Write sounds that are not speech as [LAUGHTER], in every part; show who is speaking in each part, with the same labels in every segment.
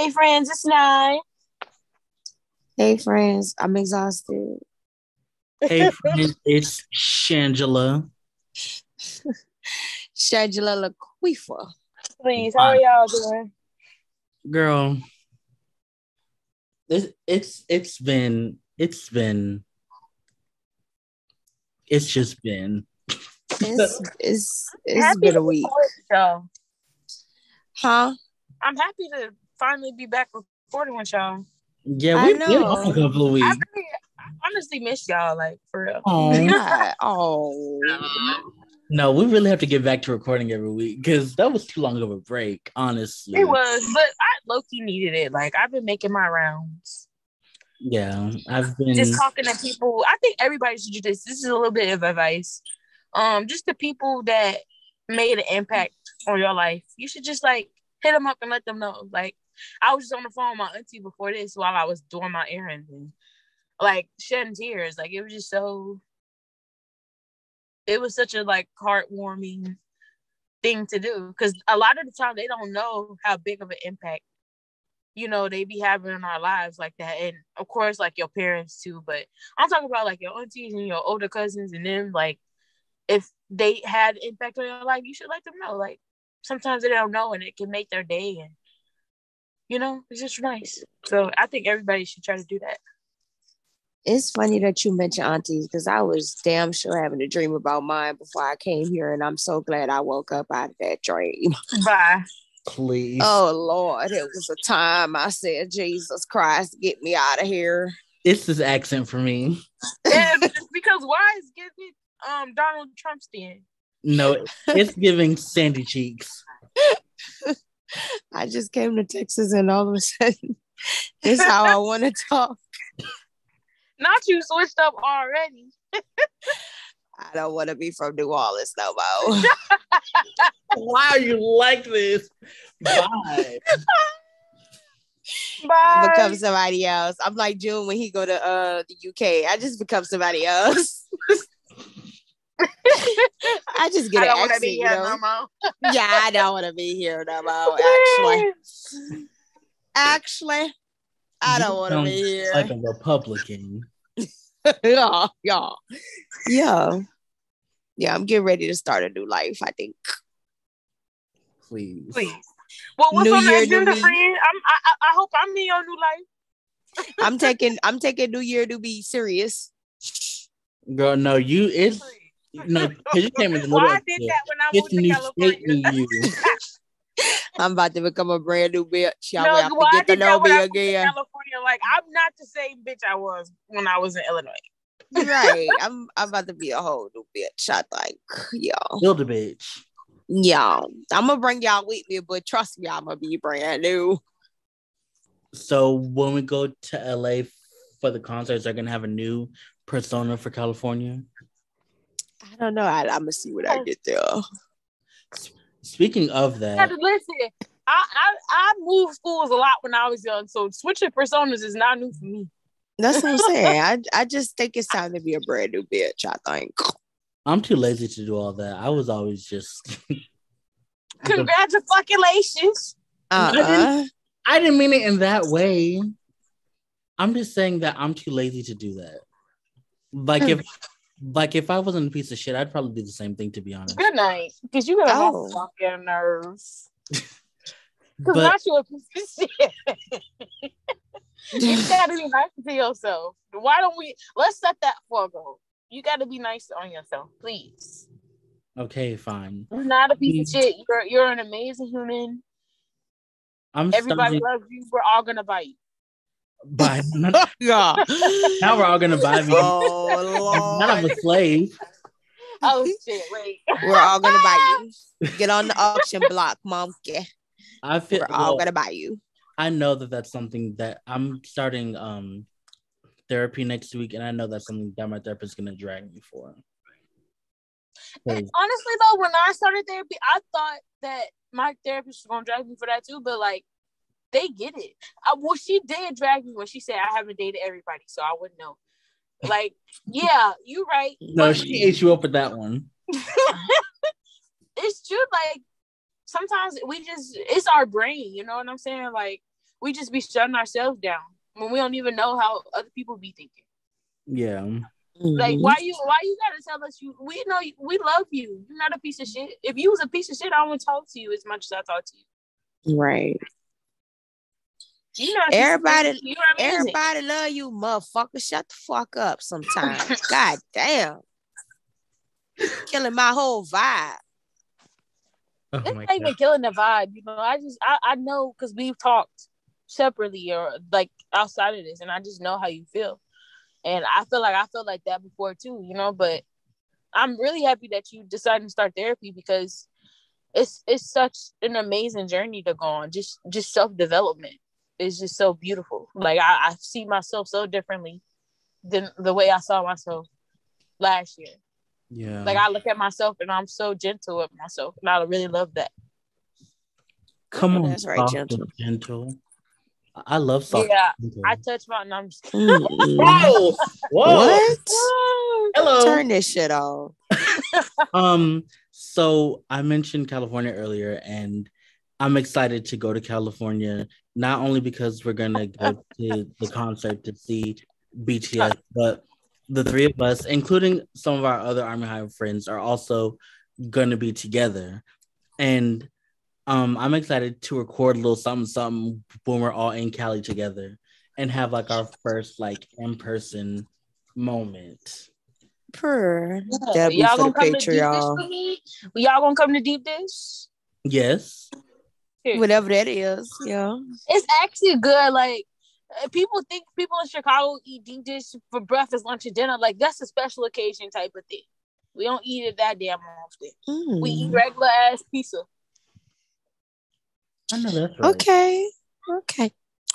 Speaker 1: Hey friends, it's Ny.
Speaker 2: Hey friends, I'm exhausted.
Speaker 3: Hey friends, it's Shangela. [LAUGHS]
Speaker 2: Shangela Laquifa.
Speaker 1: Please, how are y'all doing?
Speaker 3: Girl, it's it's it's been it's been it's just been
Speaker 2: It's [LAUGHS] it's it's
Speaker 1: Happy
Speaker 2: been a week.
Speaker 1: record.
Speaker 2: Huh?
Speaker 1: I'm happy to finally be back recording with y'all.
Speaker 3: yeah we've been
Speaker 2: know.
Speaker 3: off a couple of
Speaker 1: I,
Speaker 3: weeks.
Speaker 1: really, I honestly miss y'all, like for real.
Speaker 3: Aw.
Speaker 2: God. [LAUGHS] Oh.
Speaker 3: no, we really have to get back to recording every week because that was too long of a break, honestly.
Speaker 1: It was, but I lowkey needed it. Like I've been making my rounds,
Speaker 3: Yeah, I've been.
Speaker 1: just talking to people. I think everybody should do this. This is a little bit of advice. Um, just the people that made an impact on your life. You should just like hit them up and let them know. Like I was just on the phone with my auntie before this while I was doing my errands and like shedding tears. Like it was just so. It was such a like heartwarming thing to do because a lot of the time they don't know how big of an impact you know they be having in our lives like that and of course like your parents too but i'm talking about like your aunties and your older cousins and then like if they had impact on your life you should let them know like sometimes they don't know and it can make their day and you know it's just nice so i think everybody should try to do that
Speaker 2: It's funny that you mentioned aunties because I was damn sure having a dream about mine before I came here, and I'm so glad I woke up out of that dream. [LAUGHS]
Speaker 1: bye
Speaker 3: Please.
Speaker 2: Oh Lord, it was a time I said, Jesus Christ, get me out of here.
Speaker 3: It's this accent for me.
Speaker 1: and [LAUGHS] because why is giving um donald trump stand
Speaker 3: No, it's giving Sandy Cheeks. [LAUGHS]
Speaker 2: I just came to Texas, and all of a sudden, [LAUGHS] this is how I want to [LAUGHS] talk.
Speaker 1: not you switched up already
Speaker 2: I don't want to be from New Orleans no more. [LAUGHS]
Speaker 3: Why are you like this? Bye.
Speaker 2: I
Speaker 1: bye
Speaker 2: become somebody else. I'm like June when he go to uh the UK. I just become somebody else. [LAUGHS] I just get
Speaker 1: I don't want to
Speaker 2: accent,
Speaker 1: be
Speaker 2: you
Speaker 1: here
Speaker 2: know?
Speaker 1: no more. [LAUGHS]
Speaker 2: Yeah, I don't want to be here no more. Actually, actually, I don't want to
Speaker 3: sound
Speaker 2: be here.
Speaker 3: Like a Republican. [LAUGHS]
Speaker 2: yeah, yeah, yeah, yeah. I'm getting ready to start a new life. I think.
Speaker 3: Please.
Speaker 1: Please. Well, what's
Speaker 2: New
Speaker 1: on
Speaker 2: year,
Speaker 1: the
Speaker 2: new
Speaker 1: agenda, friend? I'm, I, I I hope I'm in your new life.
Speaker 2: I'm taking. I'm taking New Year to be serious.
Speaker 3: Girl, no, you it's no, because you came in the middle
Speaker 1: Well, I
Speaker 3: of
Speaker 1: did
Speaker 3: it.
Speaker 1: that when I
Speaker 3: It's
Speaker 1: moved to
Speaker 3: new
Speaker 1: California.
Speaker 3: state in you. [LAUGHS]
Speaker 2: I'm about to become a brand new bitch. Y'all
Speaker 1: no,
Speaker 2: will have
Speaker 1: well,
Speaker 2: to get to
Speaker 1: did that
Speaker 2: know
Speaker 1: when
Speaker 2: me
Speaker 1: I moved to
Speaker 2: again.
Speaker 1: California. Like, I'm not the same bitch I was when I was in Illinois.
Speaker 2: right. [LAUGHS] I'm I'm about to be a whole new bitch. I think. Y'all.
Speaker 3: Build a bitch.
Speaker 2: Y'all. I'm gonna bring y'all with me, but trust me, I'm gonna be brand new.
Speaker 3: So when we go to LA for the concerts, they're gonna have a new persona for California.
Speaker 2: I don't know. I, I'm gonna see what I get there.
Speaker 3: Speaking of that,
Speaker 1: to listen. I, I I moved schools a lot when I was young, so switching personas is not new for me.
Speaker 2: That's what I'm saying. [LAUGHS] I I just think it's time to be a brand new bitch. I think.
Speaker 3: I'm too lazy to do all that. I was always just [LAUGHS]
Speaker 1: Congratulations.
Speaker 2: Uh-uh.
Speaker 3: I didn't mean it in that way. I'm just saying that I'm too lazy to do that. Like if hmm. Like if I wasn't a piece of shit, I'd probably do the same thing to be honest.
Speaker 1: Good night. Because you got
Speaker 2: Oh.
Speaker 1: to fucking nerves. [LAUGHS] Because
Speaker 3: But
Speaker 1: not you a piece of shit. [LAUGHS] you gotta be nice to yourself. Why don't we let's set that for a goal. You gotta be nice on yourself, please.
Speaker 3: okay, fine.
Speaker 1: You're not a piece of mm. shit. You're you're an amazing human.
Speaker 3: I'm
Speaker 1: Everybody
Speaker 3: starting
Speaker 1: loves you. We're all gonna bite.
Speaker 3: By
Speaker 2: yeah. [LAUGHS] [LAUGHS]
Speaker 3: now we're all gonna buy me.
Speaker 2: Oh
Speaker 3: Now I'm a slave.
Speaker 1: Oh shit, wait.
Speaker 2: We're all gonna buy you. [LAUGHS] Get on the auction block, monkey.
Speaker 3: I feel
Speaker 2: We're all
Speaker 3: well,
Speaker 2: gonna buy you.
Speaker 3: I know that that's something that I'm starting um therapy next week, and I know that's something that my therapist is gonna drag me for. 'Cause-
Speaker 1: Honestly though, when I started therapy, I thought that my therapist was gonna drag me for that too, but like they get it. I, well, she did drag me when she said I haven't dated everybody, so I wouldn't know. Like, yeah, you're right.
Speaker 3: no,
Speaker 1: but
Speaker 3: she ate you up with that one. [LAUGHS]
Speaker 1: it's true. Like sometimes we just it's our brain. You know what I'm saying? Like we just be shutting ourselves down when we don't even know how other people be thinking.
Speaker 3: Yeah.
Speaker 1: Like
Speaker 2: Mhm.
Speaker 1: why you why you gotta tell us you we know you, we love you. You're not a piece of shit. If you was a piece of shit, I wouldn't talk to you as much as I talk to you.
Speaker 2: Right.
Speaker 1: You know, a piece of
Speaker 2: Everybody-
Speaker 1: shit. you're.
Speaker 2: Everybody love you, motherfucker. Shut the fuck up sometimes. God [LAUGHS] damn. Killing my whole vibe.
Speaker 3: Oh
Speaker 1: it's
Speaker 3: my
Speaker 1: not even killing the vibe. You know, I just I, I know because we've talked separately or like outside of this, and I just know how you feel. And I feel like I felt like that before too, you know. But I'm really happy that you decided to start therapy because it's it's such an amazing journey to go on. Just just self development is just so beautiful. Like I, I see myself so differently than the way I saw myself last year.
Speaker 3: Yeah.
Speaker 1: Like I look at myself and I'm so gentle with myself, and I really love that.
Speaker 3: Come on,
Speaker 2: That's right, gentle.
Speaker 3: and gentle. I love soft.
Speaker 1: Yeah,
Speaker 3: gentle.
Speaker 1: I touch my and I'm just [LAUGHS]
Speaker 3: Whoa! Whoa!
Speaker 2: What?
Speaker 3: Hello.
Speaker 2: Turn this shit off. [LAUGHS]
Speaker 3: Um, so I mentioned California earlier, and I'm excited to go to California, not only because we're gonna go to the concert to see BTS, but the three of us, including some of our other Army Hive friends, are also gonna be together. And um, I'm excited to record a little something something when we're all in Cali together and have like our first like in-person moment.
Speaker 2: Purr. That'll be
Speaker 1: y'all
Speaker 2: for the
Speaker 1: gonna come to deep dish
Speaker 2: Patreon.
Speaker 1: with me? Y'all gonna come to deep dish?
Speaker 3: Yes.
Speaker 2: Whatever that is. Yeah.
Speaker 1: It's actually good. Like uh, people think people in Chicago eat deep dish for breakfast, lunch, and dinner. Like that's a special occasion type of thing. We don't eat it that damn often. We eat
Speaker 2: Mm.
Speaker 1: regular ass pizza.
Speaker 3: I know that's right.
Speaker 2: Okay. Okay.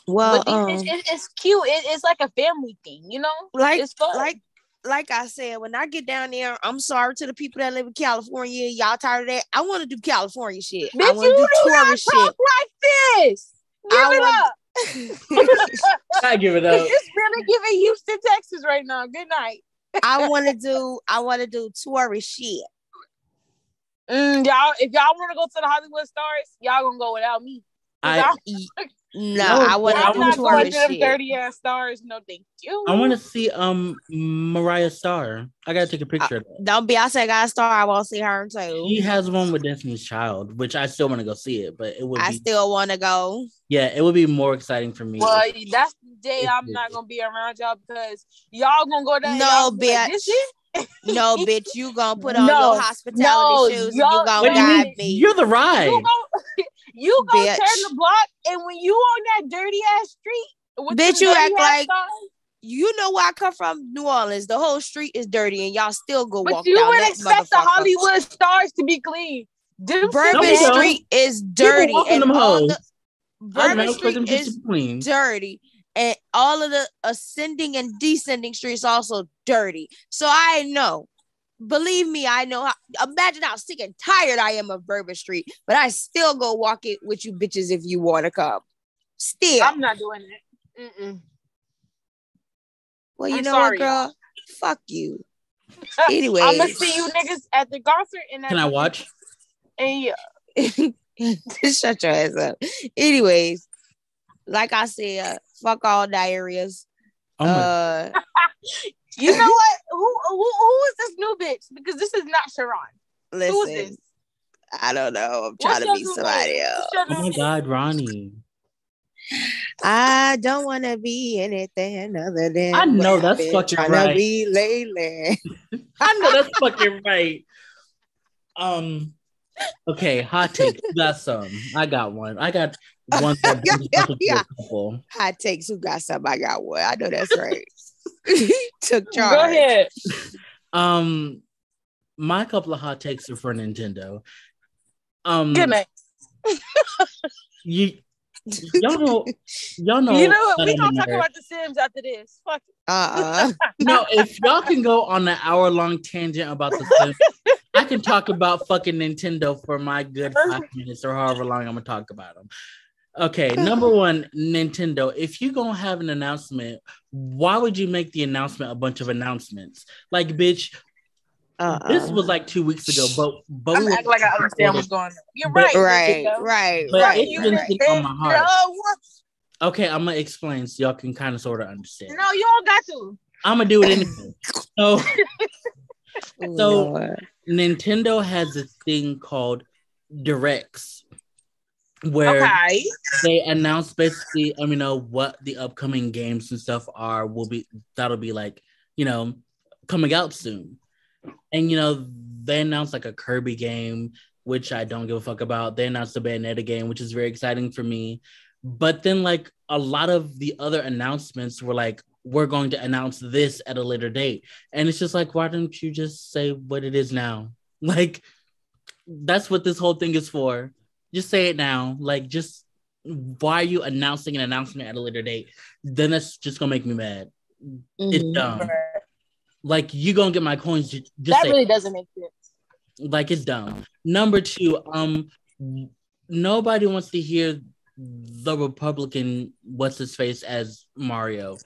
Speaker 2: Well,
Speaker 1: but
Speaker 2: um,
Speaker 1: dish, it, it's cute. It, it's like a family thing, you know.
Speaker 2: like
Speaker 1: It's fun.
Speaker 2: like like I said, when I get down there, I'm sorry to the people that live in California. Y'all tired of that? I want to do California shit. I want to do
Speaker 1: do not
Speaker 2: tourist
Speaker 1: talk
Speaker 2: shit.
Speaker 1: like this. Give
Speaker 2: I
Speaker 1: it
Speaker 2: want-
Speaker 1: up. [LAUGHS]
Speaker 3: I give it up.
Speaker 1: It's really giving Houston, Texas right now. Good night.
Speaker 2: I want to do. I want to do tourist shit.
Speaker 1: Mm, y'all, if y'all want to go to the Hollywood Stars, y'all gonna go without me.
Speaker 3: I
Speaker 1: Y'all- [LAUGHS]
Speaker 2: No,
Speaker 3: No,
Speaker 2: I want
Speaker 3: I
Speaker 1: I'm
Speaker 2: to
Speaker 3: wanna
Speaker 1: not going to them dirty ass stars. No, thank you.
Speaker 3: I want to see um Mariah Star. I gotta take a picture of that.
Speaker 2: Don't Beyonce got a star. I won't see her too.
Speaker 3: She has one with Destiny's Child, which I still want to go see it, but it would
Speaker 2: I
Speaker 3: be
Speaker 2: still want to go.
Speaker 3: yeah, it would be more exciting for me.
Speaker 1: Well, that's the day I'm not gonna be around y'all because y'all gonna go there. and
Speaker 2: No,
Speaker 1: y'all gonna be like,
Speaker 2: bitch. [LAUGHS] No, bitch, you gonna put on
Speaker 1: No,
Speaker 2: your hospitality
Speaker 1: no,
Speaker 2: shoes and
Speaker 1: y'all-
Speaker 2: you gonna
Speaker 3: what do you mean?
Speaker 2: me.
Speaker 3: You're the ride.
Speaker 1: You go, [LAUGHS] you go
Speaker 2: Bitch.
Speaker 1: turn the block, and when you on that dirty ass street, with
Speaker 2: Bitch, you act like-
Speaker 1: stars,
Speaker 2: you know where I come from, New Orleans. The whole street is dirty, and y'all still go
Speaker 1: but
Speaker 2: walk
Speaker 1: you
Speaker 2: down
Speaker 1: would
Speaker 2: that
Speaker 1: expect the. Hollywood stars to be clean. Them
Speaker 2: Bourbon
Speaker 3: No, we don't.
Speaker 2: Street is dirty, and
Speaker 3: them
Speaker 2: all the Bourbon
Speaker 3: don't them
Speaker 2: Street is
Speaker 3: clean.
Speaker 2: dirty, and all of the ascending and descending streets also dirty. So I know. Believe me, I know. How, imagine how sick and tired I am of Bourbon Street, but I still go walk it with you bitches if you want to come. Still,
Speaker 1: I'm not doing it. Mm-mm.
Speaker 2: well, you
Speaker 1: I'm
Speaker 2: know
Speaker 1: sorry,
Speaker 2: what, girl? Fuck you. [LAUGHS] Anyway.
Speaker 1: I'm gonna see you niggas at the concert. And
Speaker 3: Can I watch?
Speaker 1: And yeah, [LAUGHS]
Speaker 2: Shut your ass up. Anyways, like I said, fuck all diarrheas.
Speaker 3: Oh my
Speaker 2: uh, [LAUGHS]
Speaker 1: you know [LAUGHS] what? Who, who who is this new bitch? Because this is not Sharon. Who is
Speaker 2: listen,
Speaker 1: this?
Speaker 2: I don't know. I'm
Speaker 1: What's
Speaker 2: trying to be somebody
Speaker 1: name?
Speaker 2: else.
Speaker 3: Oh my god, Ronnie.
Speaker 2: I don't want to be anything other than
Speaker 3: I know that's
Speaker 2: I've been
Speaker 3: fucking
Speaker 2: trying
Speaker 3: right.
Speaker 2: to be lately. [LAUGHS]
Speaker 3: I know that's fucking right. Um okay, hot take. You got some. I got one. I got one [LAUGHS]
Speaker 2: Yeah, yeah, yeah. Hot takes. Who got some? I got one. I know that's right. [LAUGHS] Took charge.
Speaker 1: Go ahead.
Speaker 3: Um my couple of hot takes are for Nintendo. Um
Speaker 1: Good night.
Speaker 3: you y'all know y'all know
Speaker 1: you know what? We
Speaker 3: I'm
Speaker 1: gonna talk about the Sims after this. Fuck it.
Speaker 2: Uh-uh. [LAUGHS]
Speaker 3: no, if y'all can go on an hour long tangent about the Sims, I can talk about fucking Nintendo for my good five [LAUGHS] minutes or however long I'm gonna talk about them. Okay, [LAUGHS] number one, Nintendo. If you're gonna have an announcement, why would you make the announcement a bunch of announcements? Like, bitch,
Speaker 2: Uh-uh.
Speaker 3: this was like two weeks ago, but but
Speaker 1: I'm
Speaker 3: we
Speaker 1: acting like I understand what's going on. You're
Speaker 3: But-
Speaker 1: right.
Speaker 2: right, right,
Speaker 3: But
Speaker 1: Fuck
Speaker 3: it's
Speaker 1: you,
Speaker 3: been sitting on my heart.
Speaker 1: Nintendo.
Speaker 3: Okay, I'm gonna explain so y'all can kind of sort of understand.
Speaker 1: No, you don't got to.
Speaker 3: I'm gonna do it anyway. [LAUGHS] so oh, So-
Speaker 2: Lord.
Speaker 3: Nintendo has this thing called directs, where
Speaker 1: Okay.
Speaker 3: they announce basically, I mean, you know, what the upcoming games and stuff are. Will be that'll be like, you know, coming out soon, and you know, they announced like a Kirby game, which I don't give a fuck about. They announced a Bayonetta game, which is very exciting for me. But then, like a lot of the other announcements were like, we're going to announce this at a later date, and it's just like, why don't you just say what it is now? [LAUGHS] Like, that's what this whole thing is for just say it now. Like, just why are you announcing an announcement at a later date? Then that's just gonna make me mad. It's
Speaker 2: Mhm.
Speaker 3: dumb. Like, you gonna get my coins? Just
Speaker 1: that
Speaker 3: say
Speaker 1: really doesn't make sense.
Speaker 3: like it's dumb. Number two, um, nobody wants to hear the Republican what's his face as Mario.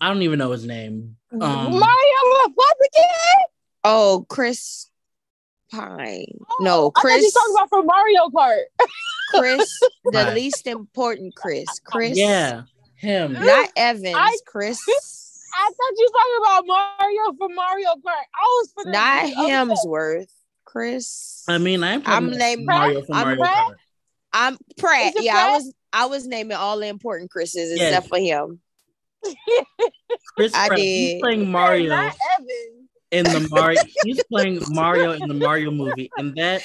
Speaker 3: I don't even know his name. Um,
Speaker 1: Mario Republican.
Speaker 2: Oh, Chris Pine. Oh, no, Chris.
Speaker 1: I thought you talking about from Mario Kart.
Speaker 2: Chris, [LAUGHS] the
Speaker 3: Right.
Speaker 2: least important Chris. Chris.
Speaker 3: Yeah, him. [GASPS]
Speaker 2: Not Evans.
Speaker 1: I-
Speaker 2: Chris. [LAUGHS]
Speaker 1: I thought you were talking about Mario from Mario Kart. I was finna
Speaker 2: Not
Speaker 1: be upset.
Speaker 2: Hemsworth. Chris.
Speaker 3: I mean, I am.
Speaker 2: I'm
Speaker 3: talking
Speaker 2: naming-
Speaker 3: Mario from
Speaker 2: I'm
Speaker 3: Mario
Speaker 1: Pratt?
Speaker 3: Kart.
Speaker 2: I'm Pratt.
Speaker 1: Is it
Speaker 2: Yeah, I was I was naming all the important Chris's
Speaker 3: Yes.
Speaker 2: except for him.
Speaker 3: Chris
Speaker 2: I
Speaker 3: Pratt, he's
Speaker 2: did.
Speaker 3: playing [LAUGHS] Mario
Speaker 1: Not Evan.
Speaker 3: In the Mario. [LAUGHS] he's playing Mario in the Mario movie, and that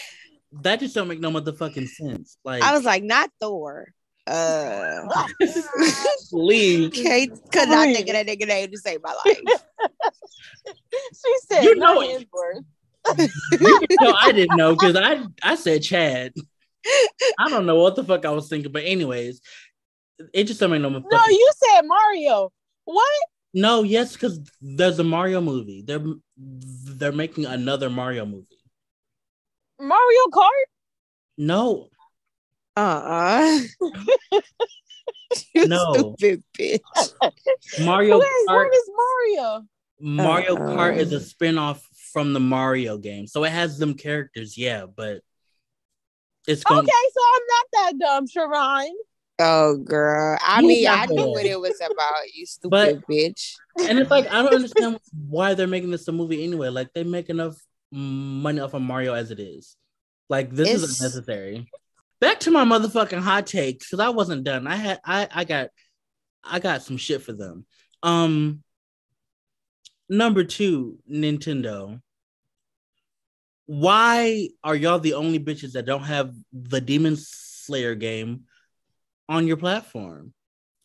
Speaker 3: that just don't make no motherfucking sense. Like,
Speaker 2: I was like, not Thor. [LAUGHS] Uh
Speaker 3: please, [LAUGHS]
Speaker 2: Kate could not think of that nigga name to save my life.
Speaker 1: She said,
Speaker 3: You know it.
Speaker 1: Hemsworth.
Speaker 3: you can I didn't know because I I said Chad. I don't know what the fuck I was thinking, but anyways, it just don't make no.
Speaker 1: No, you said Mario. What?
Speaker 3: No, yes, because there's a Mario movie. They're they're making another Mario movie.
Speaker 1: Mario Kart?
Speaker 3: No,
Speaker 2: Uh-uh. [LAUGHS] You
Speaker 3: No.
Speaker 2: Stupid bitch.
Speaker 3: Mario Kart.
Speaker 1: what is Mario?
Speaker 3: Mario
Speaker 2: Uh-uh.
Speaker 3: Kart is a spin-off from the Mario game. So it has them characters, yeah, but it's going
Speaker 1: Okay, so I'm not that dumb, Sharon.
Speaker 2: Oh girl. I
Speaker 3: You
Speaker 2: mean, I knew what it was about, you stupid
Speaker 3: But-
Speaker 2: bitch.
Speaker 3: and it's like I don't [LAUGHS] understand why they're making this a movie anyway. Like they make enough money off of Mario as it is. Like this is
Speaker 2: It's-
Speaker 3: unnecessary. Back to my motherfucking hot takes because I wasn't done. I had I I got I got some shit for them. Um number two, Nintendo. Why are y'all the only bitches that don't have the Demon Slayer game on your platform?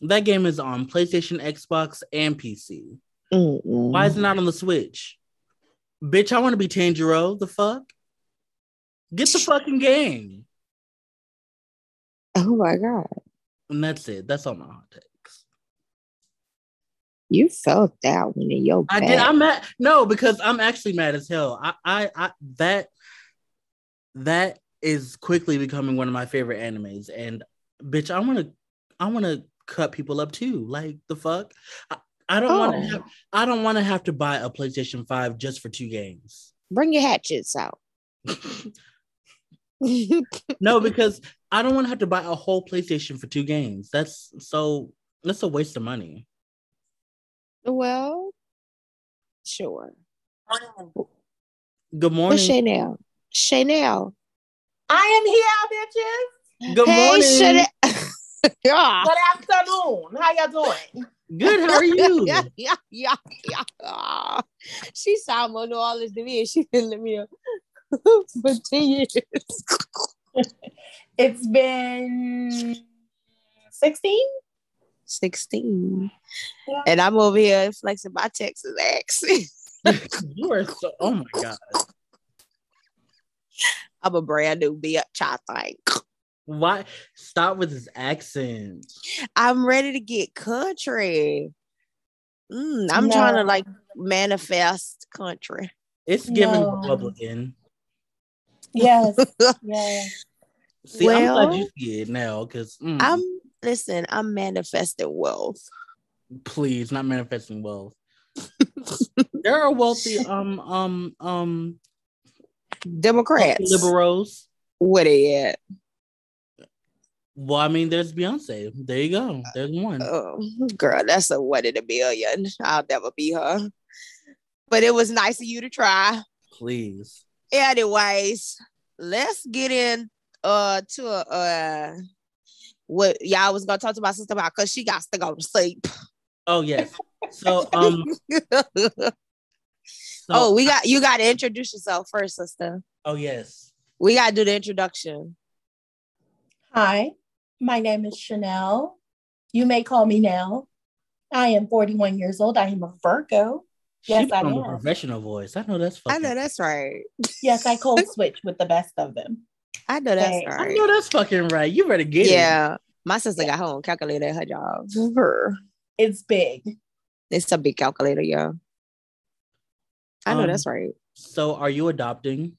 Speaker 3: That game is on PlayStation, Xbox, and PC. Why is it not on the Switch? Bitch, I want to be Tanjiro. The fuck? Get the fucking game.
Speaker 2: Oh my god.
Speaker 3: And that's it. That's all my hot takes.
Speaker 2: You felt that one in your
Speaker 3: I
Speaker 2: back.
Speaker 3: did. I'm mad. No, because I'm actually mad as hell. I, I, I, that, that is quickly becoming one of my favorite animes. And bitch, I want to, I want to cut people up too. Like the fuck. I, I don't want
Speaker 2: Oh.
Speaker 3: to. Have, I don't want to have to buy a PlayStation Five just for two games.
Speaker 2: Bring your hatchets out. [LAUGHS]
Speaker 3: no, because I don't want to have to buy a whole PlayStation for two games. That's so. That's a waste of money.
Speaker 2: well, sure.
Speaker 3: Good
Speaker 2: What's
Speaker 3: morning.
Speaker 2: Chanel? Chanel.
Speaker 4: I am here, bitches.
Speaker 3: Good
Speaker 2: hey,
Speaker 3: morning.
Speaker 2: Chanel. [LAUGHS] yeah.
Speaker 4: Good afternoon. How y'all doing?
Speaker 3: Good. How are you? [LAUGHS]
Speaker 2: yeah, yeah, yeah, yeah. Ah. She sound more New Orleans to me, and she been living here [LAUGHS] for ten years.
Speaker 4: It's been 16.
Speaker 2: Sixteen,
Speaker 4: Yeah.
Speaker 2: and I'm over here flexing my Texas accent.
Speaker 3: you are so. Oh my god.
Speaker 2: I'm a brand new bitch. I think
Speaker 3: Why? Stop with his accent.
Speaker 2: I'm ready to get country. Mm, I'm
Speaker 4: No.
Speaker 2: trying to like manifest country.
Speaker 3: It's giving
Speaker 4: No.
Speaker 3: Republican.
Speaker 4: Yes. [LAUGHS] yeah.
Speaker 3: See, I'm glad you see it now, because
Speaker 2: I'm listen. I'm manifesting wealth.
Speaker 3: please not manifesting wealth. [LAUGHS] there are wealthy um um um
Speaker 2: Democrats.
Speaker 3: liberals.
Speaker 2: Where they at?
Speaker 3: Well, I mean, there's Beyonce. There you go. There's one.
Speaker 2: Oh, girl, that's a one in a million. I'll never be her. But it was nice of you to try.
Speaker 3: Please.
Speaker 2: Anyways, let's get in uh to a uh what y'all was gonna talk to my sister about because she got to go to sleep.
Speaker 3: Oh yes. So um. [LAUGHS] so-
Speaker 2: oh, we got you got to introduce yourself first, sister.
Speaker 3: Oh yes.
Speaker 2: We got to do the introduction.
Speaker 4: Hi, my name is Chanel. You may call me Nel. I am 41 years old. I am a Virgo. Yes,
Speaker 3: she
Speaker 4: I
Speaker 3: put on
Speaker 4: am.
Speaker 3: a professional voice. I know that's
Speaker 2: I know that's right.
Speaker 4: Yes, I code [LAUGHS] switch with the best of them.
Speaker 2: I know that's
Speaker 4: Thanks.
Speaker 3: I
Speaker 2: right.
Speaker 3: know that's fucking right. You better get it.
Speaker 2: Yeah, my sister got home own calculator at her job. Her.
Speaker 4: It's big.
Speaker 2: It's a big calculator, yeah. I know
Speaker 3: Um,
Speaker 2: that's right.
Speaker 3: So, are you adopting?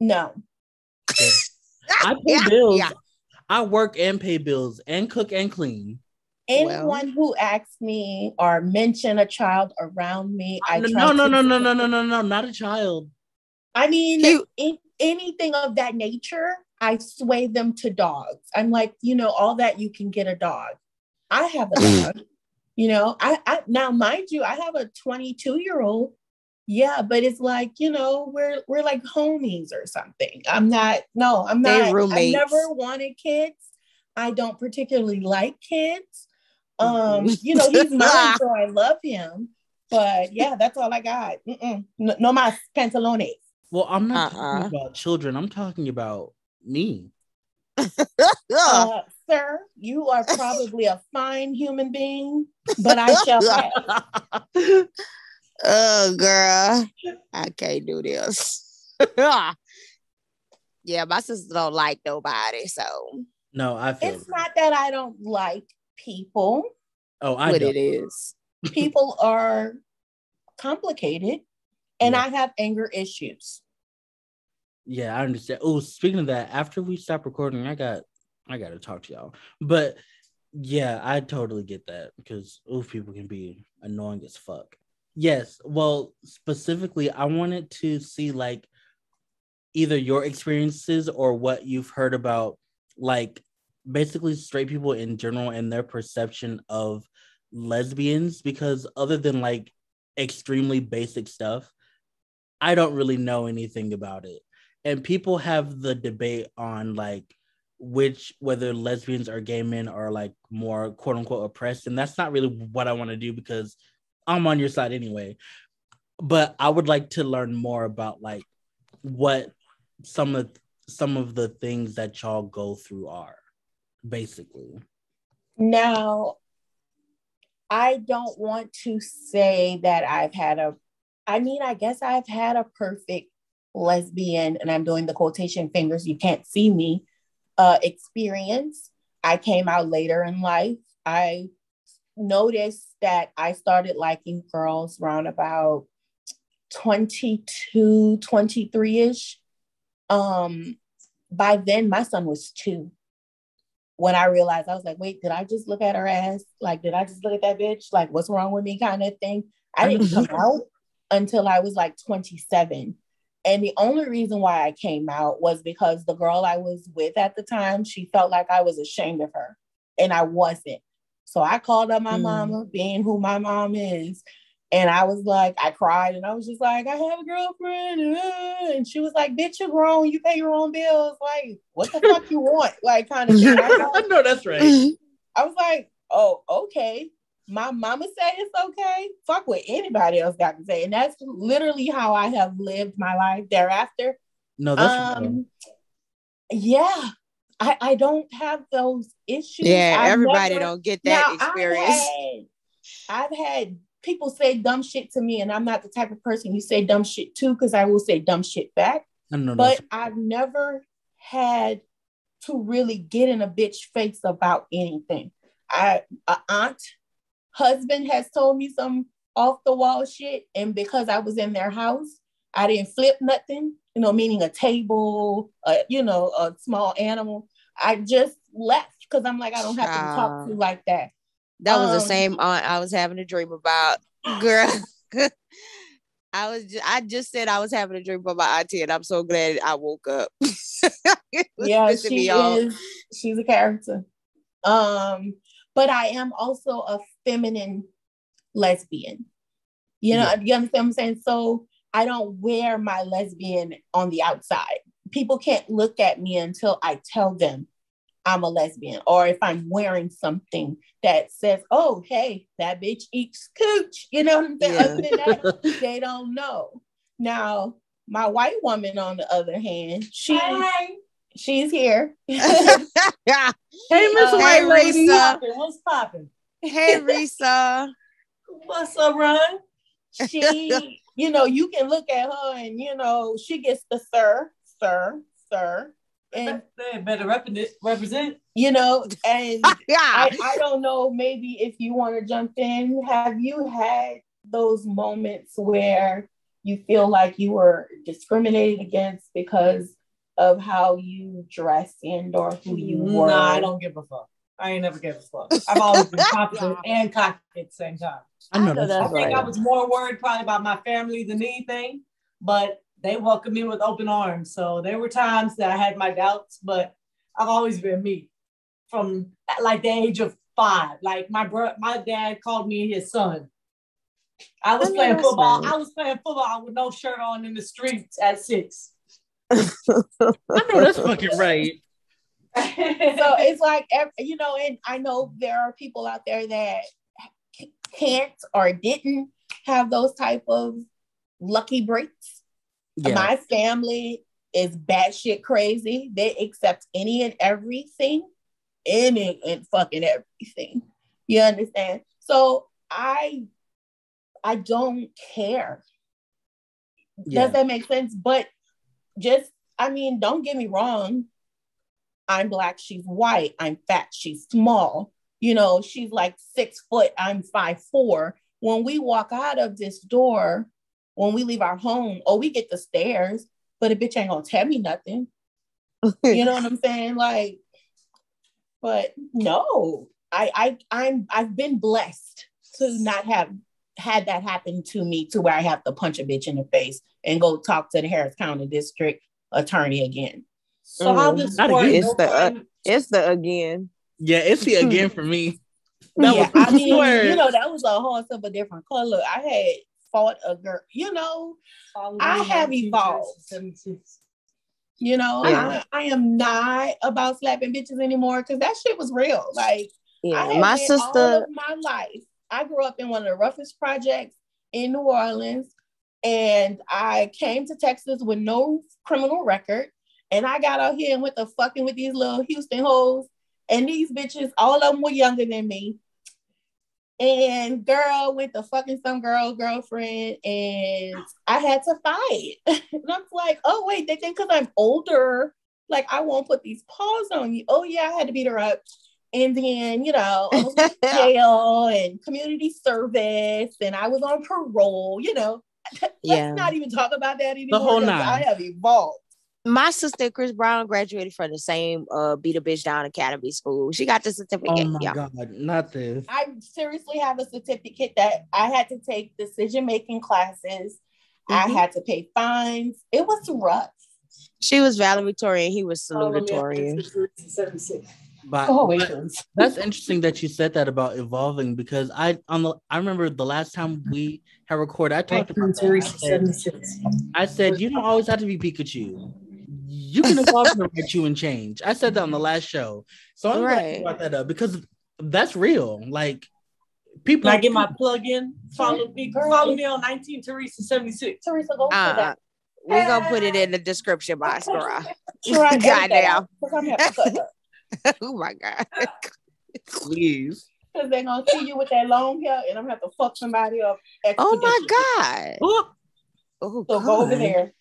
Speaker 4: No, [LAUGHS]
Speaker 3: I pay
Speaker 2: Yeah,
Speaker 3: bills.
Speaker 2: Yeah.
Speaker 3: I work and pay bills and cook and clean.
Speaker 4: anyone who asks me or mention a child around me, I
Speaker 3: no,
Speaker 4: try
Speaker 3: no, no,
Speaker 4: to-
Speaker 3: no, no, no, no, no, no, not a child.
Speaker 4: I mean,
Speaker 2: You-
Speaker 4: in, anything of that nature, I sway them to dogs. I'm like, you know, all that you can get a dog. I have a [CLEARS THROAT] dog. You know, I, I now mind you, I have a 22 year old. Yeah, but it's like you know, we're we're like homies or something. I'm not. No, I'm
Speaker 2: They
Speaker 4: not. I never wanted kids. I don't particularly like kids. Um, you know, he's [LAUGHS] mine, so I love him. But yeah, that's all I got. Mm-mm. No, no más pantalones.
Speaker 3: Well, I'm not
Speaker 2: Uh-uh.
Speaker 3: talking about children. I'm talking about me. [LAUGHS]
Speaker 4: Uh, sir, you are probably a fine human being, but I shall [LAUGHS] pass.
Speaker 2: Oh, girl, I can't do this. [LAUGHS] yeah, my sister don't like nobody, so
Speaker 3: no, I feel.
Speaker 4: It's not that I don't like people.
Speaker 3: Oh, I
Speaker 2: what
Speaker 3: don't.
Speaker 2: it is.
Speaker 4: People [LAUGHS] are complicated, and
Speaker 3: Yeah.
Speaker 4: I have anger issues.
Speaker 3: Yeah, I understand. Oh, speaking of that, after we stop recording, I got I gotta talk to y'all. But yeah, I totally get that because oof, people can be annoying as fuck. Yes. Well, specifically, I wanted to see like either your experiences or what you've heard about like basically straight people in general and their perception of lesbians because other than like extremely basic stuff, I don't really know anything about it and people have the debate on like which whether lesbians or gay men are like more quote unquote oppressed and that's not really what i want to do because i'm on your side anyway but i would like to learn more about like what some of some of the things that y'all go through are basically
Speaker 4: Now, I don't want to say that I've had a, I mean, I guess I've had a perfect lesbian, and I'm doing the quotation fingers, you can't see me, uh, experience. I came out later in life. I noticed that I started liking girls around about 22, 23 ish. Um, by then, my son was two when I realized I was like, wait, did I just look at her ass? Like, did I just look at that bitch? Like, what's wrong with me? Kind of thing. I didn't come out until I was like 27. And the only reason why I came out was because the girl I was with at the time, she felt like I was ashamed of her. And I wasn't. So I called up my
Speaker 2: Mm.
Speaker 4: mama, being who my mom is. And I was like, I cried and I was just like, I have a girlfriend. [LAUGHS] And she was like, bitch, you're grown. You pay your own bills. Like, what the fuck you want? Like, kind of. I [LAUGHS]
Speaker 3: no that's right [LAUGHS]
Speaker 4: I was like, oh, okay. My mama said it's okay. Fuck what anybody else got to say. And that's literally how I have lived my life thereafter.
Speaker 3: no that's.
Speaker 4: Um, yeah. I, I don't have those issues.
Speaker 2: yeah,
Speaker 4: I've
Speaker 2: everybody
Speaker 4: never-
Speaker 2: don't get that
Speaker 4: Now,
Speaker 2: experience.
Speaker 4: I've had, I've had people say dumb shit to me, and I'm not the type of person you say dumb shit to because I will say dumb shit back.
Speaker 3: I know
Speaker 4: But I've never had to really get in a bitch face about anything. I a aunt, husband has told me some off the wall shit, and because I was in their house, I didn't flip nothing. You know, meaning a table, uh, you know, a small animal. I just left because I'm like, I don't have to be talked to
Speaker 2: Child.
Speaker 4: like that.
Speaker 2: That was the
Speaker 4: Um,
Speaker 2: same aunt I was having a dream about. Girl. [LAUGHS] [LAUGHS] I was just, I just said I was having a dream about my auntie, and I'm so glad I woke up. [LAUGHS]
Speaker 4: yeah, she is. She's a character. Um, but I am also a feminine lesbian. You know, yeah. you understand what I'm saying? So I don't wear my lesbian on the outside. People can't look at me until I tell them I'm a lesbian, or if I'm wearing something that says, "Oh, hey, that bitch eats cooch," you know what I'm saying? Yeah. Other than that, [LAUGHS] they don't know. Now, my white woman, on the other hand, she hey. she's here. [LAUGHS] [LAUGHS] hey, Miss
Speaker 2: uh, White Lady, what's popping? Hey, Risa,
Speaker 5: what's up, Ron?
Speaker 4: She, you know, you can look at her, and you know, she gets the sir, sir, sir
Speaker 5: and they better represent.
Speaker 4: You know, and [LAUGHS] yeah. I, I don't know, maybe if you want to jump in, have you had those moments where you feel like you were discriminated against because of how you dress and or who you were?
Speaker 5: No, I don't give a fuck. I ain't never gave a fuck. I've always been [LAUGHS] confident and cocky at the same time. I know that's I think right. I was more worried probably about my family than anything, but they welcomed me with open arms. So there were times that I had my doubts, but I've always been me from like the age of five. Like my bro, my dad called me his son. I was I playing football. I was playing football with no shirt on in the streets at six. [LAUGHS]
Speaker 3: I know that's fucking right. [LAUGHS]
Speaker 4: so it's like you know, and I know there are people out there that can't or didn't have those type of lucky breaks yeah. My family is batshit crazy. They accept any and everything, any and fucking everything. You understand? So I I don't care. Yeah. Does that make sense? But just I mean, don't get me wrong. I'm black, she's white, I'm fat, she's small. You know, she's like six foot, I'm five four. When we walk out of this door, when we leave our home, oh, we get the stairs, but a bitch ain't gonna tell me nothing. you know what I'm [LAUGHS] saying? Like, but no, I I I'm I've been blessed to not have had that happen to me to where I have to punch a bitch in the face and go talk to the Harris County District Attorney again.
Speaker 2: So mm, how this works? It's the uh, it's the again.
Speaker 3: Yeah, it's the again [LAUGHS] for me.
Speaker 4: That yeah, was, I mean, you know, that was a horse of a different color. I had fought a girl. You know, I have evolved. You know, yeah. I, I, am not about slapping bitches anymore because that shit was real. Like, yeah, my sister, all of my life, I grew up in one of the roughest projects in New Orleans, and I came to Texas with no criminal record, and I got out here and went to fucking with these little Houston hoes, and these bitches, all of them were younger than me, and girl went to fucking some girl girlfriend and I had to fight. [LAUGHS] and I'm like, oh wait, they think because I'm older, like I won't put these paws on you. Oh yeah, I had to beat her up. And then, you know, I was in [LAUGHS] jail and community service and I was on parole, you know. [LAUGHS] Let's yeah. not even talk about that anymore. The whole nine. I have evolved
Speaker 2: my sister Chris Brown graduated from the same uh beat a bitch down academy school. She got the certificate.
Speaker 3: Oh my yeah. god, not this.
Speaker 4: I seriously have a certificate that I had to take decision making classes. Mm-hmm. I had to pay fines. It was rough.
Speaker 2: She was valedictorian. He was salutatorian.
Speaker 3: But, oh, but that's interesting that you said that about evolving because I on the I remember the last time we had recorded I talked about that. I said, I said you don't always have to be Pikachu you can evolve and write you and change. I said that on the last show. So I'm right. glad brought that up because that's real. Like people
Speaker 5: Can I get my plug in. Follow me, follow me on 19 Teresa 76. Teresa, go uh,
Speaker 2: that. We're gonna put it in the description box, [LAUGHS] girl. [LAUGHS] Goddamn. [LAUGHS] oh my god.
Speaker 3: Please.
Speaker 4: Because they're gonna see you with that long hair and I'm gonna have to fuck somebody up.
Speaker 2: Oh my god. Oh,
Speaker 4: so god. go over there.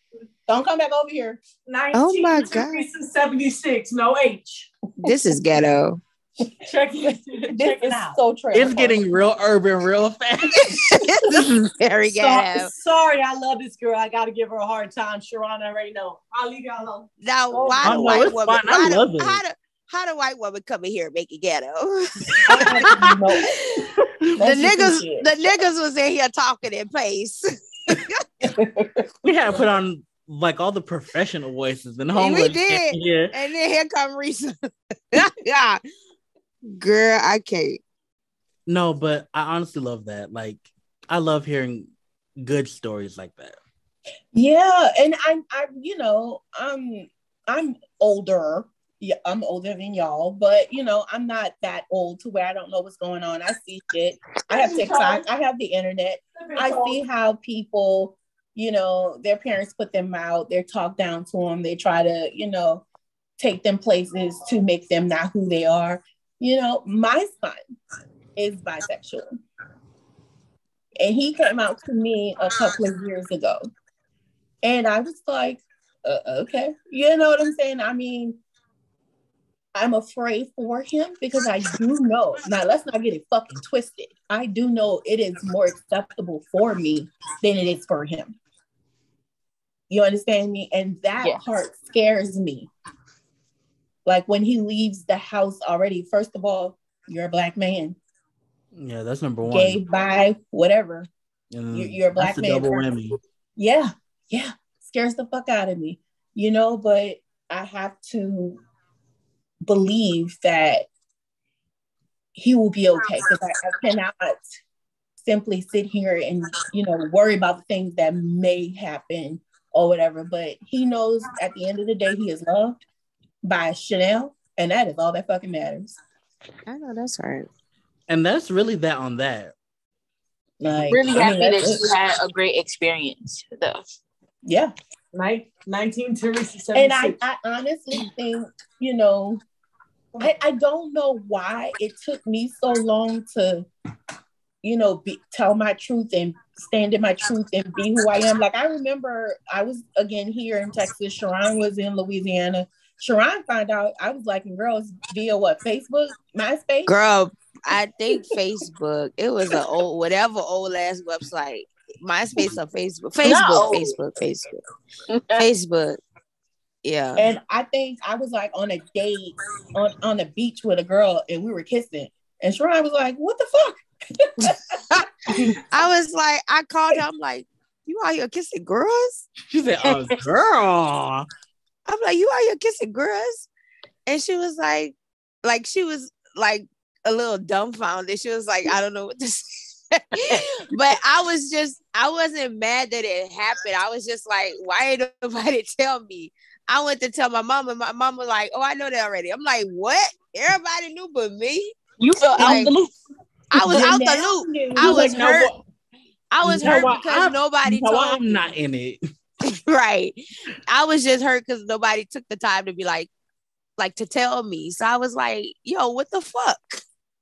Speaker 4: Don't come back over here.
Speaker 5: 19 oh my god. 76, no H.
Speaker 2: This is ghetto.
Speaker 5: Check it.
Speaker 4: This is out. so true.
Speaker 3: It's getting real urban real [LAUGHS] fast.
Speaker 2: this is very ghetto.
Speaker 5: So, sorry, I love this girl. I gotta give her a hard time. Sharon already know. I'll leave y'all alone.
Speaker 2: Now, oh, why do white woman? Fine. I love it. How do, how do white woman come in here and make it ghetto? [LAUGHS] the niggas, the niggas was in here talking in pace. [LAUGHS]
Speaker 3: we had to put on like all the professional voices and home.
Speaker 2: We did. Yeah. And then here come Risa. [LAUGHS] yeah. Girl, I can't.
Speaker 3: No, but I honestly love that. Like, I love hearing good stories like that.
Speaker 4: Yeah, and I, I, you know, I'm, I'm older. Yeah, I'm older than y'all, but you know, I'm not that old to where I don't know what's going on. I see shit. I have TikTok. I have the internet. I see how people you know, their parents put them out, they talk down to them, they try to, you know, take them places to make them not who they are. You know, my son is bisexual. And he came out to me a couple of years ago. And I was like, uh, okay. You know what I'm saying? I mean, I'm afraid for him because I do know. Now, let's not get it fucking twisted. I do know it is more acceptable for me than it is for him. You understand me? And that yes. part scares me. Like when he leaves the house already, first of all, you're a black man.
Speaker 3: Yeah, that's number one.
Speaker 4: Gay, bi, whatever. You're, you're, a black man. Double whammy. Yeah, yeah. Scares the fuck out of me. You know, but I have to believe that he will be okay because I, I cannot simply sit here and you know worry about the things that may happen or whatever. But he knows at the end of the day, he is loved by Chanel, and that is all that fucking matters.
Speaker 2: I know that's right.
Speaker 3: And that's really that on that.
Speaker 1: Like, really I happy mean, that you had a great experience, though.
Speaker 4: Yeah.
Speaker 5: Night 19 Teresa
Speaker 4: And I, I honestly think, you know, I, I don't know why it took me so long to, you know, be, tell my truth and stand in my truth and be who I am. Like I remember I was again here in Texas. Sharon was in Louisiana. Sharon found out I was liking girls via what Facebook, MySpace.
Speaker 2: Girl, I [LAUGHS] think Facebook. It was an old whatever old ass website. MySpace or Facebook. Facebook, no. Facebook, Facebook, Facebook. Yeah.
Speaker 4: And I think I was like on a date on, on the beach with a girl and we were kissing. And Sharon was like, what the fuck? [LAUGHS] [LAUGHS] [LAUGHS]
Speaker 2: I was like, I called her. I'm like, you out here kissing girls?
Speaker 3: She said, "Oh, [LAUGHS] girl."
Speaker 2: I'm like, you out here kissing girls? And she was like, like she was like a little dumbfounded. She was like, I don't know what to [LAUGHS] say. but I was just, I wasn't mad that it happened. I was just like, why ain't nobody tell me? I went to tell my mom, and my mom was like, "Oh, I know that already." I'm like, "What? Everybody knew but me."
Speaker 1: You felt like, out the loop.
Speaker 2: I was out the loop. I was like, hurt. No, I was hurt because I'm, nobody told
Speaker 3: I'm not in it. [LAUGHS] [LAUGHS]
Speaker 2: right. I was just hurt because nobody took the time to be like, like to tell me. So I was like, yo, what the fuck?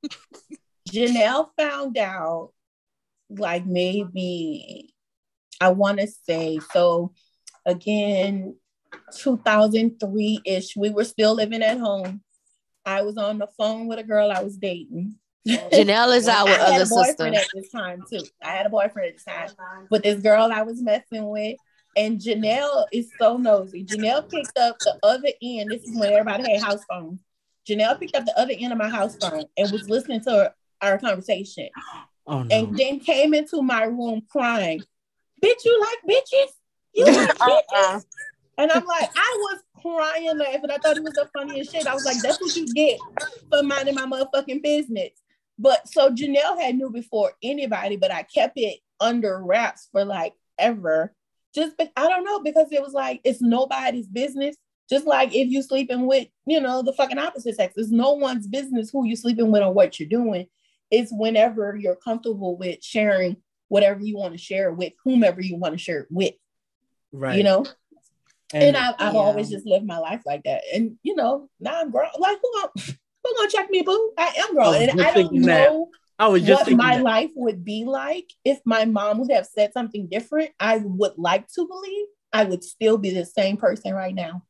Speaker 2: [LAUGHS]
Speaker 4: Janelle found out like maybe I want to say so again 2003 ish we were still living at home I was on the phone with a girl I was dating [LAUGHS]
Speaker 2: Janelle is our other sister.
Speaker 4: At this time too, I had a boyfriend at this time, but this girl I was messing with, and Janelle is so nosy. Janelle picked up the other end. This is when everybody had house phones. Janelle picked up the other end of my house phone and was listening to our, our conversation. Oh, no. And then came into my room crying, Bitch, you like bitches? You like [LAUGHS] uh-uh. bitches? And I'm like, I was crying laughing. I thought it was the funniest shit. I was like, that's what you get for minding my motherfucking business. But so Janelle had knew before anybody, but I kept it under wraps for like ever. Just but I don't know because it was like it's nobody's business. Just like if you sleeping with, you know, the fucking opposite sex, it's no one's business who you sleeping with or what you're doing. It's whenever you're comfortable with sharing whatever you want to share with whomever you want to share it with. Right. You know? And, and I, have yeah. always just lived my life like that. And you know, now I'm grown. Like who who gonna check me, boo? I am grown, I and I don't know I was just what my that. life would be like if my mom would have said something different. I would like to believe I would still be the same person right now.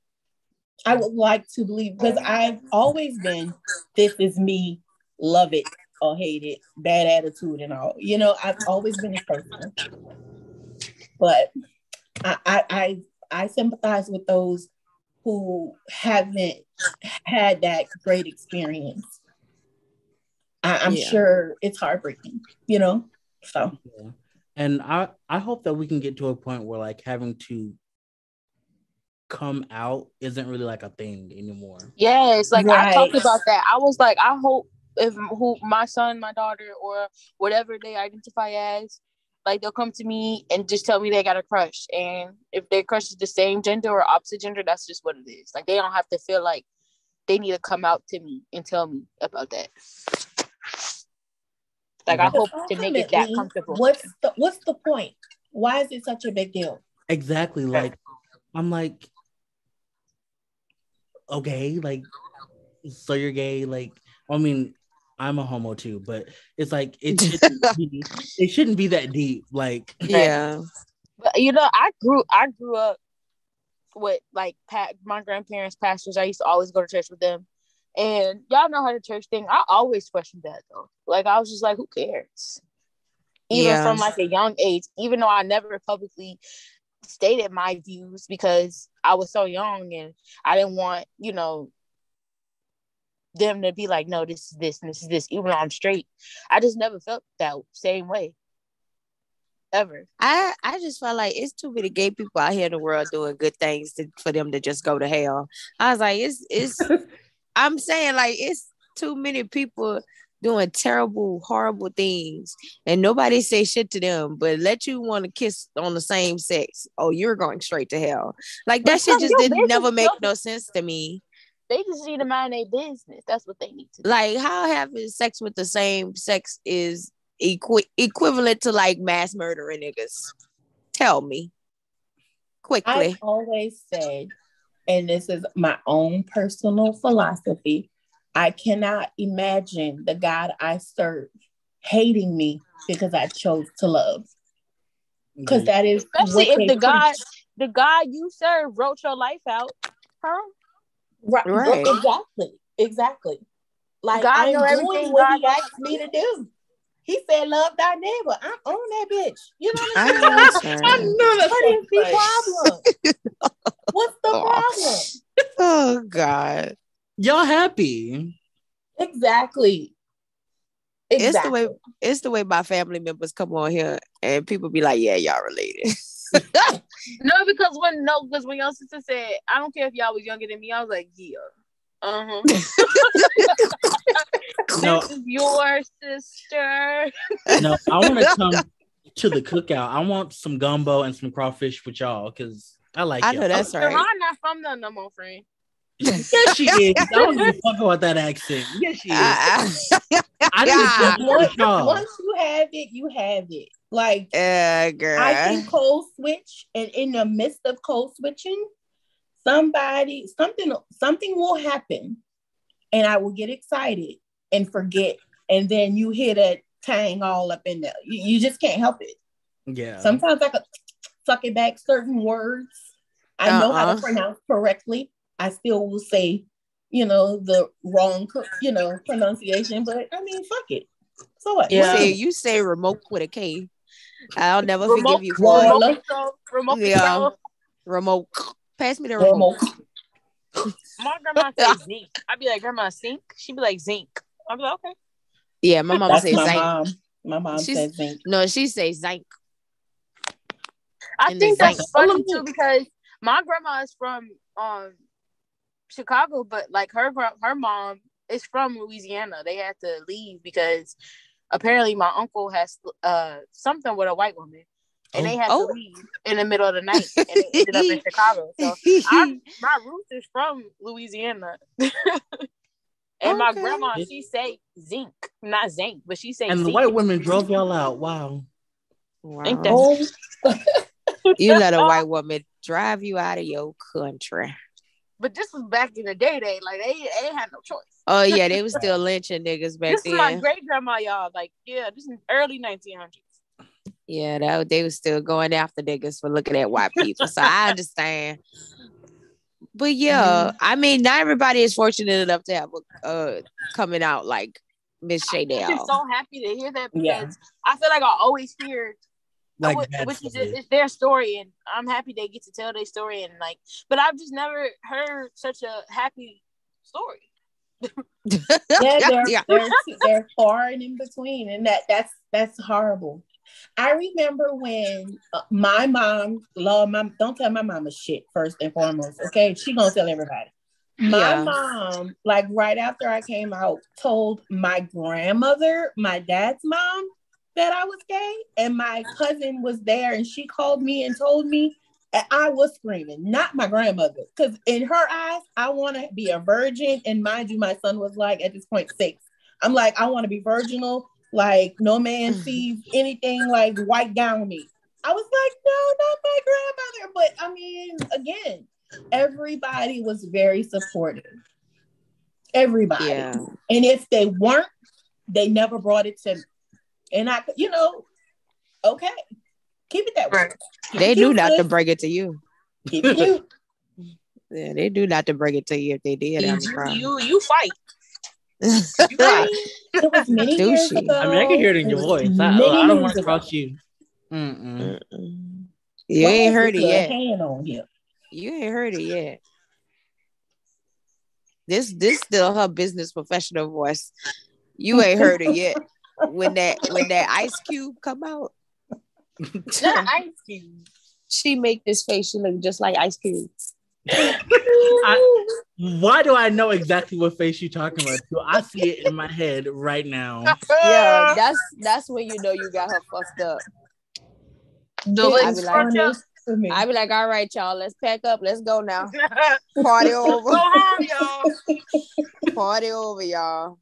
Speaker 4: I would like to believe because I've always been this is me, love it or hate it, bad attitude and all. You know, I've always been this person. But I I I, I sympathize with those who haven't had that great experience. I, am yeah. sure it's heartbreaking, you know. So,
Speaker 3: yeah. And I I hope that we can get to a point where like having to come out isn't really like a thing anymore.
Speaker 1: Yes, like right. I talked about that. I was like, I hope if who my son, my daughter, or whatever they identify as, like they'll come to me and just tell me they got a crush. And if their crush is the same gender or opposite gender, that's just what it is. Like they don't have to feel like they need to come out to me and tell me about that. Like I hope to make it that comfortable.
Speaker 4: What's the what's the point? Why is it such a big deal?
Speaker 3: Exactly. Like I'm like, okay, like so you're gay, like I mean, I'm a homo too, but it's like it [LAUGHS] shouldn't be, it shouldn't be that deep. Like
Speaker 2: yeah,
Speaker 1: but you know, I grew I grew up with like pat my grandparents pastors. I used to always go to church with them, and y'all know how the church thing. I always questioned that though. Like I was just like, who cares? Even yeah. from like a young age, even though I never publicly stated my views because I was so young and I didn't want, you know, them to be like, no, this is this and this is this, even though I'm straight. I just never felt that same way. Ever.
Speaker 2: I I just felt like it's too many gay people out here in the world doing good things to, for them to just go to hell. I was like, it's it's [LAUGHS] I'm saying like it's too many people doing terrible, horrible things, and nobody say shit to them, but let you want to kiss on the same sex. Oh, you're going straight to hell. Like that shit just didn't never make no sense to me.
Speaker 1: They just need to mind their business. That's what they need to do.
Speaker 2: Like how having sex with the same sex is equi- equivalent to like mass murdering niggas. Tell me quickly.
Speaker 4: I always said, and this is my own personal philosophy. I cannot imagine the God I serve hating me because I chose to love. Because that is
Speaker 1: especially if the preach. God, the God you serve wrote your life out, huh?
Speaker 4: Right. right. Exactly. Exactly. Like God I'm doing what God he asked me to do. He said, "Love thy neighbor." I'm on that bitch. You know what I'm saying? I know that's what is the problem. What's the [LAUGHS] oh. problem?
Speaker 2: Oh God,
Speaker 3: y'all happy?
Speaker 4: Exactly.
Speaker 2: Exactly. It's the way it's the way my family members come on here and people be like, "Yeah, y'all related." [LAUGHS]
Speaker 1: no, because when no, because when your sister said, I don't care if y'all was younger than me, I was like, yeah. Uh-huh. [LAUGHS] no. This is your sister.
Speaker 3: no, I want to come to the cookout. I want some gumbo and some crawfish with y'all because I like.
Speaker 2: I y'all. know that's oh, right.
Speaker 1: I'm not from the no more friend. [LAUGHS]
Speaker 3: yes, she is. I don't give a fuck about that accent. Yes, she is. I,
Speaker 4: I didn't once, once you have it, you have it. Like,
Speaker 2: uh, girl.
Speaker 4: I can code switch, and in the midst of code switching, somebody, something, something will happen, and I will get excited and forget, and then you hit a tang all up in there. You, you just can't help it.
Speaker 3: Yeah.
Speaker 4: Sometimes I could suck it back certain words. I uh-uh. know how to uh-uh. pronounce correctly. I still will say, you know, the wrong, you know, pronunciation. But I mean, fuck it. So what?
Speaker 2: Yeah. You say, you say remote with a K. I'll never remote, forgive you for remote,
Speaker 1: it. Remote, remote,
Speaker 2: yeah. remote. Pass me the remote.
Speaker 1: remote. My grandma says zinc. I'd be like, Grandma, zinc. She'd be like, zinc. I'd be like, okay.
Speaker 2: Yeah, my mom says zinc.
Speaker 4: Mom. My mom She's, says zinc.
Speaker 2: No, she says zinc.
Speaker 1: I think that's zinc. funny too because my grandma is from um Chicago, but like her her mom is from Louisiana. They had to leave because apparently my uncle has uh something with a white woman and oh. they had oh. to leave in the middle of the night and they ended up in Chicago. [LAUGHS] So I, [LAUGHS] my roots is from Louisiana. [LAUGHS] and okay. my grandma, she say zinc, not zinc, but she say
Speaker 3: And
Speaker 1: zinc.
Speaker 3: the white women drove y'all out. Wow.
Speaker 2: Wow. you let a white woman drive you out of your country.
Speaker 1: But this was back in the day, they like they, they had no choice.
Speaker 2: Oh yeah, they [LAUGHS] was still lynching niggas back
Speaker 1: this
Speaker 2: then.
Speaker 1: This is my great grandma, y'all. Like, yeah, this is early 1900s.
Speaker 2: Yeah, that they was still going after niggas for looking at white people. so I understand. But yeah, mm-hmm. I mean, not everybody is fortunate enough to have a uh, coming out like Miss Shaydell.
Speaker 1: I'm so happy to hear that because yeah. I feel like I always hear like which is it's their story, and I'm happy they get to tell their story, and like, but I've just never heard such a happy story. [LAUGHS]
Speaker 4: yeah, they're, yeah. They're, they're far and in between, and that that's that's horrible. I remember when uh, my mom, Lord, mom, don't tell my mama shit first and foremost. Okay, she gonna tell everybody. My yeah. mom, like right after I came out, told my grandmother, my dad's mom, that I was gay, and my cousin was there, and she called me and told me, and I was screaming, not my grandmother, because in her eyes, I want to be a virgin, and mind you, my son was like at this point six. I'm like, I want to be virginal, like no man [LAUGHS] sees anything like white down me. I was like, no, not my grandmother, but I mean, again, everybody was very supportive. Everybody. Yeah. And if they weren't, they never brought it to me. And I, you know, okay, keep it that way.
Speaker 2: they do not to bring it to you. Keep it you. [LAUGHS] yeah, they do not to bring it to you if they did.
Speaker 1: You, you, [LAUGHS] you fight.
Speaker 3: it was many years ago. I mean, I can hear it in your voice. I, I, don't want to cross you. Mm-mm.
Speaker 2: You ain't heard it yet. On You ain't heard it yet. This this still her business professional voice. You ain't heard it yet. [LAUGHS] When that when that Ice Cube come out. [LAUGHS] Ice Cube. She make this face. She look just like Ice Cube.
Speaker 3: I, why do I know exactly what face you're talking about? Do I see it in my head right now? [LAUGHS]
Speaker 2: Yeah, that's that's when you know you got her fucked up. The I be like, I be like, all right, y'all, let's pack up. Let's go now. [LAUGHS] Party over. Go home, y'all. Party over, y'all.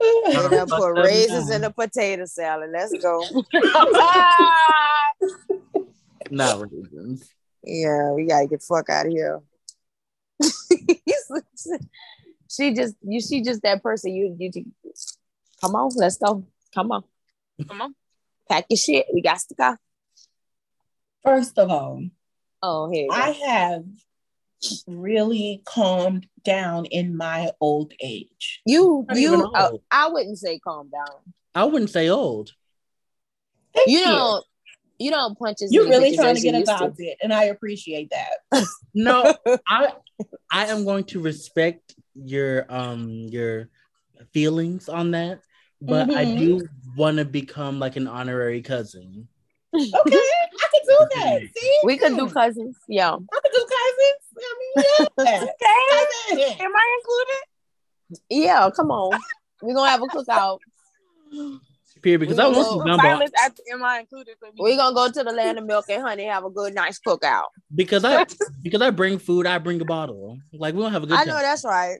Speaker 2: Get up, put raisins in a potato salad. Let's go. [LAUGHS]
Speaker 3: Not raisins.
Speaker 2: Yeah, we gotta get fuck out of here. [LAUGHS] she just you she just that person you you come on let's go come on come on pack your shit we got to go
Speaker 4: First of all,
Speaker 2: oh, here
Speaker 4: I have really calmed down in my old age.
Speaker 2: You, you, uh, I wouldn't say calm down.
Speaker 3: I wouldn't say old.
Speaker 2: Thank you, you don't, you don't punch
Speaker 4: as You're really trying to get about it, and I appreciate that. [LAUGHS]
Speaker 3: no, I, I am going to respect your um your feelings on that, but mm-hmm. I do want to become like an honorary cousin.
Speaker 4: Okay, I can do that. [LAUGHS] See,
Speaker 2: we could do cousins. Yeah, I
Speaker 4: could do cousins. I mean, yeah. [LAUGHS]
Speaker 1: okay. Am I included?
Speaker 2: Yeah, come on. We're gonna have a cookout.
Speaker 3: Period. Because I want some gumbo.
Speaker 1: am I included?
Speaker 2: We're gonna go to the land of milk and honey, have a good, nice cookout.
Speaker 3: Because I [LAUGHS] because I bring food, I bring a bottle. Like we don't have a good. I
Speaker 2: time. know that's right.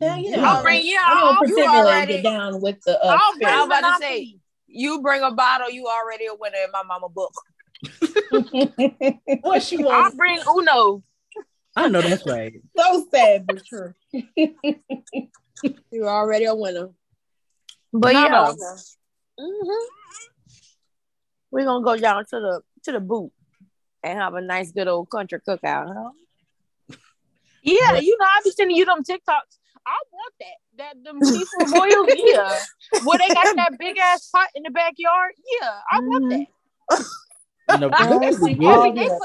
Speaker 4: Yeah, you know. I'll bring you. I don't particularly get down with the. Uh,
Speaker 2: I'll bring. I'm about to say you bring a bottle, you already a winner in my mama book.
Speaker 1: What she wants? I'll bring Uno.
Speaker 3: I know that's right. [LAUGHS]
Speaker 4: So sad, but [LAUGHS] true.
Speaker 2: You're already a winner. But yeah, mm-hmm. we're gonna go down to the to the boot and have a nice good old country cookout, huh?
Speaker 1: Yeah, you know, I be sending you them TikToks. I want that that them seafood boils, yeah. [LAUGHS] Where they got that big ass pot in the backyard, yeah, I want that.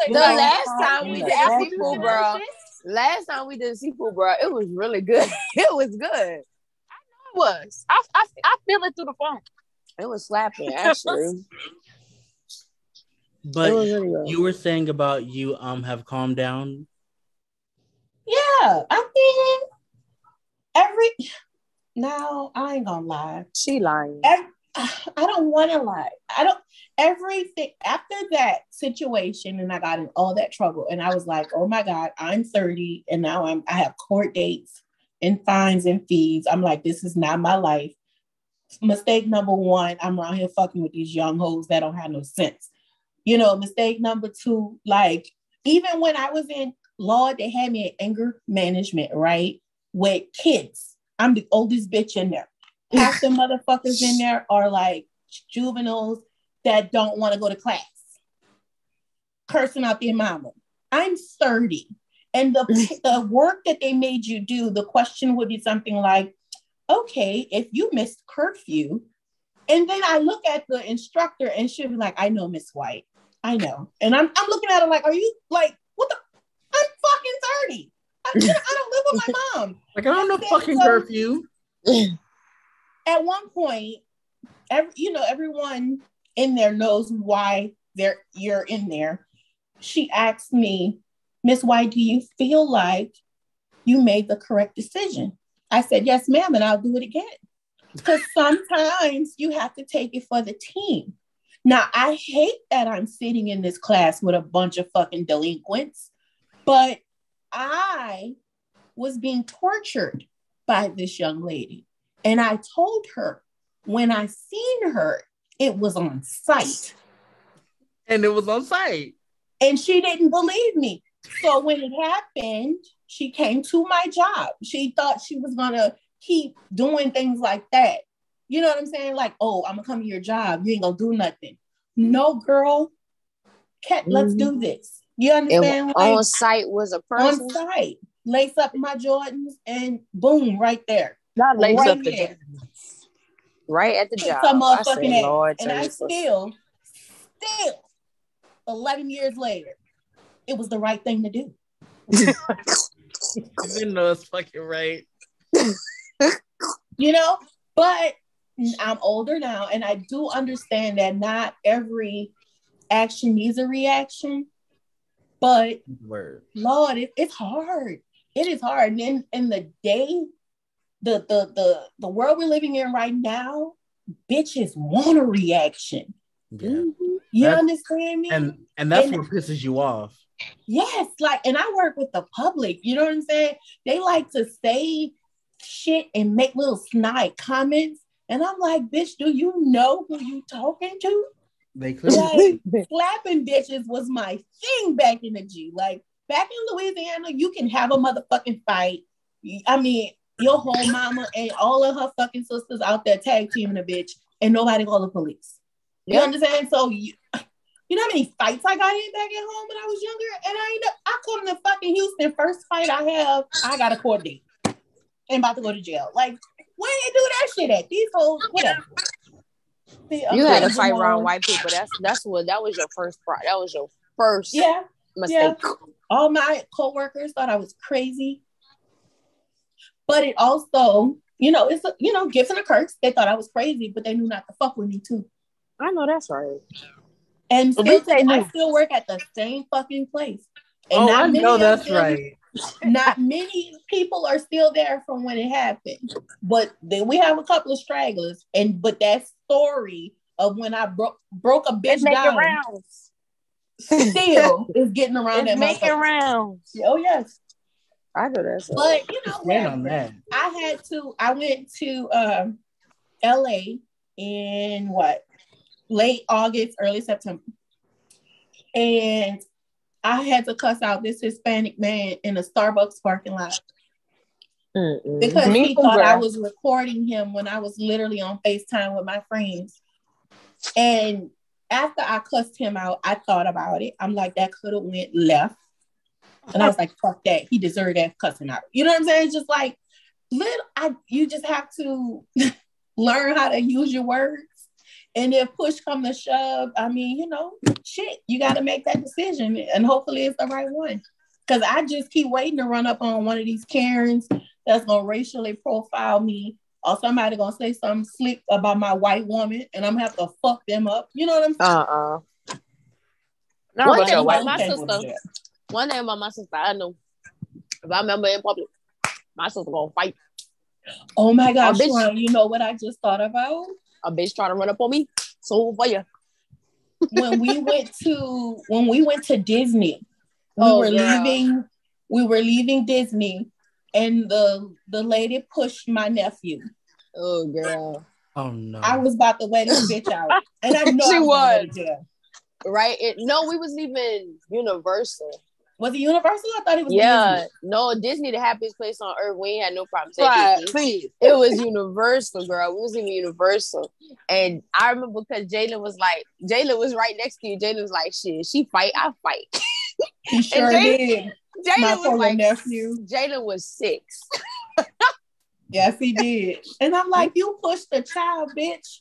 Speaker 1: No,
Speaker 2: the last time we did seafood, bro. Last time we did seafood, bro, it was really good. [LAUGHS] it was good. I know
Speaker 1: it was. I, I, I feel it through the phone.
Speaker 2: It was slapping, actually. [LAUGHS]
Speaker 3: but really you were saying about you um have calmed down.
Speaker 4: Yeah, I mean, every [SIGHS] now I ain't gonna lie.
Speaker 2: She lying.
Speaker 4: Every, [SIGHS] I don't want to lie. I don't. Everything after that situation, and I got in all that trouble, and I was like, "Oh my God, I'm 30, and now I'm I have court dates and fines and fees." I'm like, "This is not my life." Mistake number one: I'm around here fucking with these young hoes that don't have no sense. You know, mistake number two: like even when I was in law, they had me in anger management, right? with kids. I'm the oldest bitch in there. Half [LAUGHS] the motherfuckers in there are like juveniles that don't want to go to class, cursing out their mama. I'm 30. And the, mm. the work that they made you do, the question would be something like, okay, if you missed curfew, and then I look at the instructor and she'll be like, I know, Miss White. I know. And I'm, I'm looking at her like, are you like, what the? I'm fucking 30. I, I don't live with my mom. [LAUGHS]
Speaker 3: Like I don't know fucking so, curfew. [LAUGHS]
Speaker 4: At one point, every you know everyone in there knows why they're you're in there. She asked me, Miss White, do you feel like you made the correct decision? I said, Yes, ma'am, and I'll do it again. Because [LAUGHS] sometimes you have to take it for the team. Now, I hate that I'm sitting in this class with a bunch of fucking delinquents, but I was being tortured by this young lady. And I told her when I seen her, it was on site.
Speaker 3: And it was on site.
Speaker 4: And she didn't believe me. So when it happened, she came to my job. She thought she was gonna keep doing things like that. You know what I'm saying? Like, oh, I'm gonna come to your job. You ain't gonna do nothing. No, girl. Cat, let's do mm-hmm. this. You understand?
Speaker 2: Like, on site was a person.
Speaker 4: On site. Lace up my Jordans and boom, right there.
Speaker 2: Not lace right up the Jordans. Right at the job. Some motherfucking
Speaker 4: I Lord, and I still, still, 11 years later, it was the right thing to do. [LAUGHS]
Speaker 3: Even though it's fucking right.
Speaker 4: you know, but I'm older now and I do understand that not every action needs a reaction. But Word. Lord, it, it's hard. It is hard. And in, in the day, the, the the the world we're living in right now, bitches want a reaction. Yeah. Mm-hmm. You that's, understand me?
Speaker 3: And and that's and, what pisses you off.
Speaker 4: Yes, like, and I work with the public. You know what I'm saying? They like to say shit and make little snide comments, and I'm like, bitch, do you know who you talking to? They clearly like, [LAUGHS] slapping bitches was my thing back in the G. Like back in Louisiana, you can have a motherfucking fight. I mean, your whole mama and all of her fucking sisters out there tag teaming a bitch, and nobody call the police. You yep. understand? So you, you know how many fights I got in back at home when I was younger? And I ain't I come to fucking Houston, first fight I have, I got a court date. And about to go to jail. Like, where you do that shit at? These hoes, whatever.
Speaker 2: you had to fight around white people. That's that's what that was your first. That was your first
Speaker 4: yeah
Speaker 2: mistake.
Speaker 4: Yeah. All my co-workers thought I was crazy. But it also, you know, it's a, you know, gifts and a curse. They thought I was crazy, but they knew not to fuck with me too.
Speaker 2: I know that's right.
Speaker 4: And still, I still work at the same fucking place. And
Speaker 3: oh, I know that's right.
Speaker 4: not many people are still there from when it happened, but then we have a couple of stragglers. And but that story of when I broke broke a bitch down still is getting around.
Speaker 2: It's making rounds.
Speaker 4: Oh yes.
Speaker 2: I know that's.
Speaker 4: But you know, on that. I had to. I went to um, L.A. in what late August, early September. And I had to cuss out this Hispanic man in a Starbucks parking lot. Mm-mm. Because Me he thought I was recording him when I was literally on FaceTime with my friends. And after I cussed him out, I thought about it. I'm like, that could have went left. And I was like, fuck that. He deserved that cussing out. You know what I'm saying? It's just like little I you just have to [LAUGHS] learn how to use your words and if push come to shove, I mean, you know, shit, you got to make that decision, and hopefully it's the right one. Because I just keep waiting to run up on one of these Karens that's gonna racially profile me, or somebody gonna say something slick about my white woman, and I'm gonna have to fuck them up. You know what I'm saying? Uh uh
Speaker 2: one thing about my sister, one thing about my sister, I know if I remember in public, my sister gonna fight.
Speaker 4: Oh my gosh, you know what I just thought about?
Speaker 2: a bitch trying to run up on me. So for you.
Speaker 4: when we [LAUGHS] went to when we went to Disney, we oh, were yeah. leaving. We were leaving Disney, and the the lady pushed my nephew.
Speaker 2: Oh girl.
Speaker 3: Oh no.
Speaker 4: I was about to let this [LAUGHS] bitch out, and I know she I was. was.
Speaker 2: Right? It, no, we was leaving Universal.
Speaker 4: Was it Universal? I thought it was.
Speaker 2: Yeah, Disney. no, Disney, the happiest place on earth. We ain't had no problem right, Please, it was Universal, girl. We was even Universal, and I remember because Jalen was like, Jalen was right next to you. Jalen was like, "Shit, she fight, I fight." [LAUGHS]
Speaker 4: He sure Jalen, did.
Speaker 2: Jalen was like, nephew. Jalen was six. [LAUGHS]
Speaker 4: yes, he did, and I'm like, "You pushed the child, bitch."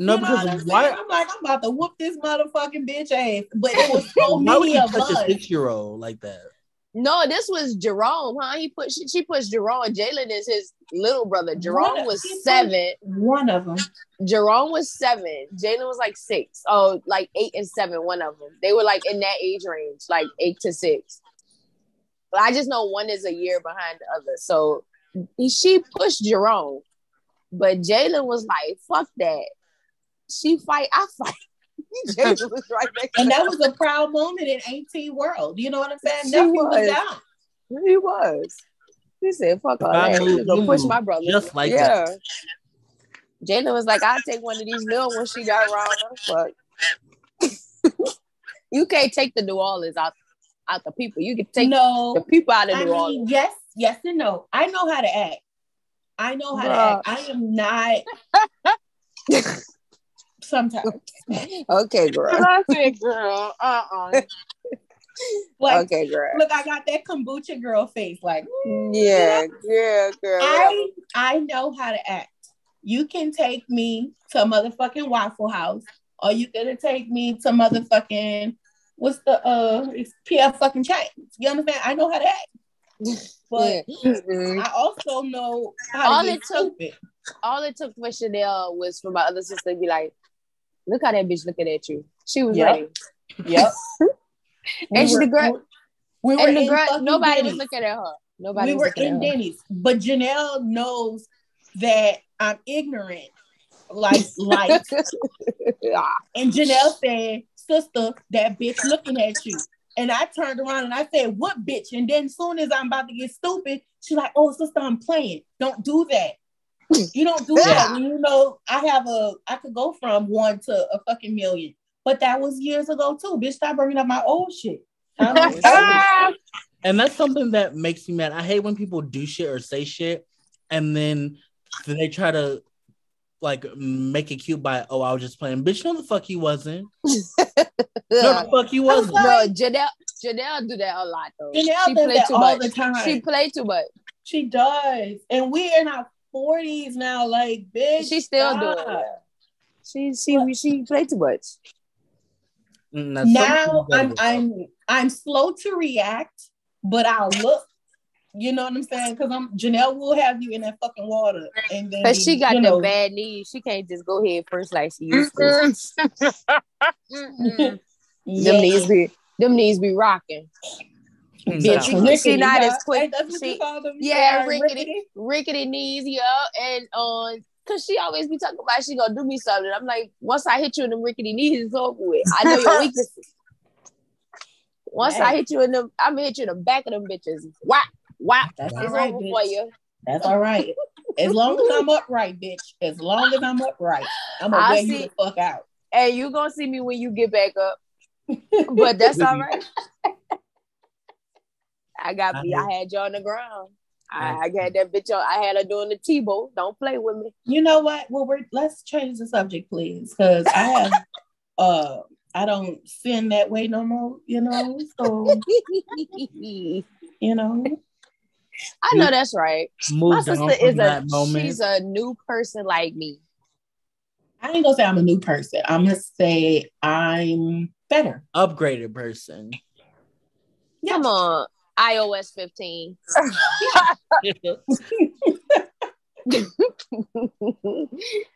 Speaker 3: No, you because why?
Speaker 4: I'm like, I'm about to whoop this motherfucking bitch ass. But it was so [LAUGHS] many of us.
Speaker 3: a six year old like that?
Speaker 2: No, this was Jerome, huh? He put she, she pushed Jerome. Jalen is his little brother. Jerome
Speaker 4: One-
Speaker 2: was
Speaker 4: he
Speaker 2: seven.
Speaker 4: One of them.
Speaker 2: Jerome was seven. Jalen was like six. Oh, like eight and seven. One of them. They were like in that age range, like eight to six. But I just know one is a year behind the other. So he- she pushed Jerome, but Jalen was like, "Fuck that." She fight. I fight. [LAUGHS] [LAUGHS] Jalen was right next
Speaker 4: And that was a proud moment in AT world. You know what I'm saying?
Speaker 2: She
Speaker 4: Nephew was
Speaker 2: was.
Speaker 4: down.
Speaker 2: her. He was. He said, "Fuck all that."
Speaker 3: move,
Speaker 2: He gonna
Speaker 3: you
Speaker 2: push my brother.
Speaker 3: just like
Speaker 2: yeah.
Speaker 3: that.
Speaker 2: Jalen was like, "I'll take one of these little ones she got around. Fuck. [LAUGHS] you can't take the New Orleans out out the people. You can take
Speaker 4: no,
Speaker 2: the people out of
Speaker 4: I
Speaker 2: New
Speaker 4: mean,
Speaker 2: Orleans.
Speaker 4: yes, yes and no. I know how to act. I know how to act. I am not sometimes. [LAUGHS]
Speaker 2: okay, girl. [LAUGHS]
Speaker 1: I said, girl, uh uh [LAUGHS]
Speaker 4: Like,
Speaker 2: okay, girl.
Speaker 4: look, I got that kombucha girl face. Like,
Speaker 2: Yeah, yeah, girl.
Speaker 4: I I know how to act. You can take me to a motherfucking Waffle House, or you gonna take me to motherfucking what's the uh it's PF fucking Chang's. You understand? I know how to act, but
Speaker 2: Mhm.
Speaker 4: I also know how
Speaker 2: All
Speaker 4: to get
Speaker 2: it took-
Speaker 4: stupid.
Speaker 2: All it took for Chanel was for my other sister to be like, "Look how that bitch looking at you." She was
Speaker 4: Yep.
Speaker 2: ready,
Speaker 4: Yep. [LAUGHS]
Speaker 2: And she- the girl-
Speaker 4: we were
Speaker 2: and the girl, nobody was looking at her. Nobody
Speaker 4: we were in. Denny's, but Janelle knows that I'm ignorant, like like. [LAUGHS] and Janelle said, "Sister, that bitch looking at you." And I turned around and I said, "What bitch?" And then soon as I'm about to get stupid, she's like, "Oh, sister, I'm playing. Don't do that. You don't do that when you know I have a. I could go from one to a fucking million, but that was years ago too. Bitch, stop bringing up my old shit. I don't- [LAUGHS]
Speaker 3: And that's something that makes me mad. I hate when people do shit or say shit and then they try to like make it cute by, oh, I was just playing. Bitch, no, the fuck you wasn't. [LAUGHS] No, the fuck you wasn't.
Speaker 2: No, Janelle, Janelle do that a lot though.
Speaker 4: Janelle
Speaker 2: she
Speaker 4: does
Speaker 2: play
Speaker 4: that
Speaker 2: too
Speaker 4: all
Speaker 2: much.
Speaker 4: the time.
Speaker 2: She play too much.
Speaker 4: She does. And we're in our 40s now, like, bitch.
Speaker 2: She still
Speaker 4: stop.
Speaker 2: doing it. She she she play too much.
Speaker 3: Mm,
Speaker 4: Now I'm. I'm I'm slow to react, but I'll look. You know what I'm saying? Because I'm Janelle will have you in that fucking water. And then
Speaker 2: Cause she got
Speaker 4: you
Speaker 2: the bad knees. She can't just go ahead first like she used to.
Speaker 1: Mm-mm.
Speaker 4: yeah.
Speaker 2: Them knees be them knees be rocking.
Speaker 4: Bitch,
Speaker 2: She-
Speaker 4: rickety,
Speaker 2: she not as quick.
Speaker 4: Ain't that what you
Speaker 2: She-
Speaker 4: call them?
Speaker 2: yeah,
Speaker 4: Yeah,
Speaker 2: rickety. Rickety knees, yeah. And um Cause she always be talking about she gonna do me something. I'm like, once I hit you in them rickety knees, it's over with. I know your [LAUGHS] weaknesses. Once I hit you in them, I'm gonna hit you in the back of them bitches. Whap, whap.
Speaker 4: That's
Speaker 2: It's
Speaker 4: all right,
Speaker 2: over
Speaker 4: bitch.
Speaker 2: for you.
Speaker 4: That's all right. As long as I'm upright, bitch. As long as I'm upright, I'm gonna
Speaker 2: I
Speaker 4: wear you the fuck out.
Speaker 2: And you gonna see me when you get back up. But that's all right. [LAUGHS] I got me. I had you on the ground. I, I had that bitch on. I had her doing the T-bow. Don't play with me.
Speaker 4: You know what? Well, we're let's change the subject, please, because I have [LAUGHS] uh I don't sin that way no more, you know. So [LAUGHS] you know,
Speaker 2: I know that's right. My sister is a
Speaker 3: moment.
Speaker 2: she's a new person like me.
Speaker 4: I ain't gonna say I'm a new person. I'm gonna say I'm better.
Speaker 3: upgraded person.
Speaker 2: Come on, iOS 15.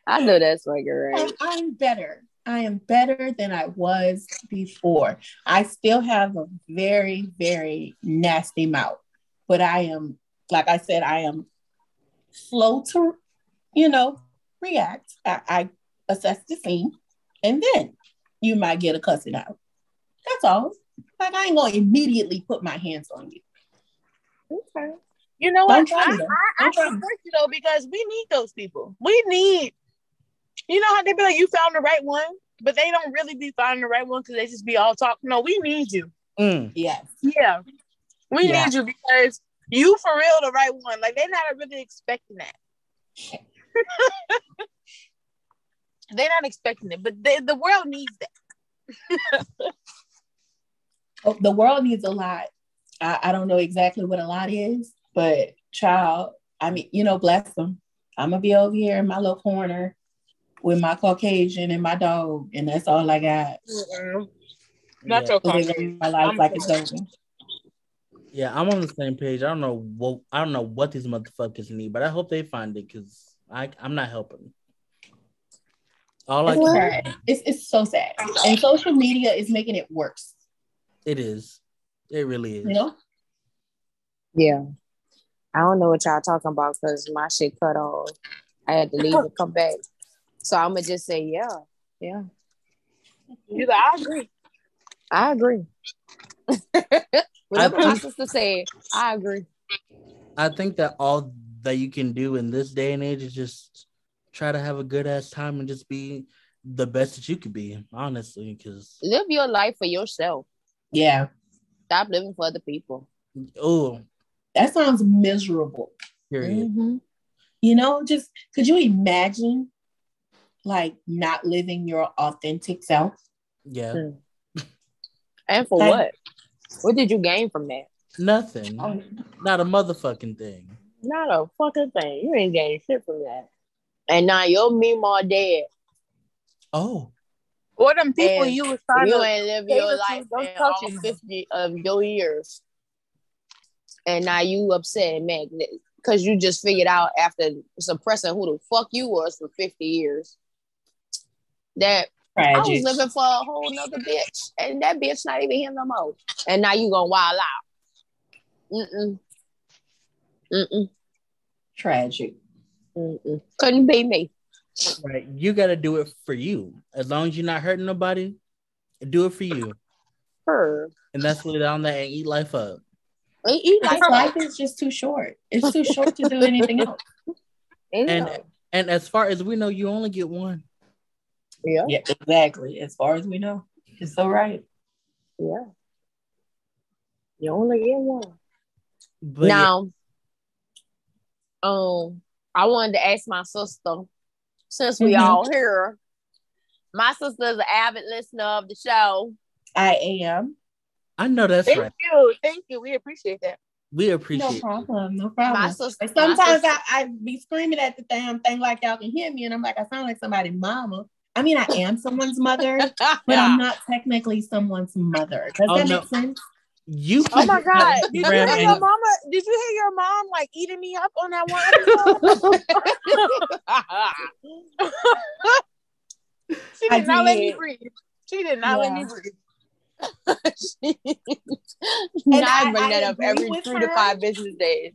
Speaker 2: I know that's right, girl.
Speaker 4: I'm, I'm better. I am better than I was before. I still have a very, very nasty mouth, but I am, like I said, I am slow to, you know, react. I, I assess the scene, and then you might get a cussing out. That's all. Like I ain't gonna immediately put my hands on you.
Speaker 1: Okay. You know what?
Speaker 4: try
Speaker 1: I,
Speaker 4: me, though.
Speaker 1: I, I
Speaker 4: Don't try me.
Speaker 1: support you though because we need those people. We need. You know how they be like, you found the right one, but they don't really be finding the right one because they just be all talk. No, we need you.
Speaker 3: Mm.
Speaker 4: Yes.
Speaker 1: Yeah, we
Speaker 4: Yeah.
Speaker 1: need you because you for real the right one. Like they're not really expecting that. [LAUGHS] they're not expecting it, but they, the world needs that. [LAUGHS]
Speaker 4: Oh, the world needs a lot. I, I don't know exactly what a lot is, but child, I mean, you know, bless them. I'm gonna be over here in my little corner with my Caucasian and my dog, and that's all I got.
Speaker 1: Not
Speaker 3: Yeah.
Speaker 1: your Caucasian.
Speaker 4: my life
Speaker 1: I'm-
Speaker 4: like it's over.
Speaker 3: Yeah, I'm on the same page. I don't know what I don't know what these motherfuckers need, but I hope they find it because I I'm not helping.
Speaker 4: All it's I can, it's it's so sad, and social media is making it worse.
Speaker 3: It is. It really is.
Speaker 4: You know.
Speaker 2: Yeah, I don't know what y'all talking about because my shit cut off. I had to leave and come back. So I'm gonna just say, yeah, yeah.
Speaker 1: You I agree.
Speaker 2: I agree. [LAUGHS] Whatever my sister said, I agree.
Speaker 3: I think that all that you can do in this day and age is just try to have a good ass time and just be the best that you could be, honestly. Because
Speaker 2: live your life for yourself.
Speaker 4: Yeah.
Speaker 2: Stop living for other people.
Speaker 3: Oh,
Speaker 4: that sounds miserable. Mm-hmm. You know, just could you imagine like not living your authentic self?
Speaker 3: Yeah. Mm.
Speaker 2: And for like, what? What did you gain from that?
Speaker 3: Nothing. Oh. Not a motherfucking thing.
Speaker 2: Not a fucking thing. You ain't getting shit from that. And now your Meemaw dead.
Speaker 3: Oh.
Speaker 1: What them people and you was trying
Speaker 2: you to ain't live your life in all 50 of your years. And now you upset, man, because you just figured out after suppressing who the fuck you was for 50 years that Tragic. I was living for a whole nother bitch, and that bitch not even here no more. And now you gonna wild out. Mm-mm. Mm-mm.
Speaker 4: Tragic.
Speaker 2: Mm-mm. Couldn't be me.
Speaker 3: Right. You gotta do it for you. As long as you're not hurting nobody, do it for you.
Speaker 2: Her.
Speaker 3: And that's what down there and eat life up.
Speaker 4: Eat life, life is just too short. It's too short to do anything else. [LAUGHS]
Speaker 3: And and as far as we know, you only get one.
Speaker 4: Yeah. Yeah, exactly. As far as we know. It's so right.
Speaker 2: Yeah. You only get one. But now, yeah. um, I wanted to ask my sister, since we mm-hmm. all here, my sister's an avid listener of the show.
Speaker 4: I am.
Speaker 3: I know that's
Speaker 1: Thank
Speaker 3: right.
Speaker 1: you. Thank you. We appreciate that.
Speaker 3: We appreciate. It.
Speaker 4: No problem. No problem. My sister, sometimes my sister. I, I be screaming at the damn thing like y'all can hear me, and I'm like, I sound like somebody's mama. I mean, I am someone's mother, [LAUGHS] but I'm [LAUGHS] not technically someone's mother. Does oh, that no. make sense?
Speaker 3: You
Speaker 1: oh my god! Did you hear your mama? Did you hear your mom like eating me up on that one [LAUGHS] she did I not did. let me breathe. She did not yeah. let me breathe.
Speaker 2: she, [LAUGHS] and I, I bring that up every three her. to five business days.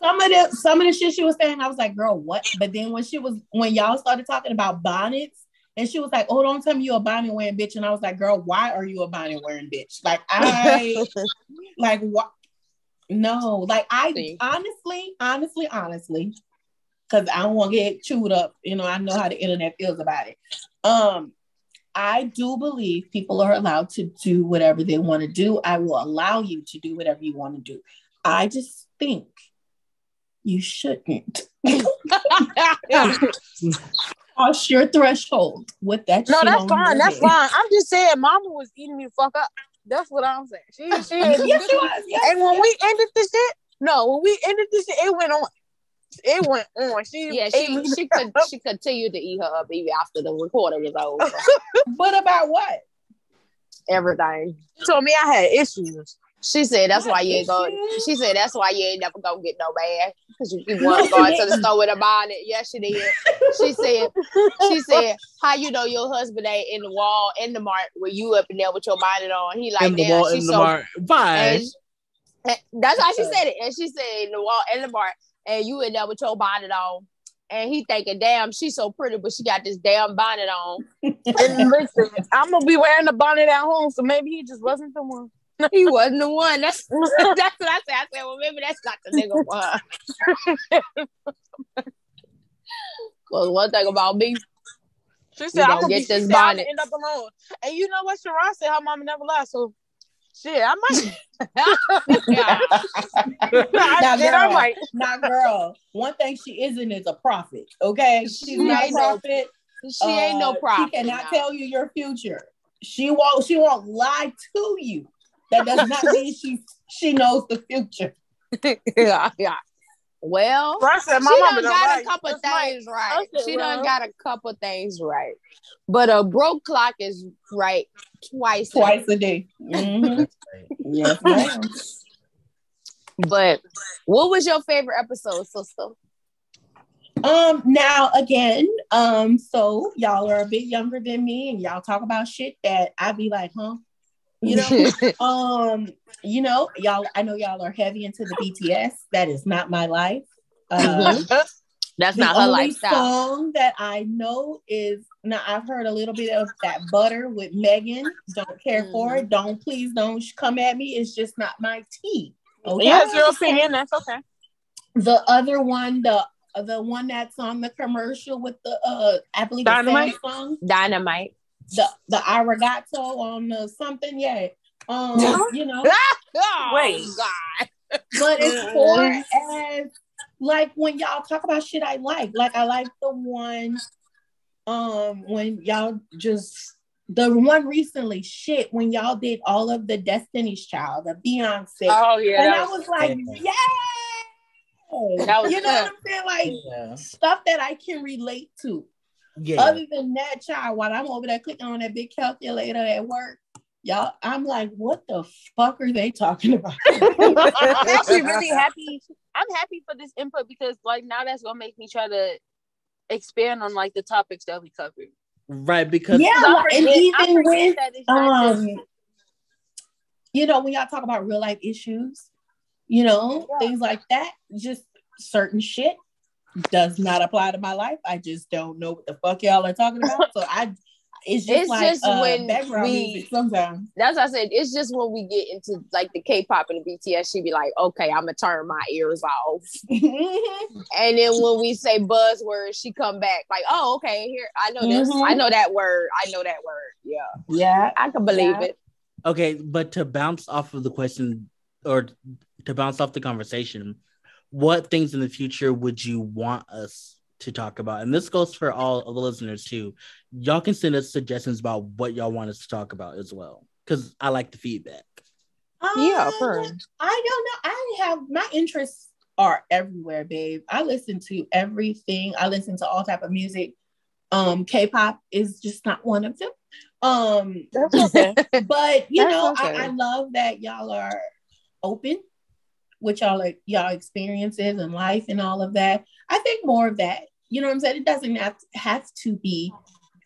Speaker 4: Some of the some of the shit she was saying, I was like, "Girl, what?" But then when she was when y'all started talking about bonnets, and she was like, "Oh, don't tell me you're a bonnet wearing bitch." And I was like, "Girl, why are you a bonnet wearing bitch?" Like [LAUGHS] I, like what? No, like I See? honestly, honestly, honestly, because I don't want to get chewed up. You know, I know how the internet feels about it. Um, I do believe people are allowed to do whatever they want to do. I will allow you to do whatever you want to do. I just think you shouldn't. [LAUGHS] [LAUGHS] cross your threshold with that.
Speaker 1: No, that's fine. That's head. fine. I'm just saying, Mama was eating me fuck up. That's what I'm saying. She, [LAUGHS] she, yes, she was. Yes, and when yes. we ended this shit, no, when we ended this shit, it went on. It went on. She,
Speaker 2: yeah, she, she could, she continued to eat her up even after the recording was over. [LAUGHS]
Speaker 4: but about what?
Speaker 2: Everything.
Speaker 1: She told me I had issues.
Speaker 2: She said that's why you ain't go. She said that's why you ain't never gonna get no bag because you keep going to the store with a bonnet. Yes, she did. She said. She said, "How you know your husband ain't in the wall in the mart where you up in there with your bonnet on?" He like, in the wall, in the mart.
Speaker 3: Bye.
Speaker 2: That's how she said it, and she said in the wall in the mart, and you in there with your bonnet on. And he thinking, damn, she's so pretty, but she got this damn bonnet on. [LAUGHS]
Speaker 1: and listen, I'm gonna be wearing the bonnet at home, so maybe he just wasn't the one.
Speaker 2: He wasn't the one. That's [LAUGHS] that's what I said. I said, well, maybe that's not the nigga one. [LAUGHS] Cause one thing about me,
Speaker 1: she said, "I'm gonna get this bonnet." End up alone. And you know what? Sharon said her mama never lied. So shit, I might. [LAUGHS]
Speaker 4: yeah. now, girl, I might. Now, girl, one thing she isn't is a prophet. Okay, she's she not a prophet.
Speaker 2: No, she uh, ain't no prophet.
Speaker 4: She cannot tell you your future. She won't. She won't lie to you. That does not mean she she knows the future. [LAUGHS]
Speaker 2: yeah, yeah. Well, said, she done got a couple things right. Said, she well. done got a couple things right. But a broke clock is right twice
Speaker 4: twice a day. A day. Mm-hmm. [LAUGHS] yes, ma'am.
Speaker 2: But what was your favorite episode, sister?
Speaker 4: Um, now again, um, so y'all are a bit younger than me, and y'all talk about shit that I'd be like, huh? [LAUGHS] You [LAUGHS] know, um, you know, y'all. I know y'all are heavy into the BTS. That is not my life. Uh, [LAUGHS]
Speaker 2: That's not her
Speaker 4: only
Speaker 2: lifestyle.
Speaker 4: song that I know is now. I've heard a little bit of that butter with Megan. Don't care for
Speaker 2: Mm-hmm.
Speaker 4: it. Don't please don't come at me. It's just not my tea. Okay?
Speaker 1: Yeah, it's your opinion. That's okay.
Speaker 4: The other one, the the one that's on the commercial with the uh, I believe it's
Speaker 1: Dynamite?
Speaker 4: Samsung,
Speaker 2: Dynamite.
Speaker 4: The the arigato on the something. Yeah. Um, you know, [LAUGHS]
Speaker 2: Oh,
Speaker 1: Wait.
Speaker 2: God.
Speaker 4: but as far as like when y'all talk about shit I like, like I like the one um when y'all just the one recently shit when y'all did all of the Destiny's Child, the Beyonce.
Speaker 1: Oh yeah,
Speaker 4: and I
Speaker 1: was,
Speaker 4: was like,
Speaker 3: Yeah.
Speaker 4: yeah.
Speaker 1: That was
Speaker 4: you know what I'm saying? Like
Speaker 3: Yeah.
Speaker 4: stuff that I can relate to.
Speaker 3: Yeah.
Speaker 4: Other than that, child, while I'm over there clicking on that big calculator at work, y'all, I'm like, what the fuck are they talking about? [LAUGHS] [LAUGHS]
Speaker 1: I'm actually really happy. I'm happy for this input because like now that's gonna make me try to expand on like the topics that we covered.
Speaker 3: right, because
Speaker 4: yeah,
Speaker 1: I
Speaker 4: like, and
Speaker 1: forget-
Speaker 4: even with
Speaker 1: that it's not
Speaker 4: um,
Speaker 1: just-
Speaker 4: you know, when y'all talk about real life issues, you know,
Speaker 1: Yeah.
Speaker 4: things like that, just certain shit does not apply to my life. I just don't know what the fuck y'all are talking about. So I, it's just
Speaker 2: It's
Speaker 4: like
Speaker 2: just
Speaker 4: uh,
Speaker 2: when
Speaker 4: background
Speaker 2: we-
Speaker 4: music sometimes.
Speaker 2: That's what I said. It's just when we get into like the K-pop and the BTS, she be like, "Okay, I'm gonna turn my ears off." [LAUGHS] And then when we say buzzwords, she come back like, "Oh, okay, here I know this.
Speaker 4: Mhm.
Speaker 2: I know that word. I know that word. Yeah,
Speaker 4: yeah,
Speaker 2: I can believe
Speaker 4: Yeah.
Speaker 2: it."
Speaker 3: Okay, but to bounce off of the question or to bounce off the conversation, what things in the future would you want us to talk about? And this goes for all of the listeners too. Y'all can send us suggestions about what y'all want us to talk about as well. Because I like the feedback.
Speaker 2: Yeah,
Speaker 4: Um. I don't know. I have my interests are everywhere, babe. I listen to everything. I listen to all type of music. Um, K-pop is just not one of them. Um,
Speaker 1: okay. [LAUGHS]
Speaker 4: but you
Speaker 2: That's
Speaker 4: know,
Speaker 2: okay.
Speaker 4: I, I love that y'all are open with y'all like y'all experiences and life and all of that. I think more of that. You know what I'm saying? It doesn't have have to be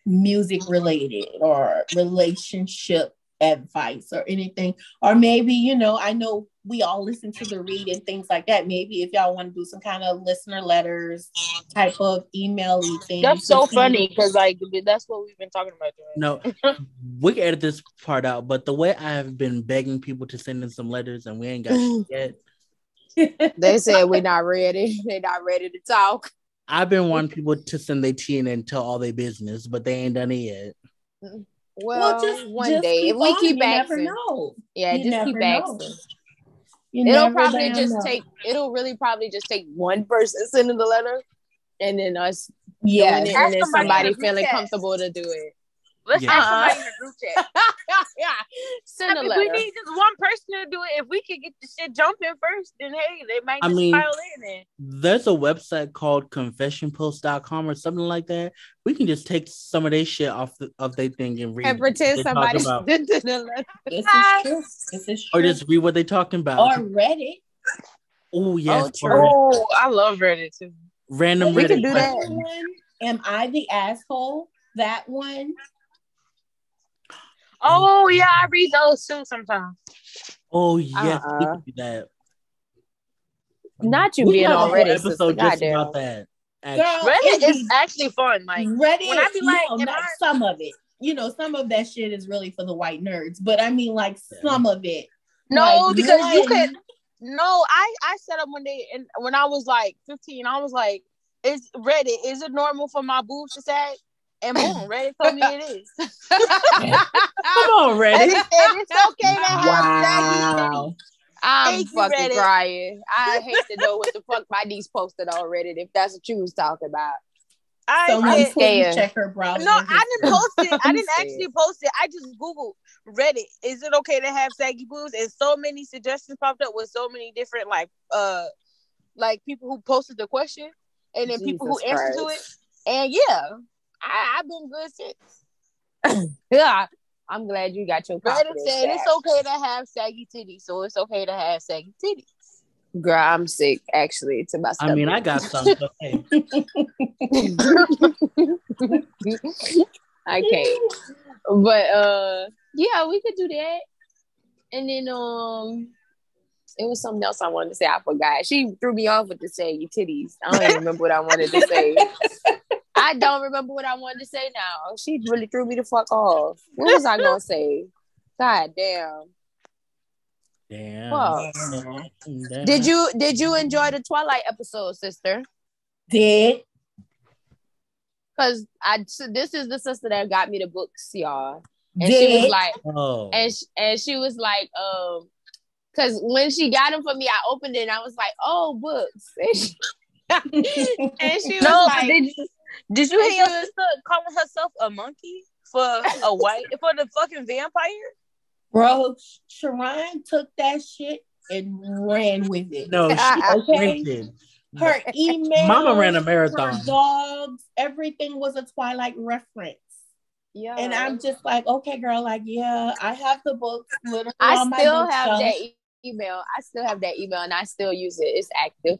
Speaker 4: music related or relationship advice or anything. Or maybe, you know, I know we all listen to the read and things like that. Maybe if y'all want to do some kind of listener letters type of email thing.
Speaker 1: That's so
Speaker 4: to
Speaker 1: funny because like that's what we've been talking about. Doing.
Speaker 3: No, [LAUGHS] we can edit this part out, but the way I have been begging people to send in some letters and we ain't got [SIGHS] shit yet.
Speaker 2: They said we're not ready. [LAUGHS] They're not ready to talk.
Speaker 3: I've been wanting people to send their tea and tell all their business, but they ain't done it yet.
Speaker 2: Well, just one
Speaker 4: just
Speaker 2: day if we
Speaker 4: on.
Speaker 2: keep
Speaker 4: you never
Speaker 2: asking,
Speaker 4: know.
Speaker 2: yeah,
Speaker 4: You
Speaker 2: just keep
Speaker 4: never know.
Speaker 2: asking.
Speaker 4: You
Speaker 2: It'll probably just
Speaker 4: know.
Speaker 2: take. It'll really probably just take one person sending the letter, and then us
Speaker 4: yeah.
Speaker 2: doing it,
Speaker 1: Ask
Speaker 2: and then
Speaker 1: somebody in
Speaker 2: somebody feeling comfortable to do it.
Speaker 1: Let's
Speaker 3: Yeah.
Speaker 1: ask somebody in the group chat. [LAUGHS]
Speaker 2: yeah, send a
Speaker 1: I mean, we need just one person to do it. If we could get the shit jumping first, then hey, they might
Speaker 3: I
Speaker 1: just
Speaker 3: mean-
Speaker 1: pile in there.
Speaker 3: There's a website called confessionpost.com or something like that. We can just take some of their shit off the, of their thing and read
Speaker 2: and pretend
Speaker 3: they talk
Speaker 2: somebody
Speaker 3: about.
Speaker 2: letter.
Speaker 4: This is true. This is true.
Speaker 3: or just read what they're talking about.
Speaker 4: or Reddit.
Speaker 3: oh yes,
Speaker 2: Oh, true.
Speaker 3: or
Speaker 1: Oh, I love Reddit too.
Speaker 3: random
Speaker 2: We
Speaker 3: Reddit
Speaker 2: can do that.
Speaker 4: One, am I the asshole? That one. Mm.
Speaker 1: Oh yeah, I read those too sometimes.
Speaker 3: Oh yes,
Speaker 2: Uh-uh.
Speaker 3: that.
Speaker 2: Not you
Speaker 3: We
Speaker 2: being
Speaker 3: have a
Speaker 2: on
Speaker 3: whole
Speaker 2: Reddit,
Speaker 3: episode just
Speaker 2: Goddamn.
Speaker 3: about that. actually.
Speaker 4: Girl,
Speaker 1: Reddit
Speaker 4: it
Speaker 1: is
Speaker 4: be-
Speaker 1: actually fun. Like
Speaker 4: Reddit.
Speaker 1: when I be like,
Speaker 4: no, not
Speaker 1: I-
Speaker 4: some of it. You know, some of that shit is really for the white nerds, but I mean, like some of it.
Speaker 1: no,
Speaker 4: Like,
Speaker 1: because you
Speaker 4: one-
Speaker 1: could. No, I I set up one day and when I was like 15, I was like, "Is Reddit? Is it normal for my boobs to sag?" And boom, [LAUGHS] Reddit told me it is.
Speaker 3: Come on, [LAUGHS]
Speaker 1: And
Speaker 3: Reddit.
Speaker 1: it said it's okay to have saggy titties.
Speaker 4: Wow.
Speaker 2: I'm
Speaker 1: Thank
Speaker 2: fucking
Speaker 1: Reddit.
Speaker 2: crying. I [LAUGHS] hate to know what the fuck my niece posted on Reddit if that's what you was talking about.
Speaker 1: I
Speaker 4: Someone
Speaker 1: said,
Speaker 4: please
Speaker 2: scared.
Speaker 4: check her browser.
Speaker 1: no, I didn't post it. I didn't actually post it. I just Googled Reddit. Is it okay to have saggy boobs? And so many suggestions popped up with so many different like uh like people who posted the question and then people who
Speaker 2: Jesus
Speaker 1: answered to it. And yeah, I, I've been good since. [COUGHS]
Speaker 2: Yeah, I'm glad you got your
Speaker 1: Reddit
Speaker 2: confidence
Speaker 1: said
Speaker 2: back.
Speaker 1: it's okay to have saggy titties, so it's okay to have saggy titties.
Speaker 2: Girl, I'm sick actually to my
Speaker 3: stomach. I mean, I got some. hey. [LAUGHS]
Speaker 2: I can't. But uh yeah, we could do that. And then um it was something else I wanted to say. I forgot. She threw me off with the saying titties. I don't even remember what I wanted to say. [LAUGHS] I don't remember what I wanted to say now. She really threw me the fuck off. What was I gonna [LAUGHS] say? God damn. Damn. damn. Did you did you enjoy the Twilight episode, sister?
Speaker 4: Did.
Speaker 2: Cause I so this is the sister that got me the books, y'all. And did. she was like, oh. and she, and she was like, um, cause when she got them for me, I opened it and I was like, oh, books. [LAUGHS] And she,
Speaker 1: and she was no, like, did you, did you hear your sister calling herself a monkey for a white [LAUGHS] for the fucking vampire?
Speaker 4: Bro, Sharon took that shit and ran with it.
Speaker 3: No, she [LAUGHS] okay?
Speaker 4: Her email,
Speaker 3: Mama ran a marathon.
Speaker 4: dogs, everything was a Twilight reference. Yeah. And I'm just like, okay, girl, like, yeah, I have the book. literally.
Speaker 2: I still have that email. I still have that email and I still use it. It's active.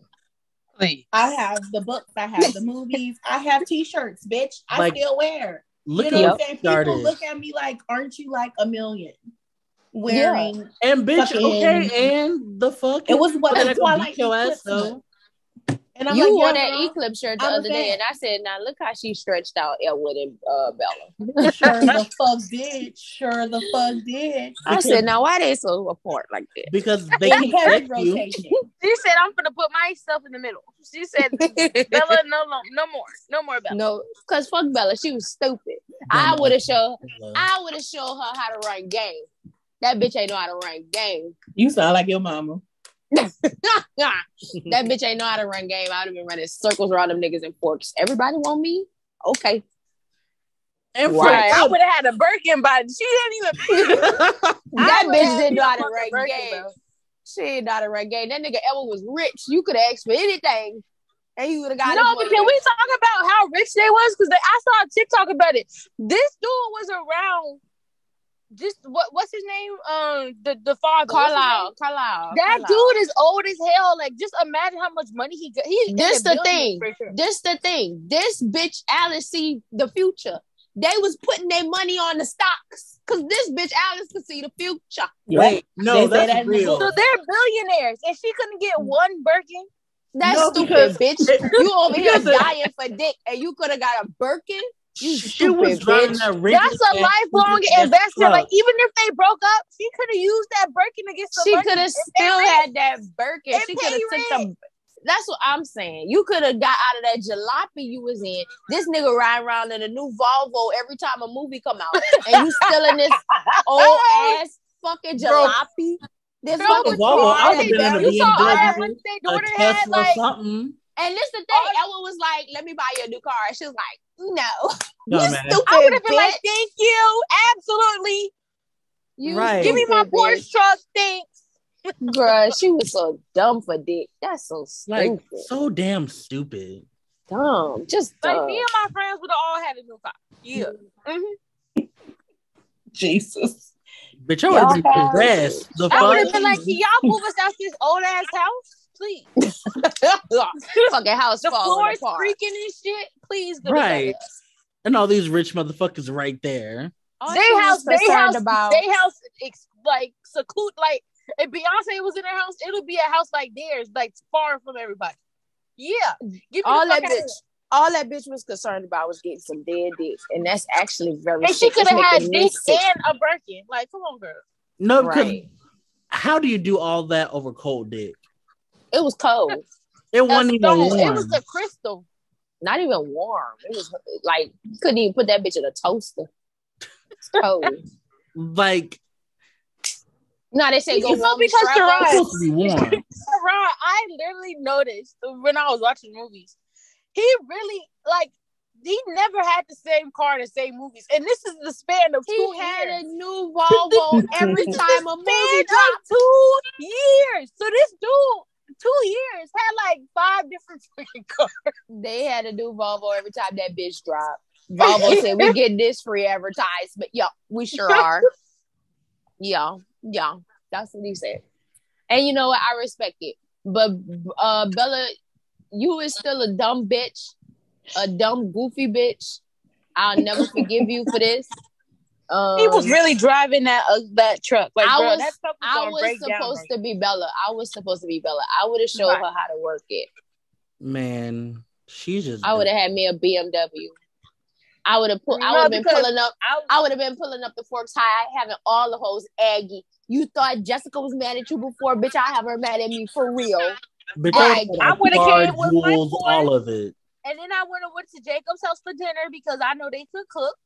Speaker 4: Please. I have the books, I have the movies, I have t-shirts, bitch. I like, still wear. Look you know what I'm saying? People look at me like, aren't you like a million? wearing yeah.
Speaker 3: and bitch fucking, okay and the fuck
Speaker 4: it was what the Twilight your ass
Speaker 2: though. And I'm you like, wore that Eclipse shirt the I'm other day, and I said, "Now look how she stretched out Edward and uh, Bella."
Speaker 4: sure the [LAUGHS] fuck did. Sure the fuck did.
Speaker 2: I said, "Now why they so apart like that?"
Speaker 3: Because [LAUGHS] they can
Speaker 1: rotation. [LAUGHS] She said, "I'm gonna put myself in the middle." She said, "Bella, no, no, no more, no more Bella."
Speaker 2: No, because fuck Bella, she was stupid. I would have showed, I would have showed her how to run game. That bitch ain't know how to run game.
Speaker 4: You sound like your mama. [LAUGHS]
Speaker 2: that bitch ain't know how to run game. I would have been running circles around them niggas and forks. Everybody want me? Okay.
Speaker 1: And right. I would have had a Birkin, by she didn't even. [LAUGHS]
Speaker 2: that bitch didn't know how to run game. She didn't know how to run game. That nigga Ella was rich. You could ask for anything. And you would have got it.
Speaker 1: No, but can we talk about how rich they was? Because I saw a TikTok about it. This dude was around just what what's his name? Um, the the father,
Speaker 2: Carlisle. Carlisle.
Speaker 1: That Carlisle. dude is old as hell. Like, just imagine how much money he got. He
Speaker 2: this the thing. Sure. This the thing. This bitch Alice see the future. They was putting their money on the stocks because this bitch Alice could see the future.
Speaker 3: Wait, no, they that's real.
Speaker 1: So they're billionaires, and she couldn't get one Birkin.
Speaker 2: That's no, stupid, bitch. [LAUGHS] You over here dying for dick, and you could have got a Birkin. You she was
Speaker 1: driving that That's a lifelong investment. Like even if they broke up, she could have used that Birkin to get some.
Speaker 2: She could have still had that Birkin. She could have took some. That's what I'm saying. You could have got out of that jalopy you was in. This nigga riding around in a new Volvo every time a movie come out, and you still in this [LAUGHS] old ass fucking jalopy. This fucking Volvo. I would have been in a BMW, a Tesla, like, something. And this the thing, Ella was like, "Let me buy you a new car." And she was like, "No, no you stupid." I would have been like,
Speaker 1: "Thank you, absolutely." You right. give me my Porsche truck, thanks.
Speaker 2: Bruh, she was so dumb for dick. That's so stupid.
Speaker 3: Like, so damn stupid.
Speaker 2: Dumb. Just
Speaker 1: like me and my friends would have all had a new car. Yeah. Mm-hmm.
Speaker 4: Jesus.
Speaker 3: Bitch, I would have been possessed.
Speaker 1: I would have been like, can y'all move us out this old ass house? Please. [LAUGHS] [LAUGHS]
Speaker 2: Fucking house the
Speaker 1: floor is creaking and shit. Please,
Speaker 3: right. And all these rich motherfuckers right there.
Speaker 1: All they house, they house, about... they house, like seclude, like if Beyonce was in her house, it'll be a house like theirs, like far from everybody. Yeah,
Speaker 2: Give all that bitch. All that bitch was concerned about was getting some dead dick, and that's actually very.
Speaker 1: And she could have had dick and a Birkin. Like, come on, girl.
Speaker 3: No, right. how do you do all that over cold dick?
Speaker 2: It was cold.
Speaker 3: It wasn't even warm.
Speaker 1: It was the crystal.
Speaker 2: Not even warm. It was like you couldn't even put that bitch in a toaster. It's cold. [LAUGHS]
Speaker 3: like
Speaker 2: no, they say go warm because Sarai, [LAUGHS]
Speaker 1: Sarai, I literally noticed when I was watching movies, he really like he never had the same car in the same movies, and this is the span of
Speaker 2: he
Speaker 1: two
Speaker 2: had
Speaker 1: years.
Speaker 2: a new Volvo [LAUGHS] every time a movie dropped.
Speaker 1: Two years. So this dude, two years, had like five different [LAUGHS] freaking cars.
Speaker 2: They had a new Volvo every time that bitch dropped. [LAUGHS] Volvo said, "We get this free advertisement." Yeah, we sure are. Yeah, yeah, that's what he said. And you know what? I respect it But uh, Bella, you is still a dumb bitch, a dumb goofy bitch. I'll never forgive you for this.
Speaker 1: Um, he was um, really driving that uh, that truck. Like,
Speaker 2: I
Speaker 1: bro,
Speaker 2: was,
Speaker 1: that
Speaker 2: was I was supposed to be Bella. I was supposed to be Bella. I would have showed right. her how to work it.
Speaker 3: Man, she's just.
Speaker 2: I would have had me a BMW. I would have put. I would have been pulling up. I, I would have been pulling up the Forks High, having all the hoes aggy. You thought Jessica was mad at you before, bitch? I have her mad at me for real.
Speaker 3: Because like, I would have came with my all of it.
Speaker 1: And then I would have went to Jacob's house for dinner because I know they could cook.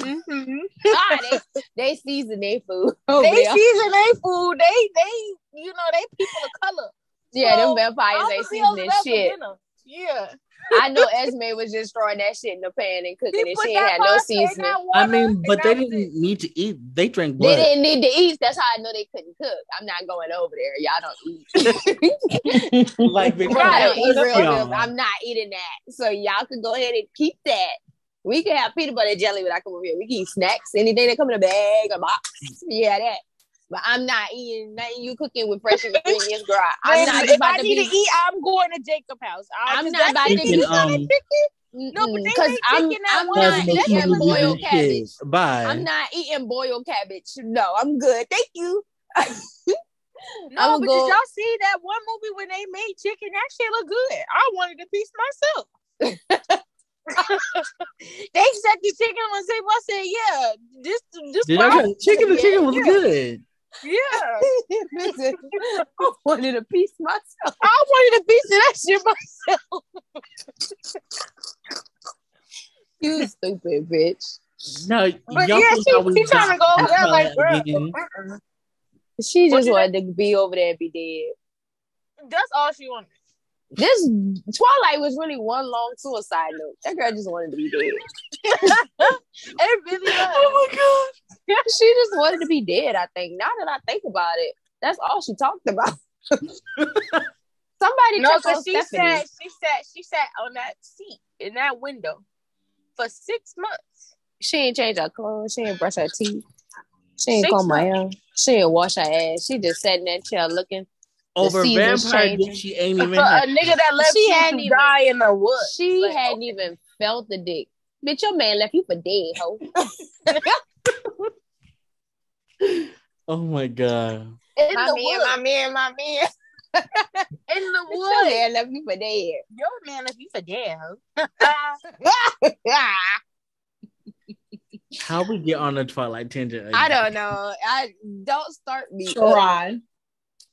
Speaker 2: Mm-hmm. ah, they, they season their food. [LAUGHS]
Speaker 1: Oh, they yeah. season their food. They they you know they people of color.
Speaker 2: Yeah, so, them vampires ain't seasoning shit.
Speaker 1: Yeah.
Speaker 2: I know [LAUGHS] Esme was just throwing that shit in the pan and cooking it. she ain't had no seasoning.
Speaker 3: I mean, but they didn't need to eat. They drank blood.
Speaker 2: They didn't need to eat. That's how I know they couldn't cook. I'm not going over there. Y'all don't eat. [LAUGHS] like I don't eat real I'm not eating that. So y'all can go ahead and keep that. We can have peanut butter and jelly when I come over here. We can eat snacks, anything that come in a bag or box. Yeah, that. But I'm not eating nothing you cooking with fresh ingredients, girl. [LAUGHS] I'm not
Speaker 1: if I need be, to eat, I'm going to Jacob House.
Speaker 2: I'm, I'm not about to eat um,
Speaker 1: no, but because I'm, I'm
Speaker 2: not eating boiled cabbage.
Speaker 3: Bye.
Speaker 2: I'm not eating boiled cabbage. No, I'm good. Thank you. [LAUGHS]
Speaker 1: no, but go... did y'all see that one movie when they made chicken? That shit look good. I wanted a piece myself. [LAUGHS] they set the chicken on the table. I said, "Yeah, this this
Speaker 3: chicken. The chicken was yeah. good."
Speaker 1: Yeah. [LAUGHS]
Speaker 2: I wanted a piece myself.
Speaker 1: I wanted a piece of that shit myself.
Speaker 2: you stupid bitch.
Speaker 3: No,
Speaker 1: but yeah, she, she trying to go over there like, girl. Uh-uh.
Speaker 2: She just wanted to be over there and be dead.
Speaker 1: That's all she wanted.
Speaker 2: This Twilight was really one long suicide note. That girl just wanted to be dead. [LAUGHS]
Speaker 1: it really was. Oh
Speaker 2: my god. [LAUGHS] she just wanted to be dead, I think. Now that I think about it, that's all she talked about. [LAUGHS] Somebody
Speaker 1: no, because she Stephanie. sat, she sat, she sat on that seat in that window for six months.
Speaker 2: She ain't change her clothes. She ain't brush her teeth. She ain't comb my hair. She ain't wash her ass. She just sat in that chair looking
Speaker 3: over vampire dick. She ain't even
Speaker 1: a nigga that left she hadn't even, die in the woods.
Speaker 2: She like, hadn't okay. even felt the dick. Bitch, your man left you for dead, ho. [LAUGHS]
Speaker 3: oh my god.
Speaker 1: In
Speaker 2: my
Speaker 1: the
Speaker 2: man, woods. my man, my man. [LAUGHS]
Speaker 1: in the woods.
Speaker 2: Your man left you for dead.
Speaker 1: Your man left you for dead, ho.
Speaker 3: How we get on the Twilight tangent? [LAUGHS]
Speaker 2: Again? I don't know. I don't start me.
Speaker 4: Try.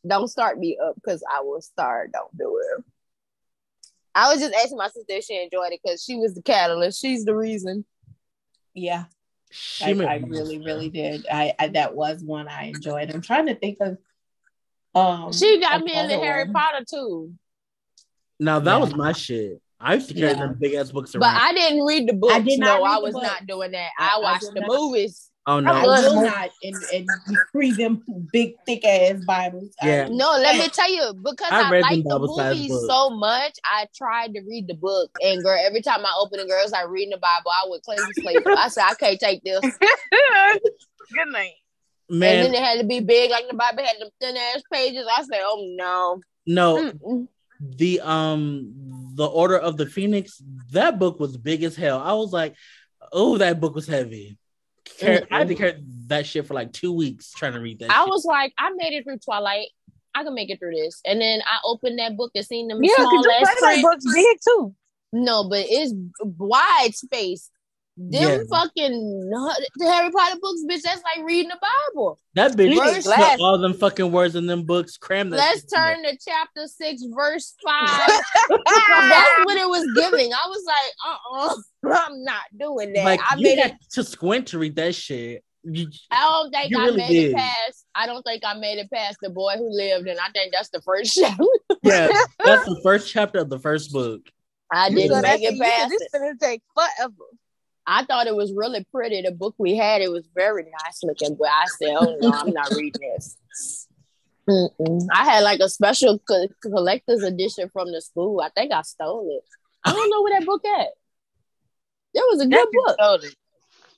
Speaker 2: Don't start me up because I will start. Don't do it. I was just asking my sister if she enjoyed it because she was the catalyst. She's the reason.
Speaker 4: Yeah. I, I, really, really did. I, I, that was one I enjoyed. I'm trying to think of um
Speaker 2: She got me into Harry Potter too.
Speaker 3: Now that yeah. was my shit. I used to carry yeah. them big ass books around.
Speaker 2: But I didn't read the books. I did not. No, I was not doing that. I, I watched the not. movies.
Speaker 3: Oh no,
Speaker 4: I will not and, and read them big thick ass Bibles.
Speaker 3: Yeah.
Speaker 2: No, let me tell you, because I, I like the movies so much, I tried to read the book. And girl, every time I open the girls, I reading the Bible, I would cleanse sleep. I said, I can't take this. [LAUGHS]
Speaker 1: Good night.
Speaker 3: Man.
Speaker 2: And then it had to be big, like the Bible had them thin ass pages. I said, Oh no.
Speaker 3: No. Mm-mm. The um the Order of the Phoenix, that book was big as hell. I was like, oh, that book was heavy. Car- I had to carry that shit for like two weeks trying to read that.
Speaker 2: I
Speaker 3: shit.
Speaker 2: was like, I made it through Twilight. I can make it through this, and then I opened that book and seen them yeah, small ass print.
Speaker 1: book's big too.
Speaker 2: No, but it's wide space. Them yeah. fucking the Harry Potter books, bitch. That's like reading the Bible.
Speaker 3: That bitch verse, put all them fucking words in them books. Cram that.
Speaker 2: Let's turn to chapter six, verse [LAUGHS] five. that's what it was giving. I was like, uh, uh-uh, [LAUGHS] I'm not doing that.
Speaker 3: Like,
Speaker 2: I
Speaker 3: made it to squint to read that shit.
Speaker 2: You, I don't think I really made did. it past. I don't think I made it past the boy who lived, and I think that's the first [LAUGHS] chapter.
Speaker 3: yeah, that's the first chapter of the first book.
Speaker 2: I didn't make it past.
Speaker 1: This is gonna take forever.
Speaker 2: I thought it was really pretty. The book we had, it was very nice looking, but I said, "Oh no, I'm not reading this." Mm-mm. I had like a special co- collector's edition from the school. I think I stole it. I don't know where that book at. It was a good book. It. it.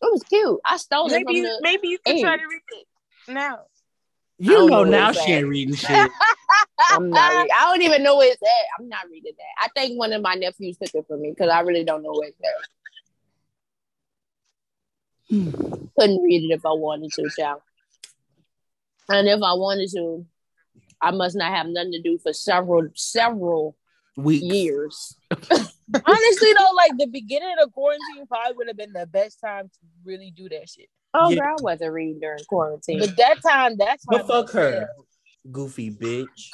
Speaker 2: was cute. I stole
Speaker 1: maybe
Speaker 2: it from
Speaker 1: you,
Speaker 2: the.
Speaker 1: Maybe you can try to read it now.
Speaker 3: You know, know now she ain't reading shit. [LAUGHS]
Speaker 2: I'm not. Re- I don't even know where it's at. I'm not reading that. I think one of my nephews took it for me because I really don't know where it's at. Hmm. Couldn't read it if I wanted to, child. And if I wanted to, I must not have nothing to do for several several Weeks. years. [LAUGHS]
Speaker 1: Honestly, though, like the beginning of quarantine probably would have been the best time to really do that shit.
Speaker 2: Oh, yeah. girl, I wasn't reading during quarantine.
Speaker 1: But that time, that's
Speaker 3: but [LAUGHS] fuck her, goofy bitch.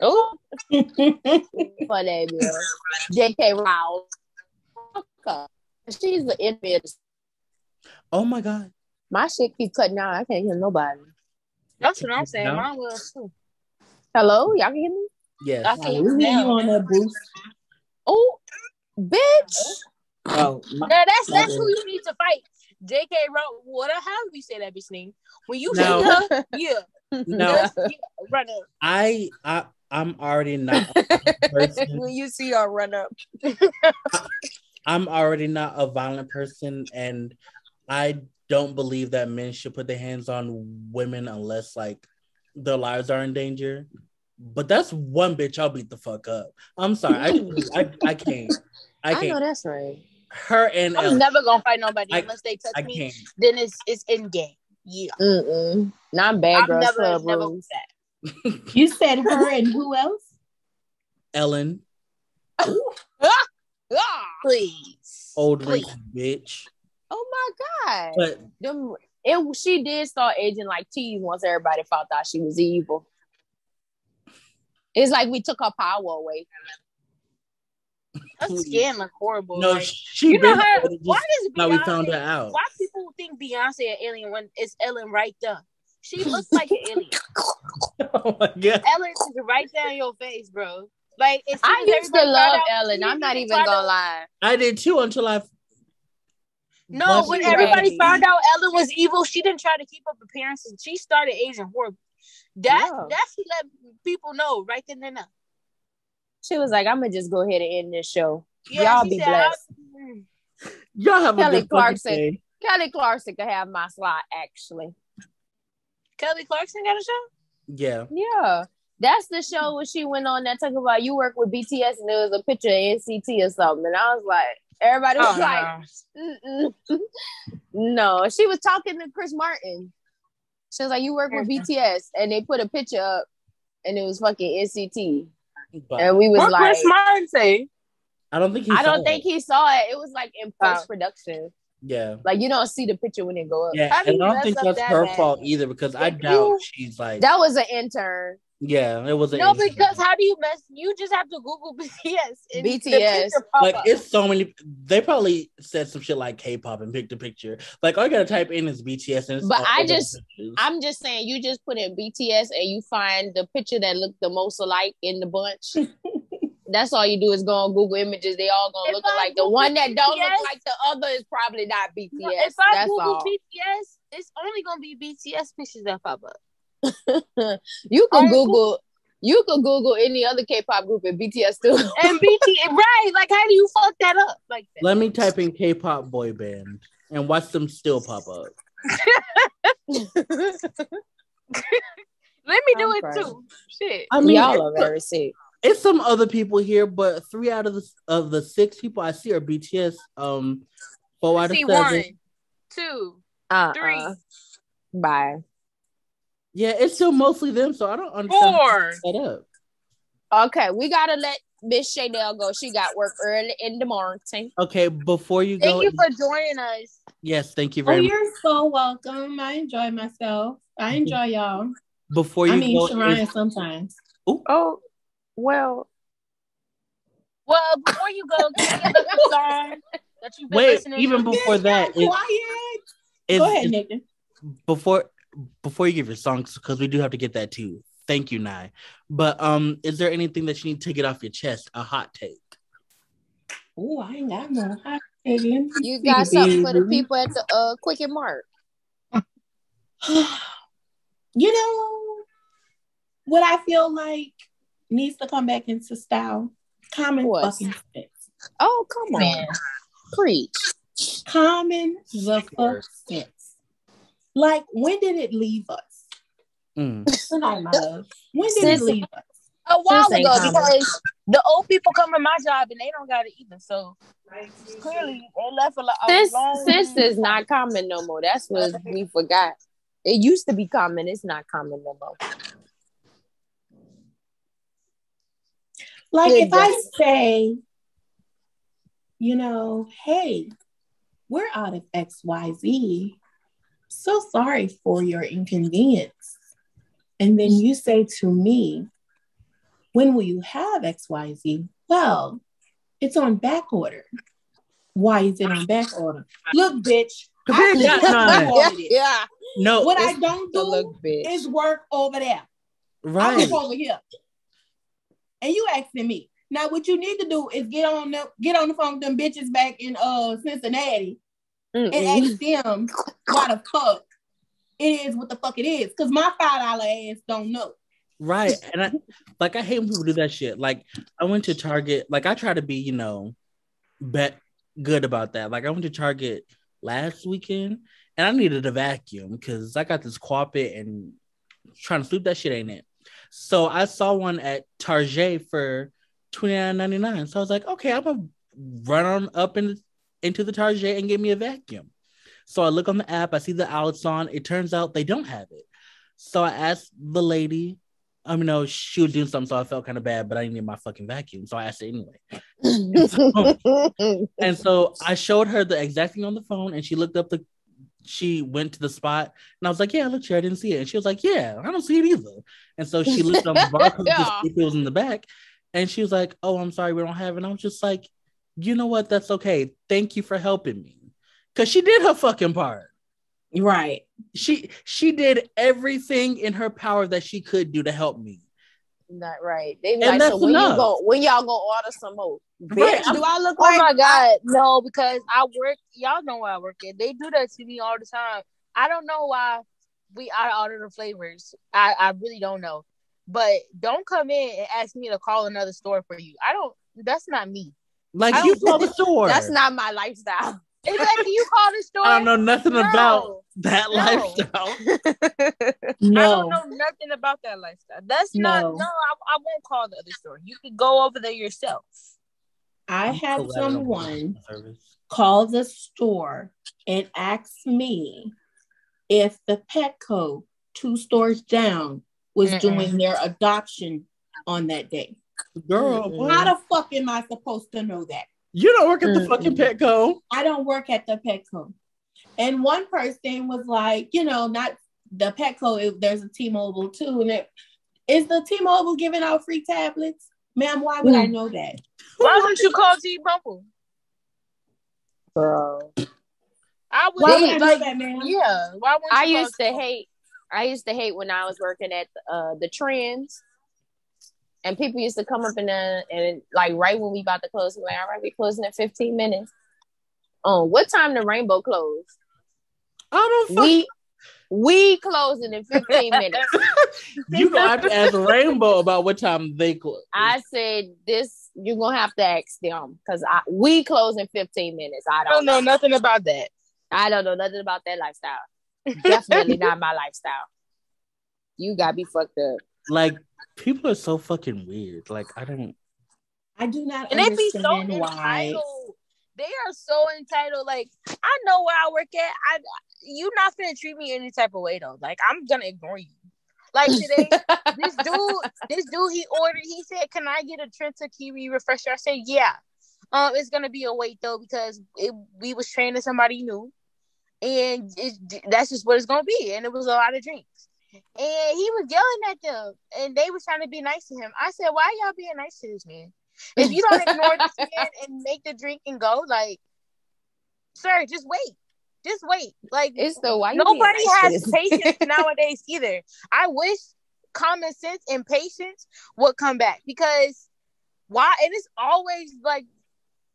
Speaker 2: Oh, funny girl, J.K. Rowling. She's the enemy.
Speaker 3: Oh my god,
Speaker 2: my shit keep cutting out. I can't hear nobody.
Speaker 1: That's what I'm saying. Mine will too.
Speaker 2: Hello, y'all can hear me?
Speaker 3: Yes.
Speaker 4: I can hear you on that booth.
Speaker 2: Oh, bitch.
Speaker 1: Oh, my, now that's that's who you need to fight. J.K. Rowling. What? How do we say that, bitch name? When you no. say her, [LAUGHS] yeah.
Speaker 3: No, yeah, run up. I I I'm already not [LAUGHS]
Speaker 2: when you see her run up. [LAUGHS]
Speaker 3: I'm already not a violent person, and I don't believe that men should put their hands on women unless like their lives are in danger. But that's one bitch I'll beat the fuck up. I'm sorry. I I, I can't. I can't. [LAUGHS] I
Speaker 2: know that's right.
Speaker 3: Her and
Speaker 1: I'm Ellen. never gonna fight nobody I, unless they touch I me. Can't. Then it's it's in game. Yeah.
Speaker 2: Mm-mm. Not bad girl never, club never rules.
Speaker 4: That. [LAUGHS] you said her and who else?
Speaker 3: Ellen. [LAUGHS] Ah!
Speaker 1: Please.
Speaker 3: Old Please. bitch.
Speaker 2: Oh my god.
Speaker 3: But
Speaker 2: Them, it she did start aging like tease once everybody found out she was evil. It's like we took her power away.
Speaker 1: That skin look horrible.
Speaker 3: No,
Speaker 1: like,
Speaker 3: she
Speaker 1: you know her. Why does Beyonce?
Speaker 3: we found her out.
Speaker 1: Why people think Beyonce an alien when it's Ellen right there? She looks like an alien. [LAUGHS]
Speaker 3: oh my god,
Speaker 1: Ellen is right there in your face, bro. Like
Speaker 2: I used to love Ellen. I'm not even gonna lie.
Speaker 3: I did too until I.
Speaker 1: No, when everybody found out Ellen was evil, she didn't try to keep up appearances. She started Asian horrible. That yeah. that's let people know right then and there.
Speaker 2: She was like, "I'm gonna just go ahead and end this show. Yeah, Y'all be said, blessed."
Speaker 3: Y'all have
Speaker 2: Kelly Clarkson. Day. Kelly Clarkson could have my slot actually.
Speaker 1: Kelly Clarkson got a show.
Speaker 3: Yeah.
Speaker 2: Yeah. That's the show where she went on that talk about you work with BTS and there was a picture of NCT or something. And I was like, everybody was oh, like, no. [LAUGHS] no. She was talking to Chris Martin. She was like, "You work with BTS," and they put a picture up, and it was fucking NCT, but and we was what like,
Speaker 1: Chris Martin say?
Speaker 3: I don't think he.
Speaker 2: I don't think he saw it. It was like in oh. post production.
Speaker 3: Yeah,
Speaker 2: like you don't see the picture when it go up.
Speaker 3: Yeah, and I don't think that's that her bad? fault either because if I doubt you, she's like
Speaker 2: that was an intern.
Speaker 3: Yeah, it was
Speaker 1: no because how do you mess? You just have to Google [LAUGHS] BTS.
Speaker 2: BTS,
Speaker 3: like it's so many. They probably said some shit like K-pop and picked a picture. Like all you gotta type in is BTS. And
Speaker 2: but I just, I'm just saying, you just put in BTS and you find the picture that looked the most alike in the bunch. [LAUGHS] That's all you do is go on Google Images. They all gonna if look like the one that don't look like the other is probably not BTS. No, if I That's Google all.
Speaker 1: BTS, it's only gonna be BTS pictures that pop up. [LAUGHS]
Speaker 2: you can Google. You could Google any other K-pop group and BTS too.
Speaker 1: and [LAUGHS] BTS, right? Like, how do you fuck that up? Like, that?
Speaker 3: let me type in K-pop boy band and watch them still pop up. [LAUGHS]
Speaker 1: let me do I'm it crying. too. Shit. I
Speaker 2: mean, y'all are very sick.
Speaker 3: It's some other people here, but three out of the of the six people I see are BTS. Um, four out of seven. One,
Speaker 1: two, uh-uh. three.
Speaker 2: Bye.
Speaker 3: Yeah, it's still mostly them, so I don't understand. Four. Set up.
Speaker 2: Okay, we gotta let Miss Chanel go. She got work early in the morning.
Speaker 3: Okay, before you
Speaker 1: go,
Speaker 3: thank
Speaker 1: you for joining us.
Speaker 3: Yes, thank you oh, very oh,
Speaker 4: much. You're so welcome. I enjoy myself. I mm-hmm. enjoy y'all.
Speaker 3: Before you,
Speaker 4: I mean,
Speaker 3: go,
Speaker 4: Shariah is... sometimes.
Speaker 2: Ooh. Oh, well.
Speaker 1: Well, before you go, can you give us [LAUGHS] a song that you've been Wait, listening
Speaker 3: even
Speaker 1: to?
Speaker 3: before that,
Speaker 4: quiet. Go ahead, Nathan.
Speaker 3: Before before you give your songs, because we do have to get that too. Thank you, Ny. But um, is there anything that you need to get off your chest? A hot take.
Speaker 4: Oh, I ain't got no hot take.
Speaker 2: You got something for the people at the uh Quick Mart. [SIGHS]
Speaker 4: you know what I feel like needs to come back into style. Common what? fucking sense.
Speaker 2: Oh, come on. Preach.
Speaker 4: Common the fuck sense. Like, when did it leave us?
Speaker 3: Mm.
Speaker 4: Tonight, my love. When did Since, it leave us?
Speaker 1: a while ago because the old people come to my job and they don't got it either. So clearly they left a lot.
Speaker 2: Since since is not common no more. That's what we forgot. It used to be common. It's not common no more.
Speaker 4: Like if I say, you know, hey, we're out of XYZ. So sorry for your inconvenience. And then you say to me, when will you have XYZ? Well, it's on back order. Why is it on back order? Look, bitch. I [LAUGHS] yeah, yeah. No. What I don't do look, is work over there. Right. I work over here. And you asking me. Now, what you need to do is get on the get on the phone with them bitches back in uh Cincinnati Mm-mm. and ask them why the fuck it is what the fuck it is. Cause my five dollar ass don't know.
Speaker 3: Right. And I like I hate when people do that shit. Like I went to Target, like I try to be, you know, bet good about that. Like I went to Target last weekend and I needed a vacuum because I got this carpet and trying to sweep that shit ain't it. So I saw one at Target for twenty nine ninety nine. So I was like, okay, I'm gonna run on up in, into the Target and get me a vacuum. So I look on the app, I see the outlets on. It turns out they don't have it. So I asked the lady I mean, no, she was doing something, so I felt kind of bad, but I didn't need my fucking vacuum, so I asked it anyway. and, [LAUGHS] so, and so I showed her the exact thing on the phone, and she looked up the. She went to the spot, and I was like, "Yeah, I look here, I didn't see it." And she was like, "Yeah, I don't see it either." And so she looked on [LAUGHS] the barcode yeah. to see if it was in the back, and she was like, "Oh, I'm sorry, we don't have it." And I was just like, "You know what? That's okay. Thank you for helping me," because she did her fucking part.
Speaker 4: Right.
Speaker 3: She she did everything in her power that she could do to help me.
Speaker 2: Not right. They like, so when enough. you go when y'all gonna order some more? Bitch, do I look oh like oh
Speaker 1: my god, no, because I work, y'all know where I work at. They do that to me all the time. I don't know why we I order the flavors. I, I really don't know. But don't come in and ask me to call another store for you. I don't that's not me.
Speaker 3: Like you call the [LAUGHS] store.
Speaker 2: That's not my lifestyle. [LAUGHS]
Speaker 1: Exactly. You call the store.
Speaker 3: I don't know nothing no. about that no. lifestyle. [LAUGHS]
Speaker 1: no. I don't know nothing about that lifestyle. That's no. not no, I, I won't call the other store. You can go over there yourself.
Speaker 4: I had someone call the store and ask me if the Petco two stores down was Mm-mm. doing their adoption on that day. Girl, how the fuck am I supposed to know that?
Speaker 3: You don't work at the mm-hmm. fucking Petco.
Speaker 4: I don't work at the Petco. And one person was like, you know, not the Petco, there's a T-Mobile too. And it is the T-Mobile giving out free tablets? Ma'am, why would mm. I know that?
Speaker 1: Why would you call T-Mobile?
Speaker 2: Bro.
Speaker 1: I would, why would like, that, man? Yeah. Why would
Speaker 2: I used to hate I used to hate when I was working at uh, the trends and people used to come up and then and like right when we about to close, we like, all right, we closing in 15 minutes. Oh, what time the rainbow close?
Speaker 3: I don't
Speaker 2: we we closing in 15 [LAUGHS] minutes.
Speaker 3: you gonna have to ask Rainbow about what time they close.
Speaker 2: I said this you're gonna have to ask them because I we close in 15 minutes. I don't,
Speaker 1: I don't know, know nothing about that.
Speaker 2: I don't know nothing about that lifestyle. Definitely [LAUGHS] not my lifestyle. You got me fucked up.
Speaker 3: Like people are so fucking weird. Like I don't.
Speaker 4: I do not and understand they be so why.
Speaker 1: Entitled. They are so entitled. Like I know where I work at. I you not gonna treat me any type of way though. Like I'm gonna ignore you. Like today, [LAUGHS] this dude, this dude, he ordered. He said, "Can I get a Trenta Kiwi refresher?" I said, "Yeah." Um, it's gonna be a wait though because it, we was training somebody new, and it, that's just what it's gonna be. And it was a lot of drinks and he was yelling at them, and they were trying to be nice to him. I said, "Why y'all being nice to this man? If you don't ignore this [LAUGHS] man and make the drink and go, like, sir, just wait." Just wait. Like
Speaker 2: it's the why
Speaker 1: nobody nice has patience [LAUGHS] nowadays either. I wish common sense and patience would come back because why and it's always like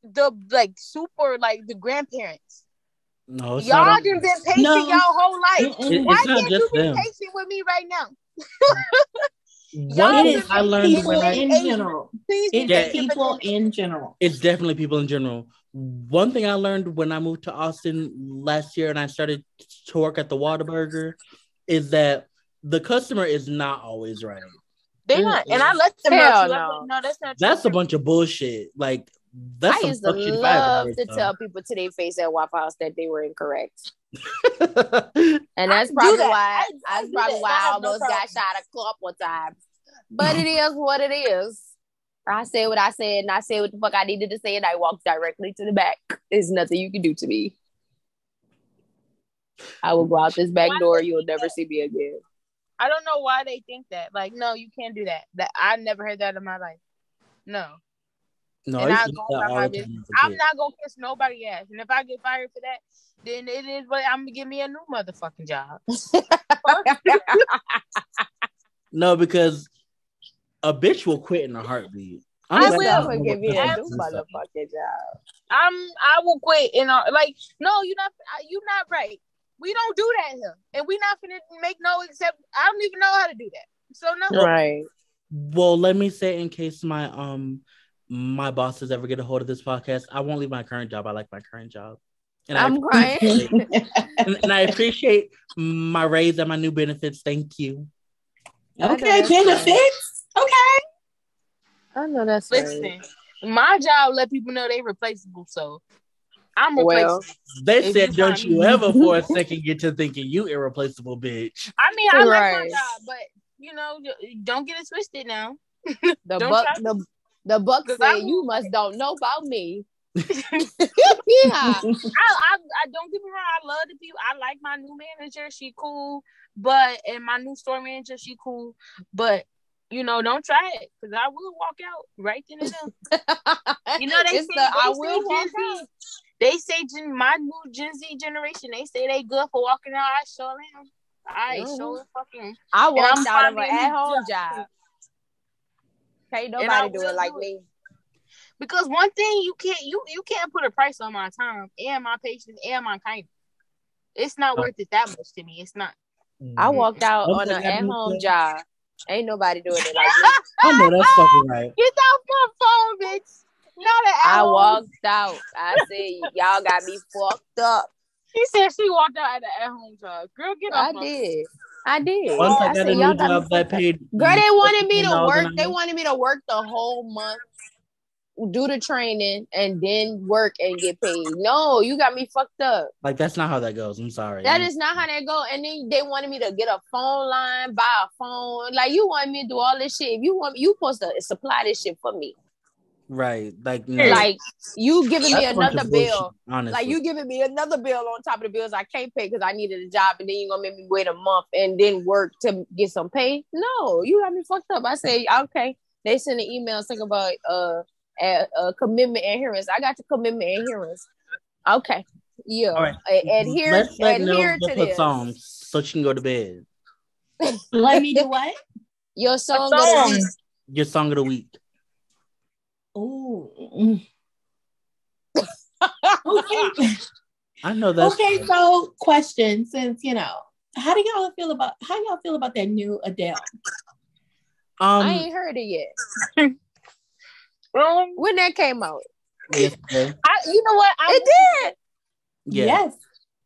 Speaker 1: the like super like the grandparents
Speaker 3: no,
Speaker 1: y'all have been patient no. y'all whole life. It, Why can't you be them. patient with me right now? [LAUGHS]
Speaker 3: One thing I learned when I
Speaker 4: in general, it's yeah, people in general.
Speaker 3: It's definitely people in general. One thing I learned when I moved to Austin last year and I started to work at the Whataburger is that the customer is not always right.
Speaker 1: They not, and I let them
Speaker 2: Hell
Speaker 1: know.
Speaker 2: no.
Speaker 1: No, that's not.
Speaker 3: That's
Speaker 1: true.
Speaker 3: a bunch of bullshit. Like that's
Speaker 2: I used to
Speaker 3: fuck shit if I ever
Speaker 2: love to
Speaker 3: some.
Speaker 2: tell people to their face at Waffle House that they were incorrect. [LAUGHS] And that's
Speaker 1: do
Speaker 2: probably
Speaker 1: that.
Speaker 2: why
Speaker 1: I- I
Speaker 2: that's
Speaker 1: do
Speaker 2: probably
Speaker 1: that.
Speaker 2: why
Speaker 1: I
Speaker 2: I
Speaker 1: have no
Speaker 2: almost got
Speaker 1: problem.
Speaker 2: shot a couple times. But it is what it is. I said what I said, and I said what the fuck I needed to say, and I walked directly to the back. There's nothing you can do to me. I will go out this back
Speaker 1: Why
Speaker 2: door. You'll never
Speaker 1: do
Speaker 2: see me again.
Speaker 1: I don't know why they think that. Like, no, you can't do that. That I never heard that in my life. No,
Speaker 3: no,
Speaker 1: And
Speaker 3: I
Speaker 1: I
Speaker 3: used to
Speaker 1: go
Speaker 3: do that
Speaker 1: by
Speaker 3: all
Speaker 1: my
Speaker 3: the
Speaker 1: business.
Speaker 3: time. as a
Speaker 1: I'm not gonna kiss nobody ass. And if I get fired for that, then it is what I'm gonna give me a new motherfucking job. [LAUGHS]
Speaker 3: No, because a bitch will quit in a heartbeat.
Speaker 2: I
Speaker 3: glad
Speaker 2: will
Speaker 3: don't
Speaker 2: give
Speaker 3: what
Speaker 2: you a new
Speaker 3: fuck is up.
Speaker 2: motherfucking job.
Speaker 1: I'm I will quit and uh, like no, you're not You're not right. We don't do that here, and we not finna make no except. I don't even know how to do that. So no,
Speaker 2: Right.
Speaker 3: Well, let me say in case my um my bosses ever get a hold of this podcast, I won't leave my current job. I like my current job. And I
Speaker 2: I'm crying. [LAUGHS]
Speaker 3: and, and I appreciate my raise and my new benefits. Thank you.
Speaker 4: Okay,
Speaker 2: that's right.
Speaker 4: benefits. Okay.
Speaker 2: I know that's right.
Speaker 1: My job let people know they're replaceable, so I'm
Speaker 2: Well,
Speaker 1: replaceable.
Speaker 3: They
Speaker 1: If
Speaker 3: said,
Speaker 1: you
Speaker 3: "Don't you
Speaker 1: me-
Speaker 3: ever for a [LAUGHS] second get to thinking you irreplaceable, bitch."
Speaker 1: I mean, I like my job, but you know, don't get it twisted now.
Speaker 2: the [LAUGHS]
Speaker 1: Don't
Speaker 2: buck
Speaker 1: try-
Speaker 2: the the
Speaker 1: book
Speaker 2: said you must don't know about me. yeah. [LAUGHS] [LAUGHS]
Speaker 1: I, I, I don't get me wrong. I love the people. I like my new manager. She cool, but and my new store manager, she cool. But you know, don't try it because I will walk out right then and there. [LAUGHS] You know they
Speaker 2: it's
Speaker 1: say,
Speaker 2: the I
Speaker 1: they
Speaker 2: will
Speaker 1: say
Speaker 2: walk
Speaker 1: Gen
Speaker 2: out.
Speaker 1: They say Gen, my new Gen Z generation. They say they good for walking out. I sure am. I
Speaker 2: Mhm.
Speaker 1: sure fucking.
Speaker 2: I walked out of an at home
Speaker 1: job.
Speaker 2: Job. Can't nobody do it like
Speaker 1: do it.
Speaker 2: me.
Speaker 1: Because one thing you can't you you can't put a price on my time and my patience and my kindness. It's not uh, worth it that much to me. It's not.
Speaker 2: I mm-hmm. walked out
Speaker 3: Don't
Speaker 2: on
Speaker 3: they
Speaker 2: an at home job. Ain't nobody doing it like me. [LAUGHS]
Speaker 3: I know that's fucking right.
Speaker 1: Get off my phone, bitch. Not an
Speaker 2: I
Speaker 1: at-home.
Speaker 2: walked out. I said, y'all got me fucked up.
Speaker 1: She said she walked out at an at-home job. Girl, get off
Speaker 2: I
Speaker 1: my
Speaker 2: did. I did.
Speaker 3: Once I
Speaker 2: I
Speaker 3: got
Speaker 2: said,
Speaker 3: a new job that paid,
Speaker 2: Girl, they wanted me to work. They wanted me to work the whole month, do the training, and then work and get paid. No, you got me fucked up.
Speaker 3: Like that's not how that goes. I'm sorry.
Speaker 2: That is not how that go. And then they wanted me to get a phone line, buy a phone. Like you want me to do all this shit. If you want, you supposed to supply this shit for me.
Speaker 3: Right. Like no.
Speaker 2: Like you giving me
Speaker 3: That's a bunch
Speaker 2: another bill.
Speaker 3: honestly.
Speaker 2: Like you giving me another bill on top of the bills I can't pay because I needed a job, and then you gonna make me wait a month and then work to get some pay. No, you got me fucked up. I say okay. They send an email talking about uh a, a commitment adherence. I got the commitment adherence. Okay, yeah.
Speaker 3: All right.
Speaker 2: A- adhere
Speaker 3: Let's let
Speaker 2: adhere
Speaker 3: Nel
Speaker 2: to
Speaker 3: put
Speaker 2: this.
Speaker 3: songs so she can go to bed.
Speaker 4: Let me do what? [LAUGHS]
Speaker 2: Your song,
Speaker 1: A
Speaker 2: of the
Speaker 1: song.
Speaker 2: week.
Speaker 3: Your song of the week.
Speaker 4: Ooh. [LAUGHS] okay.
Speaker 3: I know that.
Speaker 4: okay, so question since you know, how do y'all feel about how y'all feel about that new Adele?
Speaker 3: um
Speaker 2: I ain't heard it yet. [LAUGHS]
Speaker 1: Um,
Speaker 2: When that came out,
Speaker 3: yesterday.
Speaker 1: I, you know what? I,
Speaker 2: it did.
Speaker 3: Yeah.
Speaker 4: Yes.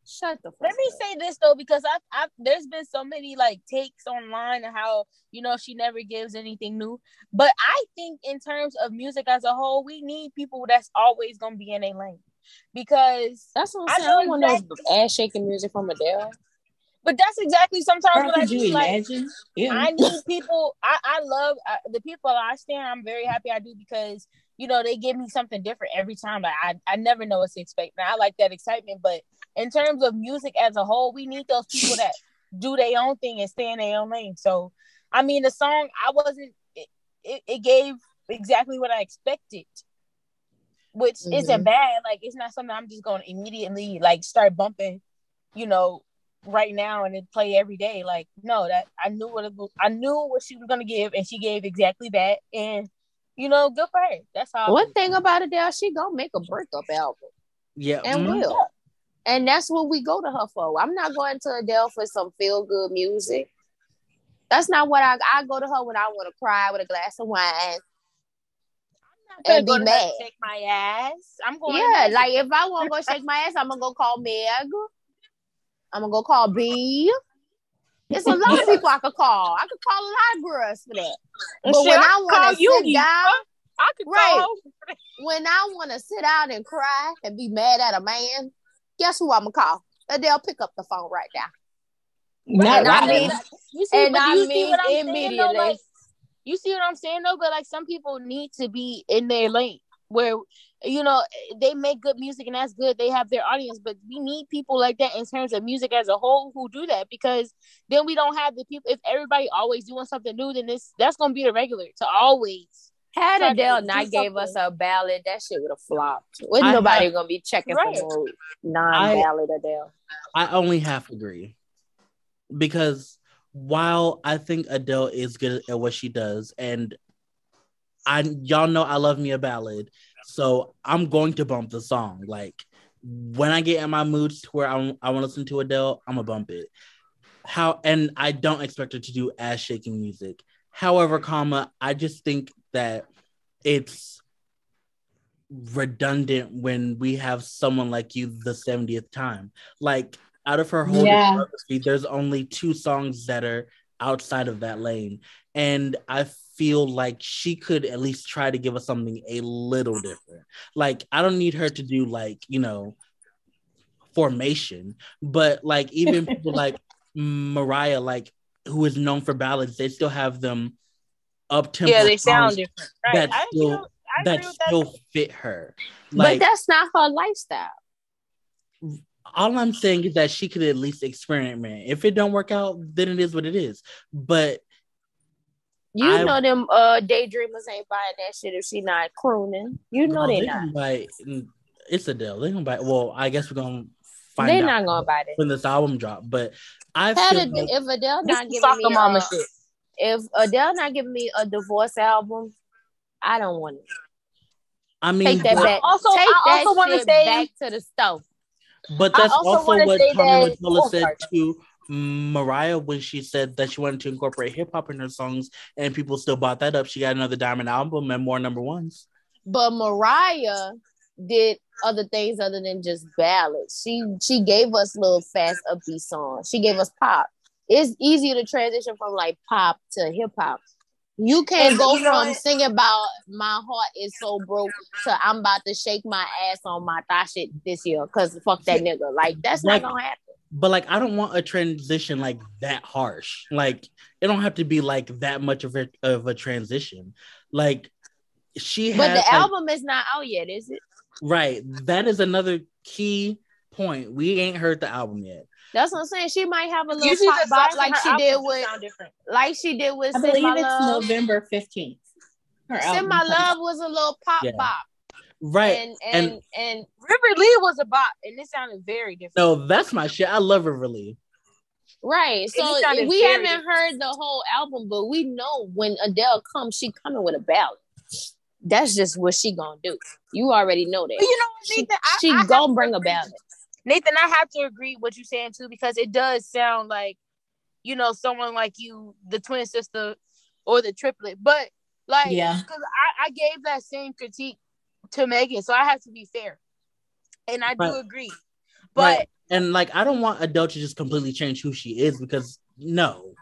Speaker 2: Shut the.
Speaker 1: Let me
Speaker 2: up.
Speaker 1: say this though, because I've, I've there's been so many like takes online and how you know she never gives anything new. But I think in terms of music as a whole, we need people that's always gonna be in a lane. Because
Speaker 2: That's what
Speaker 1: I
Speaker 2: I'm saying. I,
Speaker 1: know
Speaker 2: don't want
Speaker 1: exactly-
Speaker 2: no ass shaking music from Adele.
Speaker 1: but that's exactly sometimes
Speaker 4: Girl,
Speaker 1: what I
Speaker 4: could you
Speaker 1: mean. Like
Speaker 4: imagine? Yeah.
Speaker 1: I need people. I I love uh, the people I stand. I'm very happy I do because you know they give me something different every time. Like I I never know what to expect. And I like that excitement. But in terms of music as a whole, we need those people that do their own thing and stay in their own lane. So I mean, the song I wasn't. It, it, it gave exactly what I expected. Which isn't bad. Like it's not something I'm just going to immediately like start bumping, you know, right now and then play every day. Like, no, that I knew what it was, I knew what she was gonna give, and she gave exactly that. And you know, good for her. That's how. I
Speaker 2: One thing about Adele, she gonna make a breakup album,
Speaker 3: Yeah.
Speaker 2: and
Speaker 3: mhm.
Speaker 2: will. And that's what we go to her for. I'm not going to Adele for some feel good music. That's not what I. I go to her when I want to cry with a glass of wine.
Speaker 1: I'm
Speaker 2: and
Speaker 1: not
Speaker 2: be
Speaker 1: gonna
Speaker 2: mad.
Speaker 1: Shake my ass. I'm going.
Speaker 2: Yeah, like if I want to go shake my ass, I'm gonna go call Meg. I'm gonna go call B. It's a lot of [LAUGHS] people I could call. I could call a lot of girls for that. But Shit, when I, I want to sit you, down, I could right. When I want to sit down and cry and be mad at a man, guess who I'm gonna call? Adele, pick up the phone right now.
Speaker 1: Not and right. I mean, you see, and I you mean immediately. Though, like, you see what I'm saying though? But like some people need to be in their lane where you know they make good music and that's good they have their audience but we need people like that in terms of music as a whole who do that because then we don't have the people if everybody always doing something new then this that's gonna be the regular to always
Speaker 2: had Adele not gave us a ballad, that shit would have flopped. Wasn't nobody have, gonna be checking right. for non-ballad Adele?
Speaker 3: I only half agree because while I think Adele is good at what she does, and I y'all know I love me a ballad, so I'm going to bump the song. Like when I get in my moods to where I, I want to listen to Adele, I'm gonna bump it. How and I don't expect her to do ass shaking music. However, comma, I just think that it's redundant when we have someone like you the 70th time. Like out of her whole yeah. there's only two songs that are outside of that lane. And I feel like she could at least try to give us something a little different. Like, I don't need her to do like, you know, formation, but like even people [LAUGHS] like Mariah, like who is known for ballads, they still have them up tempo.
Speaker 1: Yeah, they sound different. Right.
Speaker 3: That still, that still that. fit her.
Speaker 2: Like, but that's not her lifestyle.
Speaker 3: All I'm saying is that she could at least experiment. If it don't work out, then it is what it is. But
Speaker 2: you I, know them uh daydreamers ain't buying that shit if she not crooning. You know they, they not. Buy,
Speaker 3: it's Adele. They gonna buy. Well, I guess we're gonna find.
Speaker 2: They're not gonna buy it
Speaker 3: when this album drop. But I
Speaker 2: feel like if Adele not giving me mama uh, shit. If Adele not giving me a divorce album, I don't want it.
Speaker 3: I mean,
Speaker 2: take that back. Also, take I also want to say back to the stove.
Speaker 3: But that's also, also what Tommy Mottola said to Mariah when she said that she wanted to incorporate hip hop in her songs, and people still bought that up. She got another diamond album and more number ones.
Speaker 2: But Mariah did other things other than just ballads. She she gave us little fast upbeat songs. She gave us pop. It's easier to transition from like pop to hip hop. You can't go from singing about my heart is so broke to I'm about to shake my ass on my thigh shit this year because fuck that nigga. Like that's like, not gonna happen
Speaker 3: but like I don't want a transition like that harsh. Like it don't have to be like that much of a of a transition. Like she
Speaker 2: But the like, album is not out yet, is it?
Speaker 3: Right. That is another key point. We ain't heard the album yet.
Speaker 2: That's what I'm saying. She might have a little pop bop like she did with like she did with
Speaker 4: I believe it's Love. November 15th.
Speaker 2: Send My Love was a little pop yeah. bop.
Speaker 3: Right.
Speaker 2: And and, and and
Speaker 1: River Lea was a bop and it sounded very different.
Speaker 3: No, that's my shit. I love River Lea.
Speaker 2: Right. So we haven't different. heard the whole album, but we know when Adele comes, she coming with a ballad. That's just what she gonna do. You already know that.
Speaker 1: You know what, Nathan?
Speaker 2: She, I, she gonna bring a ballad.
Speaker 1: Nathan, I have to agree with what you're saying too, because it does sound like, you know, someone like you, the twin sister or the triplet. But like, yeah, because I, I gave that same critique to Megan, so I have to be fair. And I do agree. But right.
Speaker 3: and like I don't want Adele to just completely change who she is because no.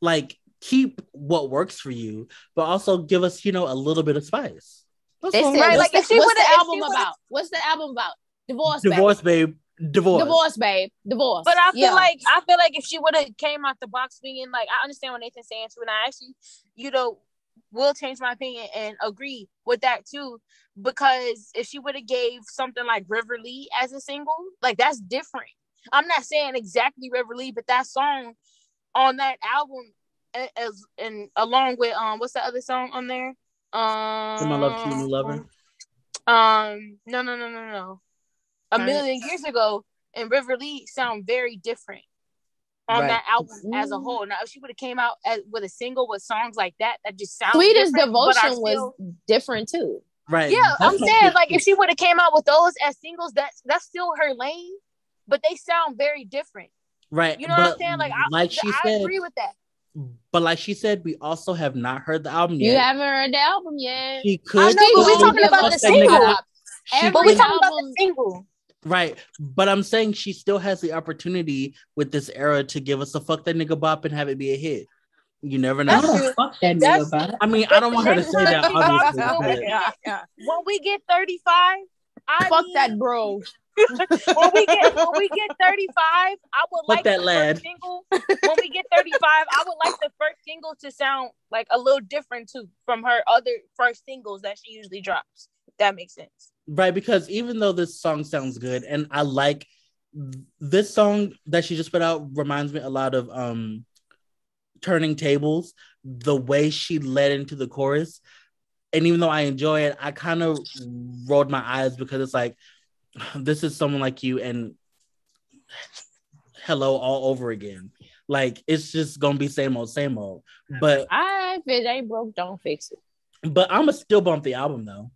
Speaker 3: Like keep what works for you, but also give us, you know, a little bit of spice.
Speaker 2: That's said, right. Like, the, if she what's the album about? What's the album about? Divorce,
Speaker 3: divorce, babe. babe. Divorce,
Speaker 2: divorce, babe, divorce.
Speaker 1: But I feel yeah. like I feel like if she would have came out the box being like, I understand what Nathan's saying too, and I actually, you know, will change my opinion and agree with that too because if she would have gave something like River Lea as a single, like that's different. I'm not saying exactly River Lea, but that song on that album as and along with um what's the other song on there? Um
Speaker 3: My Love to New Lover.
Speaker 1: Um no no no no no. A million years ago and River Lea sound very different on right. that album as a whole. Now, if she would have came out as, with a single with songs like that, that just sounds.
Speaker 2: Sweetest Devotion still, was different too.
Speaker 3: Right.
Speaker 1: Yeah, that's I'm saying like if she would have came out with those as singles, that's that's still her lane, but they sound very different.
Speaker 3: Right.
Speaker 1: You know but what I'm saying? Like, like I, she I said, agree with that.
Speaker 3: But like she said, we also have not heard the album
Speaker 2: yet. You haven't heard the album yet.
Speaker 3: She could. I
Speaker 1: know, but we're talking about the single. But we're talking about the single.
Speaker 3: Right. But I'm saying she still has the opportunity with this era to give us a fuck that nigga bop and have it be a hit. You never know.
Speaker 4: Fuck that nigga bop.
Speaker 3: I mean, I don't want her to say that, obviously. but-
Speaker 1: yeah, [LAUGHS] yeah. When we get 35, I
Speaker 2: Fuck
Speaker 1: need-
Speaker 2: that, bro. [LAUGHS]
Speaker 1: when we get when we get 35, I would like
Speaker 3: that Adele.
Speaker 1: first single. When we get 35, I would like the first single to sound like a little different too from her other first singles that she usually drops. That makes sense.
Speaker 3: Right, because even though this song sounds good and I like this song that she just put out reminds me a lot of um turning tables, the way she led into the chorus. And even though I enjoy it, I kind of rolled my eyes because it's like this is someone like you and hello all over again. Like it's just gonna be same old, same old. Mm. But
Speaker 2: I if it ain't broke, don't fix it.
Speaker 3: but I'm gonna still bump the album though,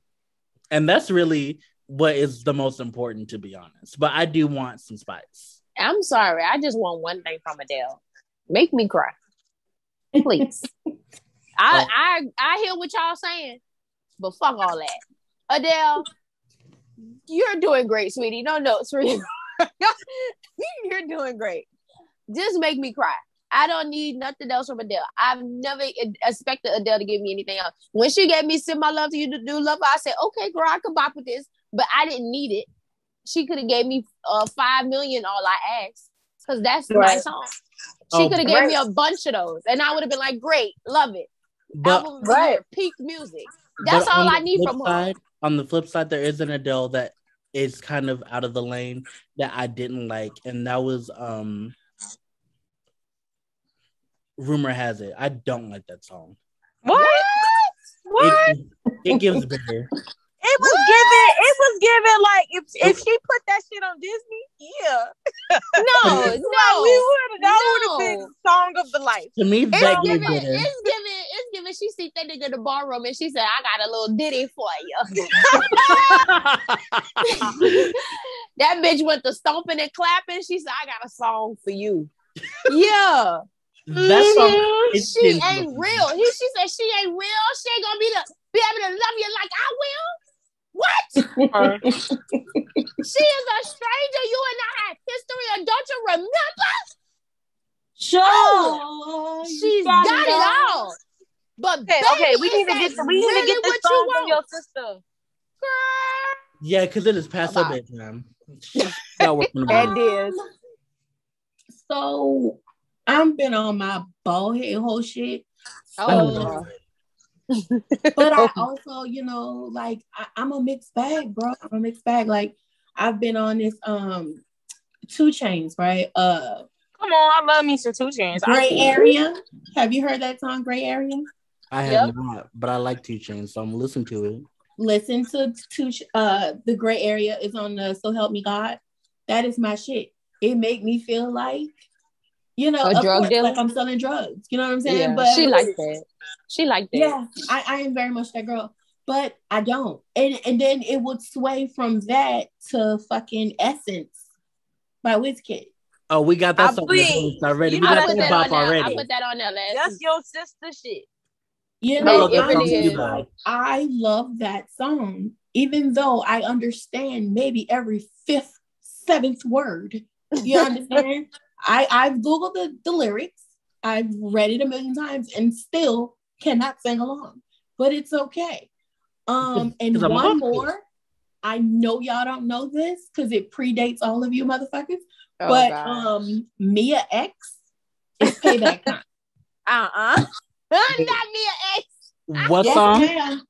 Speaker 3: and that's really what is the most important, to be honest. But I do want some spice.
Speaker 2: I'm sorry. I just want one thing from Adele. Make me cry. Please. [LAUGHS] I
Speaker 3: Oh.
Speaker 2: I I hear what y'all saying, but fuck all that. Adele, you're doing great, sweetie. No notes for you. you're doing great. Just make me cry. I don't need nothing else from Adele. I've never expected Adele to give me anything else. When she gave me "Send My Love to You" to do love, I said, "Okay, girl, I can bop with this," but I didn't need it. She could have gave me uh five million. All I asked, because that's my song. She
Speaker 3: Oh,
Speaker 2: could have gave me a bunch of those, and I would have been like, "Great, love it."
Speaker 3: But,
Speaker 2: Album
Speaker 4: right.
Speaker 2: peak music. That's all I need from her.
Speaker 3: Side, On the flip side, there is an Adele that is kind of out of the lane that I didn't like, and that was um. Rumor has it, I don't like that song.
Speaker 1: What? What?
Speaker 3: It, it gives better. [LAUGHS]
Speaker 1: It was given. It was given like if if she put that shit on Disney, yeah. [LAUGHS]
Speaker 2: No, [LAUGHS]
Speaker 1: Like, we
Speaker 2: no.
Speaker 1: would that would have been song of the life.
Speaker 3: To me,
Speaker 2: It's
Speaker 3: that gave
Speaker 2: given, it's given, it's given. She see that nigga in the ballroom and she said, I got a little ditty for you. [LAUGHS] that bitch went to stomping and clapping. She said, I got a song for you. Yeah.
Speaker 3: that song, mm-hmm. it
Speaker 2: she
Speaker 3: didn't
Speaker 2: ain't
Speaker 3: look
Speaker 2: real. He, she said she ain't real. She ain't gonna be the be able to love you like I will. What? She is a stranger. You and I had history, and don't you remember?
Speaker 4: Sure.
Speaker 2: Oh, she's got, it all. But
Speaker 1: Okay,
Speaker 2: baby,
Speaker 1: okay, we need to get
Speaker 2: that
Speaker 1: we need to get this
Speaker 2: what you
Speaker 1: song from your sister.
Speaker 2: Girl.
Speaker 3: Yeah, because it is past her
Speaker 2: Bye-bye.
Speaker 3: bedtime. She's got work in the morning. [LAUGHS]
Speaker 2: That is.
Speaker 4: So I've been on my bald head whole shit.
Speaker 3: I
Speaker 2: Oh,
Speaker 3: know [LAUGHS]
Speaker 4: But I [LAUGHS] also, you know, like I, I'm a mixed bag, bro. I'm a mixed bag. Like I've been on this um 2 Chainz, right? Uh
Speaker 1: Come on, I love me some 2 Chainz.
Speaker 4: Gray Area. Have you heard that song, Gray Area?
Speaker 3: I have not, but I like 2 Chainz, so I'm listening to it.
Speaker 4: Listen to two uh the Gray Area is on the So Help Me God. That is my shit. It make me feel like you know,
Speaker 2: A drug
Speaker 4: course,
Speaker 2: dealer?
Speaker 4: like I'm selling drugs. You know what I'm saying?
Speaker 2: Yeah,
Speaker 4: but
Speaker 2: she like that. She like that.
Speaker 4: Yeah, I, I am very much that girl, but I don't. And and then it would sway from that to fucking Essence by Wizkid.
Speaker 3: Oh, we got that
Speaker 1: I
Speaker 3: song already.
Speaker 1: You
Speaker 3: We got
Speaker 2: put
Speaker 3: that
Speaker 2: that on
Speaker 3: bop
Speaker 2: there. I put that on there last
Speaker 1: That's your sister shit.
Speaker 4: You know,
Speaker 2: it really
Speaker 4: just like, I love that song, even though I understand maybe every fifth, seventh word. You [LAUGHS] understand? I I've googled the, the lyrics. I've read it a million times and still cannot sing along, but it's okay. Um, and one more. I know y'all don't know this because it predates all of you motherfuckers.
Speaker 2: Oh,
Speaker 4: but
Speaker 2: God.
Speaker 4: um, Mia X is payback time. [LAUGHS]
Speaker 2: uh-uh. Not me an ex.
Speaker 3: What
Speaker 4: Yes,
Speaker 3: song?
Speaker 4: ma'am.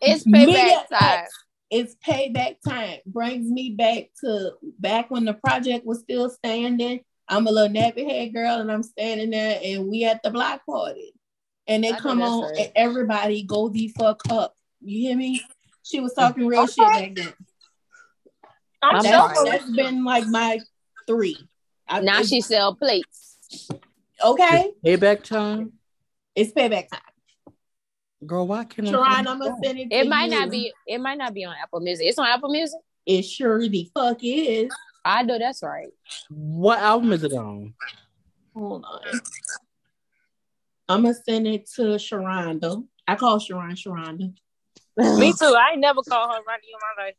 Speaker 2: It's
Speaker 4: Mia
Speaker 2: payback time.
Speaker 4: X. It's payback time. Brings me back to back when the project was still standing. I'm a little nappy head girl, and I'm standing there, and we at the block party, and they
Speaker 2: I
Speaker 4: come on,
Speaker 2: right.
Speaker 4: and everybody go the fuck up. You hear me? She was talking real shit back then.
Speaker 1: I'm
Speaker 2: I'm
Speaker 4: That's,
Speaker 2: sorry.
Speaker 4: that's been like my three. I-
Speaker 2: Now she sell plates.
Speaker 4: okay.
Speaker 3: Payback time?
Speaker 4: It's payback time.
Speaker 3: Girl, why can't I
Speaker 4: Sharon,
Speaker 3: find
Speaker 4: I'm gonna send it.
Speaker 2: It might
Speaker 4: you.
Speaker 2: not be. It might not be on Apple Music. It's on Apple Music.
Speaker 4: It sure the fuck is.
Speaker 2: I know that's right.
Speaker 3: What album is it on?
Speaker 4: Hold on. I'm gonna send it to Sharonda. I call Sharon Sharonda. [LAUGHS]
Speaker 1: Me too. I ain't never call her Ronnie in my life.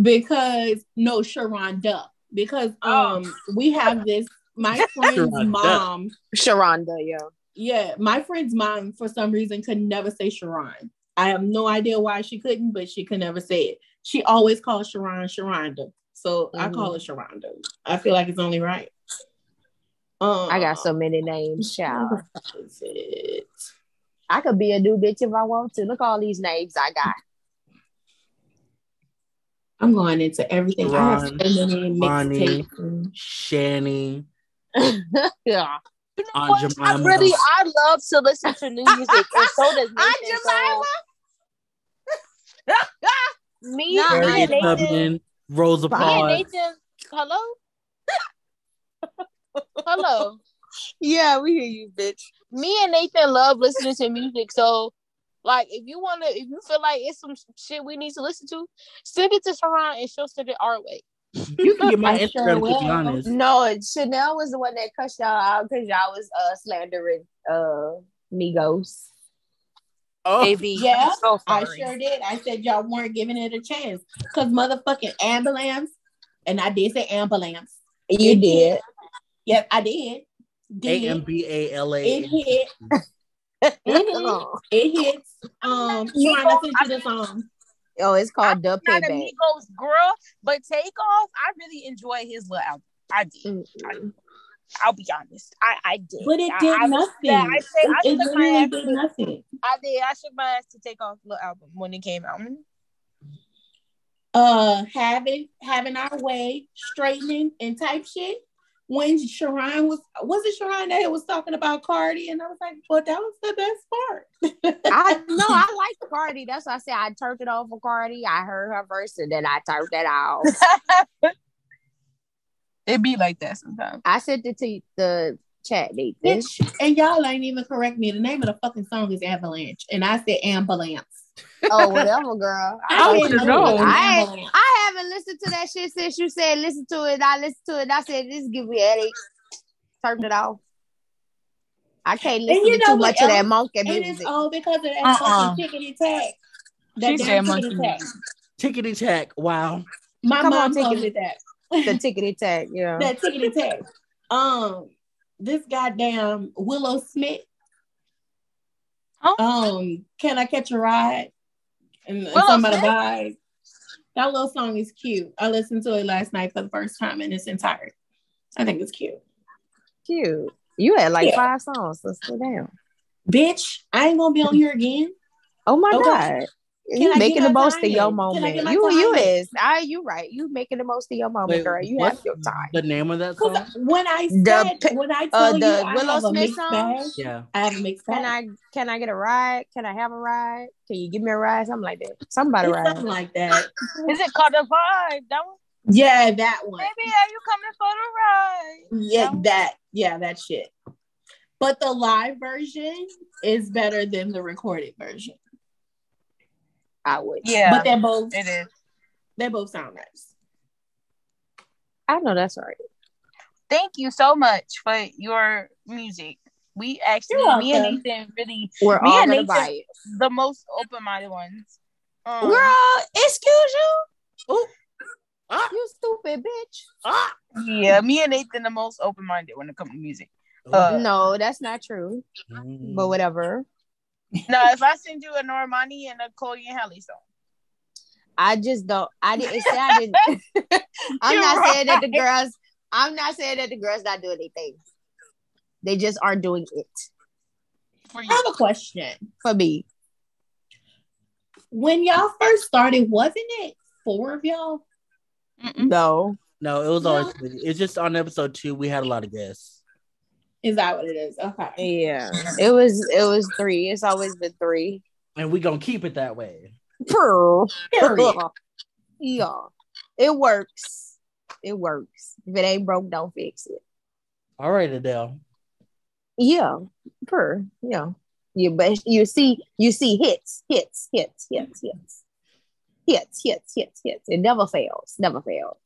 Speaker 4: because no, Sharonda. Because oh. um oh. we have this my friend's mom.
Speaker 2: Sharonda, yeah.
Speaker 4: Yeah, my friend's mom for some reason could never say Sharon. I have no idea why she couldn't, but she could never say it. She always calls Sharon Sharonda. So mm-hmm. I call it Sharonda. I feel like it's only right.
Speaker 2: Um, I got so many names, child. I could be a new bitch if I want to. Look all these names I got.
Speaker 4: I'm going into everything. Ron, I have so many
Speaker 3: mixtapes. Shani. [LAUGHS] [LAUGHS]
Speaker 1: yeah. You know what? I really, I love to listen to new music, and so does [LAUGHS] Nathan. So. [LAUGHS] me, nah, me and Nathan,
Speaker 3: Rosa Parks.
Speaker 1: Nathan, hello, [LAUGHS] hello.
Speaker 2: Yeah, we hear you, bitch.
Speaker 1: Me and Nathan love listening to music, so like, if you wanna, if you feel like it's some shit we need to listen to, send it to Sharon and she'll send it our way.
Speaker 3: You can [LAUGHS] get my Instagram sure to be honest.
Speaker 2: No, Chanel was the one that cussed y'all out because y'all was uh slandering uh Migos.
Speaker 4: Oh, Baby, yeah, so I sure did. I said y'all weren't giving it a chance because motherfucking ambulance, and I did say ambulance.
Speaker 2: You it did.
Speaker 4: Yep, I did.
Speaker 3: A M B A L A.
Speaker 4: It hit. [LAUGHS] it hit. It hits. Um, you trying to listen to the song.
Speaker 2: Oh, it's called I'm Dub
Speaker 1: not a Migos girl, but Takeoff, I really enjoy his little album. I did. Mm-hmm. I, will be honest. I, I did.
Speaker 4: But it did I, nothing. I, I, say, it, I it
Speaker 1: literally did nothing. I did. I shook my ass to Takeoff little album when it came out.
Speaker 4: Uh, having having our way, straightening and type shit when Sharon was was it Sharon that was talking about Cardi, and I was like, well, that was the best part.
Speaker 2: I [LAUGHS] no, I like Cardi. That's why I said I turned it off for Cardi. I heard her verse and then I turned that off. [LAUGHS]
Speaker 1: it be like that sometimes.
Speaker 2: I sent it to the chat,
Speaker 4: Nathan. And y'all ain't even correct me. The name of the fucking song is Avalanche, and I said ambulance.
Speaker 2: Oh, whatever, girl. [LAUGHS] I,
Speaker 1: I didn't know.
Speaker 2: I, I haven't listened to that shit since you said listen to it. I listened to it. I said this give me a headache. Turned it off. I can't listen to too much else? of that monkey music.
Speaker 4: It is all because of that uh-uh. tickety tack.
Speaker 3: That she said monkey tack. Tickety tack. Wow.
Speaker 4: My Come mom on, tickety
Speaker 2: tack. The tickety tack. Yeah.
Speaker 4: that tickety tack. Um, this goddamn Willow Smith. Oh. Um, can I catch a ride? And, and somebody vibe. That little song is cute. I listened to it last night for the first time in its entirety. I think it's cute.
Speaker 2: Cute. You had like yeah. five songs. Let's go down.
Speaker 4: Bitch, I ain't gonna be on here again.
Speaker 2: Oh my okay. god. Can you making the most of your moment. You you is. I you right. You making the most of your moment, Wait, girl. You have your time.
Speaker 3: The name of that song?
Speaker 4: When I said the, when I uh, told uh, the
Speaker 2: you Willow I Smith song.
Speaker 4: Bag, yeah. I have a mixed
Speaker 2: bag. Can I can I get a ride? Can I have a ride? Can you give me a ride? Something like that. Somebody ride.
Speaker 4: Something like that.
Speaker 1: Is it called a vibe? That one?
Speaker 4: Yeah, that one.
Speaker 1: Maybe are you coming for the ride?
Speaker 4: Yeah, that, that yeah, that shit. But the live version is better than the recorded version.
Speaker 2: I would.
Speaker 1: Yeah.
Speaker 4: But they're both
Speaker 1: it is.
Speaker 4: They both sound nice.
Speaker 2: I know that's right.
Speaker 1: Thank you so much for your music. We actually, me and Nathan really,
Speaker 2: we're
Speaker 1: me
Speaker 2: all
Speaker 1: and
Speaker 2: Nathan,
Speaker 1: the most open-minded ones.
Speaker 2: Um, Girl, excuse you. Ooh. Ah. You stupid bitch.
Speaker 1: Ah. Yeah, me and Nathan the most open-minded when it comes to music.
Speaker 2: Uh, no, that's not true. Mm. But whatever
Speaker 1: no, [LAUGHS] if I send you a Normani and a Chloe and Halle song.
Speaker 2: I just don't. I didn't say I didn't. [LAUGHS] [LAUGHS] I'm You're not right. saying that the girls. I'm not saying that the girls not doing anything. They just aren't doing it.
Speaker 4: I have a question
Speaker 2: for me.
Speaker 4: When y'all first started, wasn't it four of y'all?
Speaker 2: Mm-mm. No,
Speaker 3: no, it was no. always. It's just on episode two. We had a lot of guests.
Speaker 4: Is that what it is? Okay.
Speaker 2: Yeah. It was it was three. It's always been three.
Speaker 3: And we gonna keep it that way. [LAUGHS]
Speaker 2: yeah. It works. It works. If it ain't broke, don't fix it.
Speaker 3: All right, Adele.
Speaker 2: Yeah. Per. Yeah. You but you see you see hits, hits, hits, hits, hits. Hits, hits, hits, hits. It never fails. Never fails.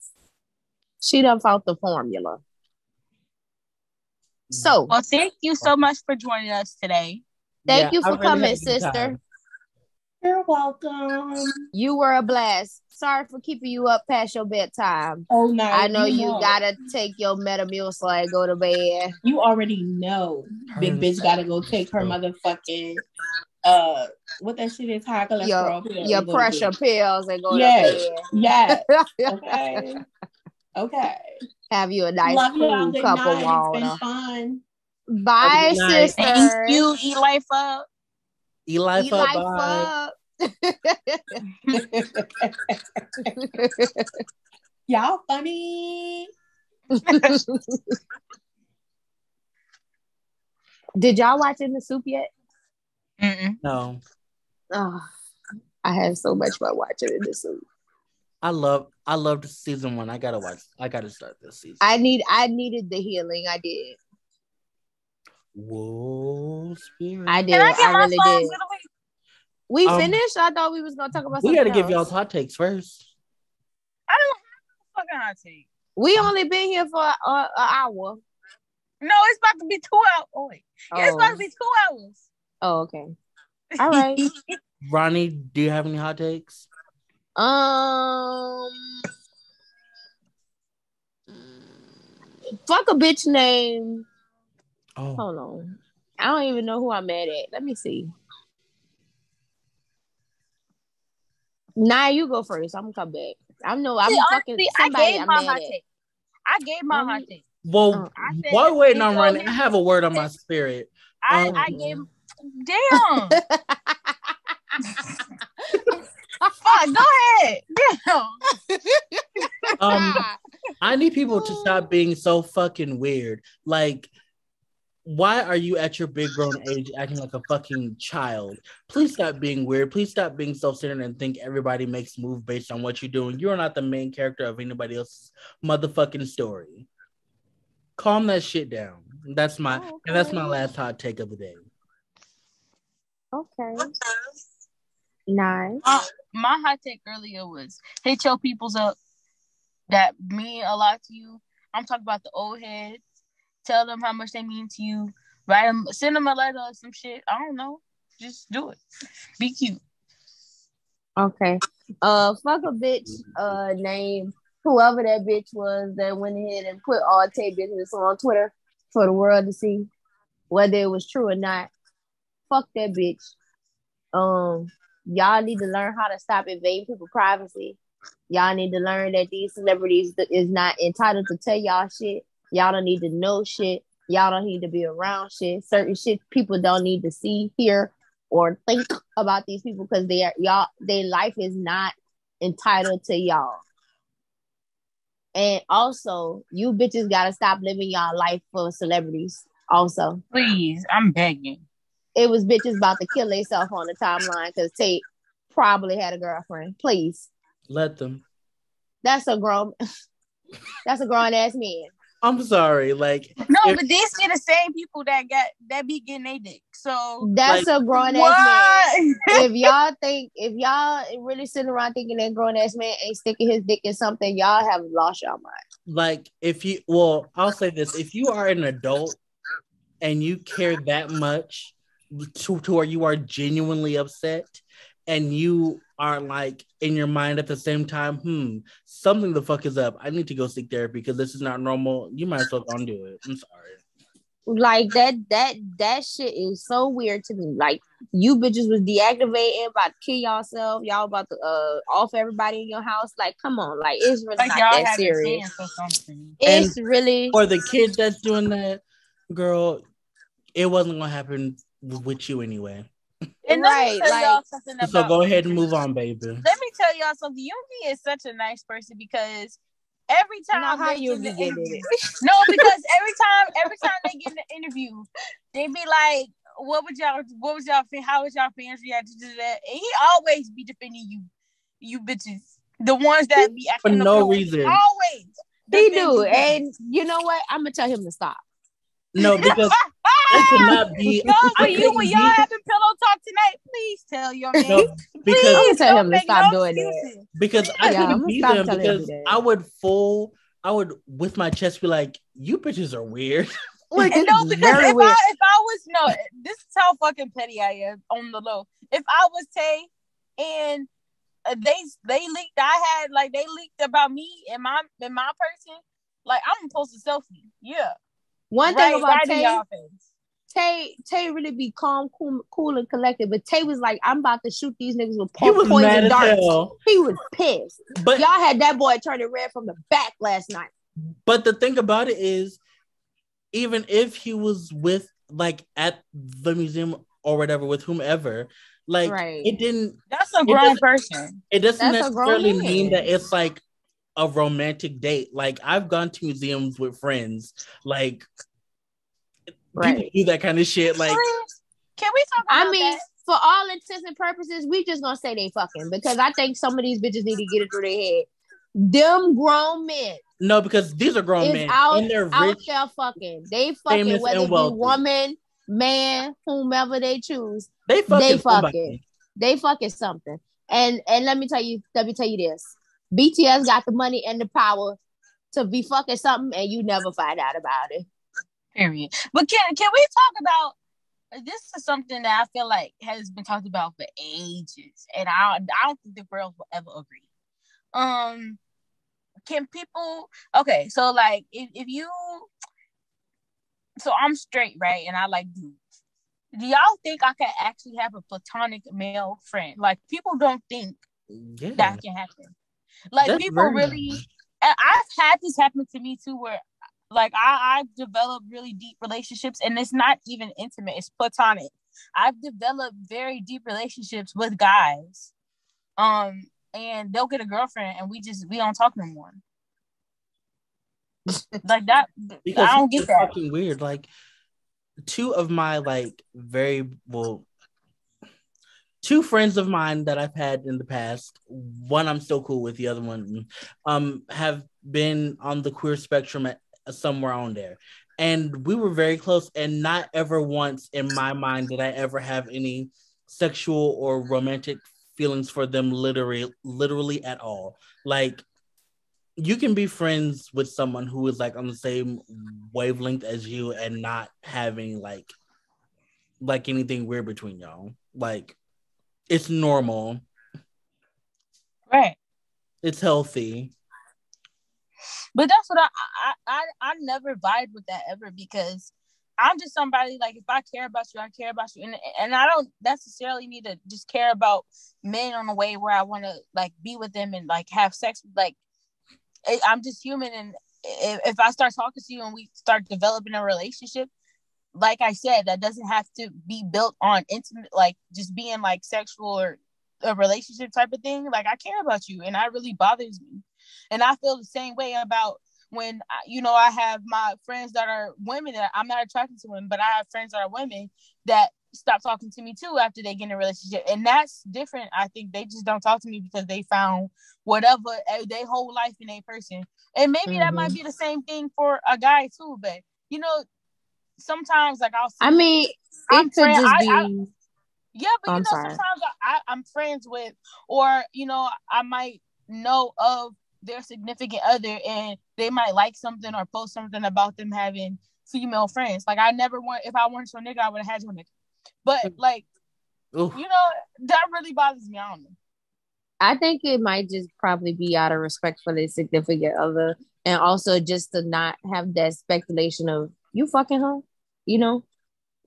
Speaker 2: She done found the formula. So,
Speaker 1: well, thank you so much for joining us today.
Speaker 2: Thank yeah, you for really coming, sister.
Speaker 4: You're welcome.
Speaker 2: You were a blast. Sorry for keeping you up past your bedtime.
Speaker 4: Oh no.
Speaker 2: I know you, know. gotta take your Metamucil and go to bed.
Speaker 4: You already know. Big bitch gotta go take her motherfucking uh what that shit is high cholesterol
Speaker 2: your, your pressure pills and go
Speaker 4: yes. to bed. Yeah. [LAUGHS] okay. Okay.
Speaker 2: Have you a nice Love cool cup night. of water. It's been fun. Bye,
Speaker 1: sister. Thank you. Eat life up.
Speaker 3: Eat life Eat up. Life bye. up. [LAUGHS] [LAUGHS]
Speaker 4: Y'all funny. [LAUGHS]
Speaker 2: Did y'all watch In the Soop yet?
Speaker 3: Mm-mm. No.
Speaker 2: Oh, I had so much fun watching In the Soop.
Speaker 3: I love I loved season one. I gotta watch. I gotta start this season.
Speaker 2: I need I needed the healing. I did.
Speaker 3: Whoa, spirit.
Speaker 2: I did. I, I really did. We um, finished. I thought we was gonna talk about.
Speaker 3: We got to give y'all hot takes first.
Speaker 1: I don't have fucking hot take.
Speaker 2: We only been here for an hour.
Speaker 1: No, it's about to be two hours. Oh wait, oh. Yeah, it's about to be two hours.
Speaker 2: Oh okay. All right. [LAUGHS]
Speaker 3: Ronnie, do you have any hot takes?
Speaker 2: Um. Fuck a bitch name. Oh. Hold on. I don't even know who I'm mad at. Let me see. Nah, you go first. I'm gonna come back. I know I'm See, fucking honestly, somebody. I gave I'm my hot take.
Speaker 1: I gave my um, hot take.
Speaker 3: Well, uh, while waiting on running, I have a word on my spirit.
Speaker 1: I, um, I gave. Damn. [LAUGHS] Fuck, go ahead. Damn.
Speaker 3: um, [LAUGHS] I need people to stop being so fucking weird. Like why are you at your big grown age acting like a fucking child? Please stop being weird. Please stop being self-centered and think everybody makes move based on what you're doing. You're not the main character of anybody else's motherfucking story. Calm that shit down. That's my oh, okay. and that's my last hot take of the day.
Speaker 2: Okay. Nice.
Speaker 1: Uh, my hot take earlier was hit your peoples up that mean a lot to you. I'm talking about the old heads Tell them how much they mean to you. Write them, send them a letter or some shit. I don't know. Just do it. Be cute.
Speaker 2: Okay. Uh, fuck a bitch. Uh, name whoever that bitch was that went ahead and put all tape business on Twitter for the world to see, whether it was true or not. Fuck that bitch. Um, y'all need to learn how to stop invading people's privacy. Y'all need to learn that these celebrities is not entitled to tell y'all shit. Y'all don't need to know shit. Y'all don't need to be around shit. Certain shit people don't need to see, hear, or think about these people because they are y'all. Their life is not entitled to y'all. And also, you bitches gotta stop living y'all life for celebrities. Also,
Speaker 1: please, I'm begging.
Speaker 2: It was bitches about to kill themselves on the timeline because Tate probably had a girlfriend. Please
Speaker 3: let them.
Speaker 2: That's a grown. [LAUGHS] that's a grown ass man.
Speaker 3: I'm sorry, like
Speaker 1: no, if, but these are the same people that got that be getting a dick. So
Speaker 2: that's like, a grown ass man. [LAUGHS] if y'all think if y'all really sitting around thinking that grown ass man ain't sticking his dick in something, y'all have lost your mind.
Speaker 3: Like if you well, I'll say this: if you are an adult and you care that much to, to where you are genuinely upset and you are like in your mind at the same time, hmm, something the fuck is up. I need to go seek therapy because this is not normal. You might as well go and do it. I'm sorry.
Speaker 2: Like that, that, that shit is so weird to me. Like you bitches was deactivating, about to kill yourself. Y'all about to uh off everybody in your house. Like, come on, like it's really like not that serious. It's and really
Speaker 3: for the kid that's doing that, girl. It wasn't gonna happen with you anyway.
Speaker 1: And right, like, something
Speaker 3: so go ahead and move on, baby.
Speaker 1: Let me tell y'all something. Yoongi is such a nice person because every time
Speaker 2: Not how you get it. [LAUGHS]
Speaker 1: no, because [LAUGHS] every time, every time they get an interview, they be like, "What would y'all? What was y'all? How was y'all fans reacting to that?" And he always be defending you, you bitches, the ones that be
Speaker 3: for no reason.
Speaker 1: Always,
Speaker 2: he do, and you know what? I'm gonna tell him to stop.
Speaker 3: No, because [LAUGHS] it could not be.
Speaker 1: No, for you when y'all having pillow talk tonight, please tell your man. No,
Speaker 2: because please tell him to stop no doing excuses.
Speaker 3: that. Because I yeah, couldn't be them because I would full, I would with my chest be like, "You bitches are weird." [LAUGHS]
Speaker 1: like, no, because if weird. I if I was no, this is how fucking petty I am on the low. If I was Tay and uh, they they leaked. I had like they leaked about me and my and my person. Like I'm gonna post a selfie. Yeah.
Speaker 2: One right, thing about right Tay, Tay, Tay really be calm, cool, cool and collected. But Tay was like, "I'm about to shoot these niggas with po- poison darts." He was pissed. But y'all had that boy turning red from the back last night.
Speaker 3: But the thing about it is, even if he was with like at the museum or whatever with whomever, like right. it didn't.
Speaker 1: That's a grown person.
Speaker 3: It doesn't That's necessarily mean that it's like a romantic date. Like I've gone to museums with friends. Like right. people do that kind of shit. Like,
Speaker 1: can we talk? I mean.
Speaker 2: That? For all intents and purposes, we just gonna say they fucking because I think some of these bitches need to get it through their head. Them grown men
Speaker 3: no, because these are grown men
Speaker 2: out, and they're rich, out there fucking. They fucking whether it be woman, man, whomever they choose. They fucking. They fucking. They fucking something. And and let me tell you, let me tell you this: BTS got the money and the power to be fucking something, and you never find out about it.
Speaker 1: Period. But can can we talk about? This is something that I feel like has been talked about for ages, and I I don't think the girls will ever agree. Um, can people okay so like if, if you so i'm straight right and i like dudes do y'all think i could actually have a platonic male friend like people don't think yeah. that can happen like That's people really i've had this happen to me too where like I, I've developed really deep relationships and it's not even intimate, it's platonic. I've developed very deep relationships with guys. Um, and they'll get a girlfriend and we just we don't talk no more. like that because I don't get that.
Speaker 3: Fucking weird. Like two of my like very well two friends of mine that I've had in the past, one I'm still cool with, the other one um have been on the queer spectrum at somewhere on there. And we were very close, and not ever once in my mind did I ever have any sexual or romantic feelings for them literally literally at all. Like you can be friends with someone who is like on the same wavelength as you and not having like like anything weird between y'all. Like it's normal.
Speaker 1: Right.
Speaker 3: It's healthy.
Speaker 1: But that's what I I I, I never vibe with that ever because I'm just somebody like if I care about you, I care about you, and and I don't necessarily need to just care about men on a way where I want to like be with them and like have sex. Like I'm just human, and if I start talking to you and we start developing a relationship, like I said, that doesn't have to be built on intimate, like just being like sexual or a relationship type of thing. Like I care about you, and that really bothers me, and I feel the same way about when you know I have my friends that are women that I'm not attracted to women, but I have friends that are women that stop talking to me too after they get in a relationship, and that's different. I think they just don't talk to me because they found whatever eh, their whole life in a person, and maybe mm-hmm. that might mm-hmm. be the same thing for a guy too. But you know, sometimes like I'll.
Speaker 2: I mean, I'm it could just be. I,
Speaker 1: yeah, but you know, sorry. sometimes I, I'm friends with, or you know, I might know of their significant other and they might like something or post something about them having female friends. Like I never want if I wanted to a nigga, I would have had you a nigga. But mm. like Oof. you know, that really bothers me. I don't know.
Speaker 2: I think it might just probably be out of respect for the significant other and also just to not have that speculation of you fucking her, you know.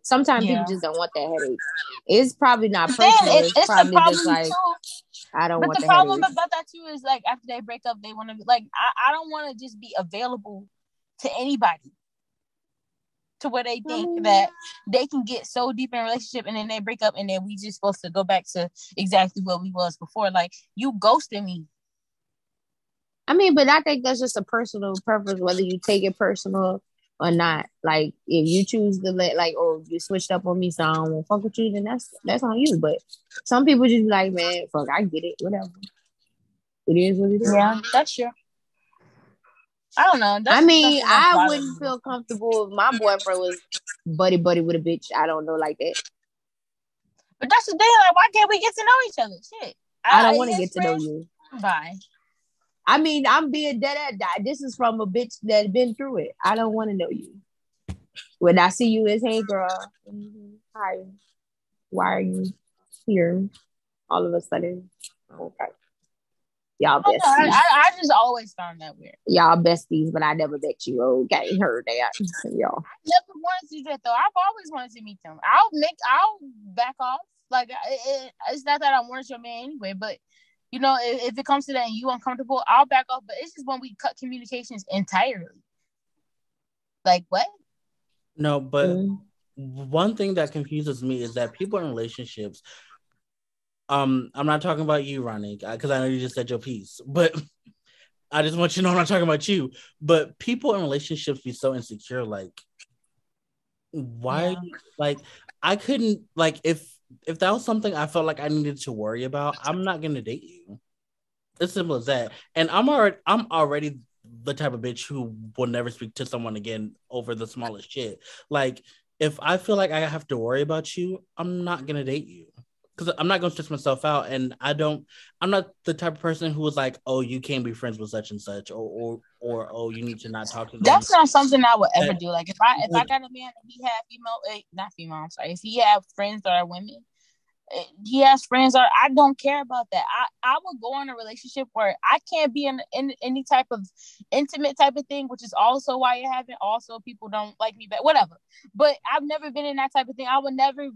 Speaker 2: Sometimes yeah. people just don't want that headache. It's probably not personal. it's, it's, it's probably just like too. I don't. But the,
Speaker 1: the problem headache. about that too is like after they break up, they want to be like I, I don't want to just be available to anybody to where they think that they can get so deep in relationship and then they break up and then we just supposed to go back to exactly what we was before. Like you ghosted me.
Speaker 2: I mean, but I think that's just a personal preference, whether you take it personal or not. Like if you choose to let like or you switched up on me, so I don't want fuck with you, then that's that's on you. But some people just be like, man, fuck, I get it, whatever. It is what it is.
Speaker 1: Yeah, that's true. I don't know.
Speaker 2: That's, I mean, I wouldn't feel comfortable if my boyfriend was buddy buddy with a bitch. I don't know like that.
Speaker 1: But that's the thing. Like, why can't we get to know each other? Shit.
Speaker 2: I, I don't want to get to know you.
Speaker 1: Bye.
Speaker 2: I mean, I'm being dead at This is from a bitch that's been through it. I don't want to know you. When I see you as, hey girl, mm-hmm. hi, why are you here? all of a sudden. Okay. Y'all
Speaker 1: besties. I, I, I, just always found that weird.
Speaker 2: Y'all besties, but I never met you. Okay, heard that. [LAUGHS] Y'all.
Speaker 1: I never wanted to do that though. I've always wanted to meet them. I'll make. I'll back off. Like it, it's not that I'm want your man anyway, but you know, if, if, it comes to that and you uncomfortable, I'll back off. But it's just when we cut communications entirely. Like what?
Speaker 3: No, but mm. one thing that confuses me is that people in relationships um, I'm not talking about you, Ronnie, because I know you just said your piece, but [LAUGHS] I just want you to know I'm not talking about you. But people in relationships be so insecure. Like, why? Yeah. Like, I couldn't like if if that was something I felt like I needed to worry about. I'm not gonna date you. As simple as that. And I'm already I'm already the type of bitch who will never speak to someone again over the smallest shit. Like, if I feel like I have to worry about you, I'm not gonna date you because I'm not gonna stress myself out, and I don't. I'm not the type of person who is like, "Oh, you can't be friends with such and such," or or or "Oh, you need to not talk to them."
Speaker 1: That's not something I would ever do. Like if I if I got a man and he had female, eh, not female, I'm sorry, if he had friends that are women, eh, he has friends or I don't care about that. I I would go in a relationship where I can't be in, in any type of intimate type of thing, which is also why you haven't. Also, people don't like me back, whatever. But I've never been in that type of thing. I would never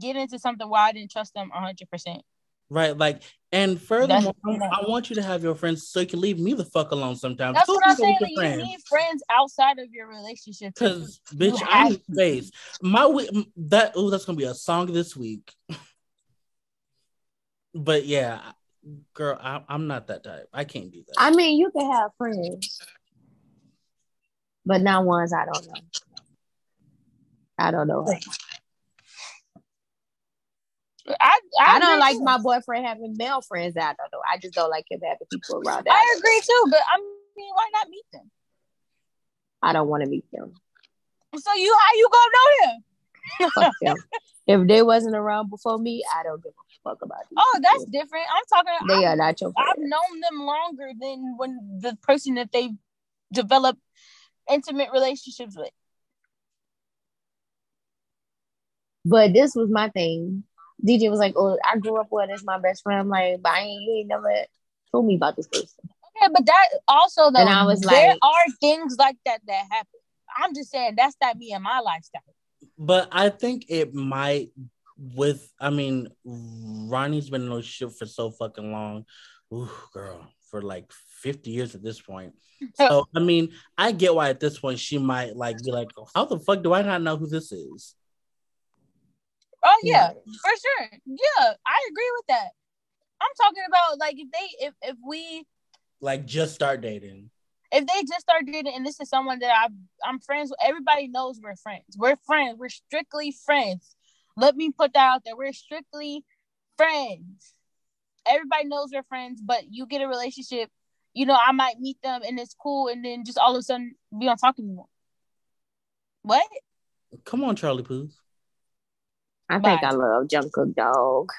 Speaker 1: get into something where I didn't trust them 100%.
Speaker 3: Right, like, and furthermore, I want you to have your friends so you can leave me the fuck alone sometimes.
Speaker 1: That's what I'm saying. Like, you need friends outside of your relationship.
Speaker 3: Because, bitch, I need space. My that oh, that's gonna be a song this week. [LAUGHS] but yeah, girl, I, I'm not that type. I can't do that.
Speaker 2: I mean, you can have friends, but not ones I don't know. I don't know. I, I, I don't like too. my boyfriend having male friends. I don't know. I just don't like him having people around.
Speaker 1: I agree too, but I mean, why not meet them?
Speaker 2: I don't want to meet them.
Speaker 1: So you, how you gonna
Speaker 2: know them? if they wasn't around before me, I don't give a fuck about them.
Speaker 1: Oh, that's different. I'm talking.
Speaker 2: They
Speaker 1: I'm,
Speaker 2: are not your.
Speaker 1: Friend. I've known them longer than when the person that they developed intimate relationships with.
Speaker 2: But this was my thing. DJ was like, "Oh, I grew up with this my best friend." I'm like, "But I ain't, you ain't never told me about this person."
Speaker 1: Okay, but that also though, and I was like there like, are things like that that happen. I'm just saying that's not me and my lifestyle.
Speaker 3: But I think it might with I mean, Ronnie's been in a shit for so fucking long. Ooh, girl, for like 50 years at this point. So I mean, I get why at this point she might like be like, How the fuck do I not know who this is?
Speaker 1: Oh yeah, for sure. Yeah, I agree with that. I'm talking about like if they if if we
Speaker 3: like just start dating.
Speaker 1: If they just start dating and this is someone that I I'm friends with, everybody knows we're friends. We're friends. We're strictly friends. Let me put that out there. We're strictly friends. Everybody knows we're friends, but you get a relationship, you know, I might meet them and it's cool, and then just all of a sudden we don't talk anymore. What?
Speaker 3: Come on, Charlie Puth.
Speaker 2: I think I love Jungkook dog.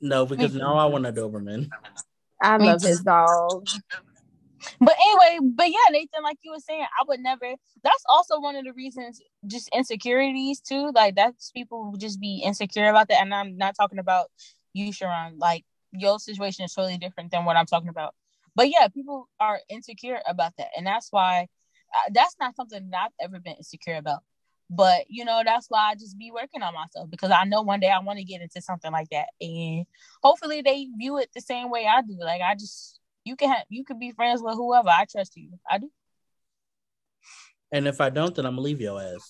Speaker 3: No, because now I want a Doberman.
Speaker 2: I love his dog.
Speaker 1: But anyway, but yeah, Nathan, like you were saying, I would never. That's also one of the reasons, just insecurities too. Like that's people would just be insecure about that, and I'm not talking about you, Sharon. Like your situation is totally different than what I'm talking about. But yeah, people are insecure about that, and that's why uh, that's not something that I've ever been insecure about. But you know, that's why I just be working on myself because I know one day I want to get into something like that. And hopefully they view it the same way I do. Like I just you can have you can be friends with whoever. I trust you. I do.
Speaker 3: And if I don't, then I'm gonna leave your ass.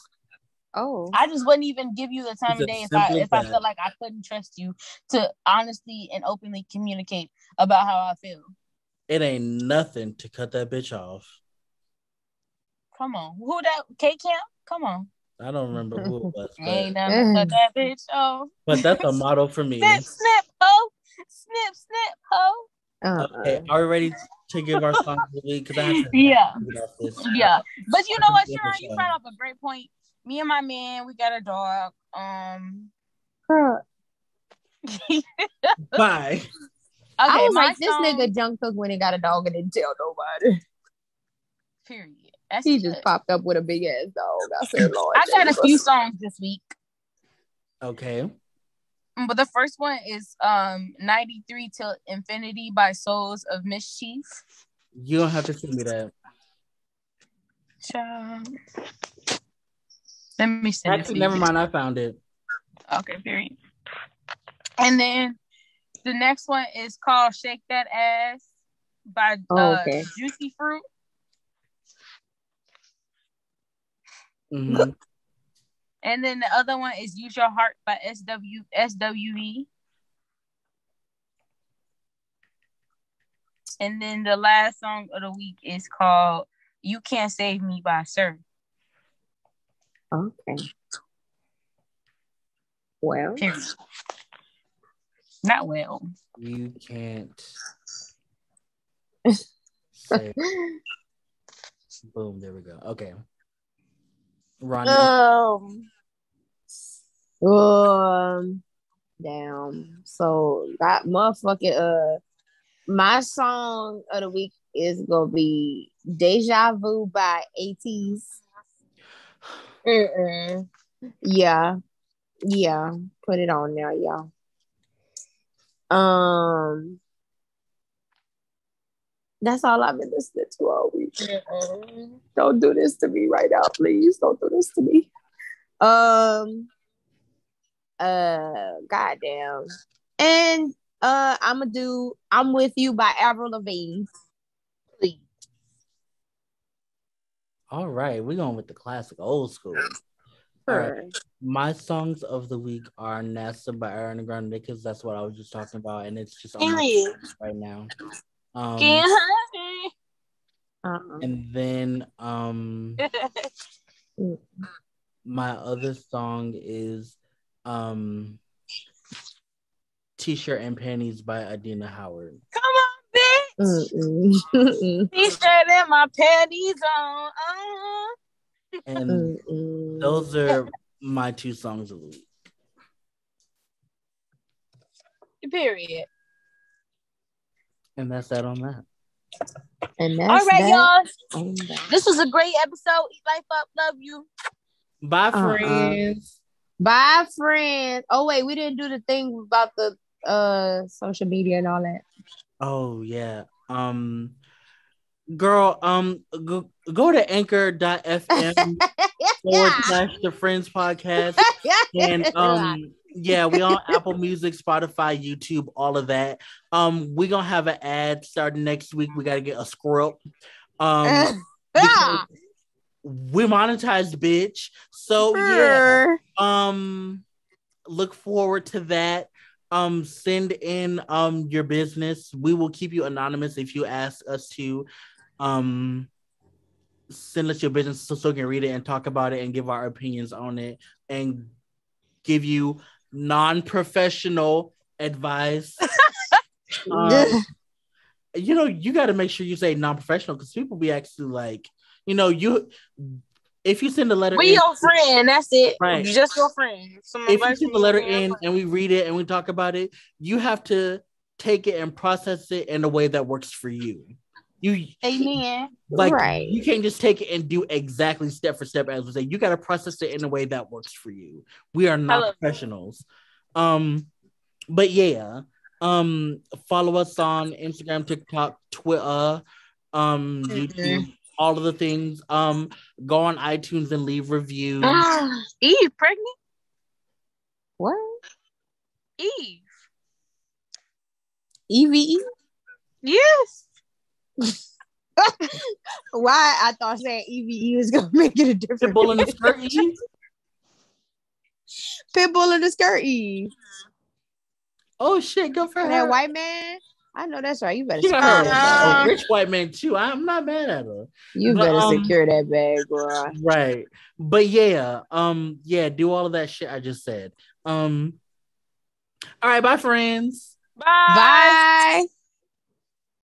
Speaker 2: Oh.
Speaker 1: I just wouldn't even give you the time of day if I if I felt like I couldn't trust you to honestly and openly communicate about how I feel.
Speaker 3: It ain't nothing to cut that bitch off.
Speaker 1: Come on. Who that K Camp? Come on.
Speaker 3: I don't remember who it was. [LAUGHS]
Speaker 1: But, Ain't never cut that [LAUGHS] bitch off.
Speaker 3: But that's a motto for me.
Speaker 1: snip, snip, ho. Snip, snip, ho.
Speaker 3: Uh-uh. Okay, are we ready to give our song of the week? Because I
Speaker 1: yeah, yeah. But you know what, Sharon, you brought [LAUGHS] up a great point. Me and my man, we got a dog. Um.
Speaker 3: Bye. Okay,
Speaker 2: I was like, this nigga junk Jungkook when he got a dog and didn't tell nobody.
Speaker 1: Period.
Speaker 2: That's he just popped up with a big ass dog. I said, [LAUGHS] Lord.
Speaker 1: I got a few songs this week.
Speaker 3: Okay.
Speaker 1: But the first one is um 93 till infinity by Souls of Mischief.
Speaker 3: You don't have to send me that.
Speaker 1: Child. Let me send
Speaker 3: Actually, never mind. I found it.
Speaker 1: Okay, period. And then the next one is called Shake That Ass by oh, uh, okay. Juicy Fruit. Mm-hmm. [LAUGHS] And then the other one is Use Your Heart by SW SWV. And then the last song of the week is called You Can't Save Me by Sir.
Speaker 2: Okay. Well. [LAUGHS]
Speaker 1: Not well.
Speaker 3: You can't. [LAUGHS] Boom, there we go. Okay.
Speaker 2: Ronnie. Um, um damn. So that motherfucking uh my song of the week is gonna be Deja Vu by. Mm-mm. Yeah. Yeah. Put it on there, y'all. Um that's all I've been listening to all week. Mm-mm. Don't do this to me right now, please. Don't do this to me. Um uh goddamn. And uh I'ma do I'm with you by Avril Lavigne. Please.
Speaker 3: All right, we're going with the classic old school. Sure. Right. My songs of the week are NASA by Ariana Grande because that's what I was just talking about, and it's just on right now. Um, uh-uh. And then um, [LAUGHS] my other song is um, T-shirt and panties by Adina Howard.
Speaker 1: Come on, bitch. [LAUGHS] T-shirt and my panties on. Uh.
Speaker 3: And Mm-mm. those are my two songs of the week.
Speaker 1: Period.
Speaker 3: And that's that on that.
Speaker 2: And
Speaker 1: that's All right, y'all. This was a great episode. Eat life up. Love you.
Speaker 3: Bye, uh-uh. friends.
Speaker 2: Bye, friends. Oh wait, we didn't do the thing about the uh social media and all that.
Speaker 3: Oh yeah. Um girl, um go, go to anchor.fm [LAUGHS] forward slash the friends podcast. [LAUGHS] and um yeah, we on [LAUGHS] Apple Music, Spotify, YouTube, all of that. Um, we're gonna have an ad starting next week. We gotta get a script. Um [LAUGHS] we monetized bitch. So yeah. Um look forward to that. Um send in um your business. We will keep you anonymous if you ask us to. Um send us your business so, so we can read it and talk about it and give our opinions on it and give you non-professional advice. [LAUGHS] um, you know, you got to make sure you say non-professional because people be actually like, you know, you if you send a letter,
Speaker 1: we in, your friend. That's it. Right, you just your friend.
Speaker 3: Some if you send a letter in and we read it and we talk about it, you have to take it and process it in a way that works for you. You
Speaker 1: Amen.
Speaker 3: Like right. you can't just take it and do exactly step for step as we say. You got to process it in a way that works for you. We are not professionals. Um, but yeah. Um, follow us on Instagram, TikTok, Twitter, um, mm-hmm. YouTube, all of the things. Um, go on iTunes and leave reviews.
Speaker 1: Eve pregnant?
Speaker 2: What?
Speaker 1: Eve.
Speaker 2: Evie?
Speaker 1: Yes. [LAUGHS]
Speaker 2: Why I thought saying EVE was gonna make it a different Pitbull in the [LAUGHS] skirt Eve. Pitbull in the skirt Eve.
Speaker 3: Oh shit, go for
Speaker 2: that
Speaker 3: her.
Speaker 2: white man. I know that's right. You better
Speaker 3: secure that rich white man too. I'm not mad at her.
Speaker 2: You but, better um, secure that bag, bro.
Speaker 3: Right. But yeah, um, yeah, do all of that shit I just said. Um, all right, bye friends.
Speaker 1: Bye.
Speaker 2: Bye.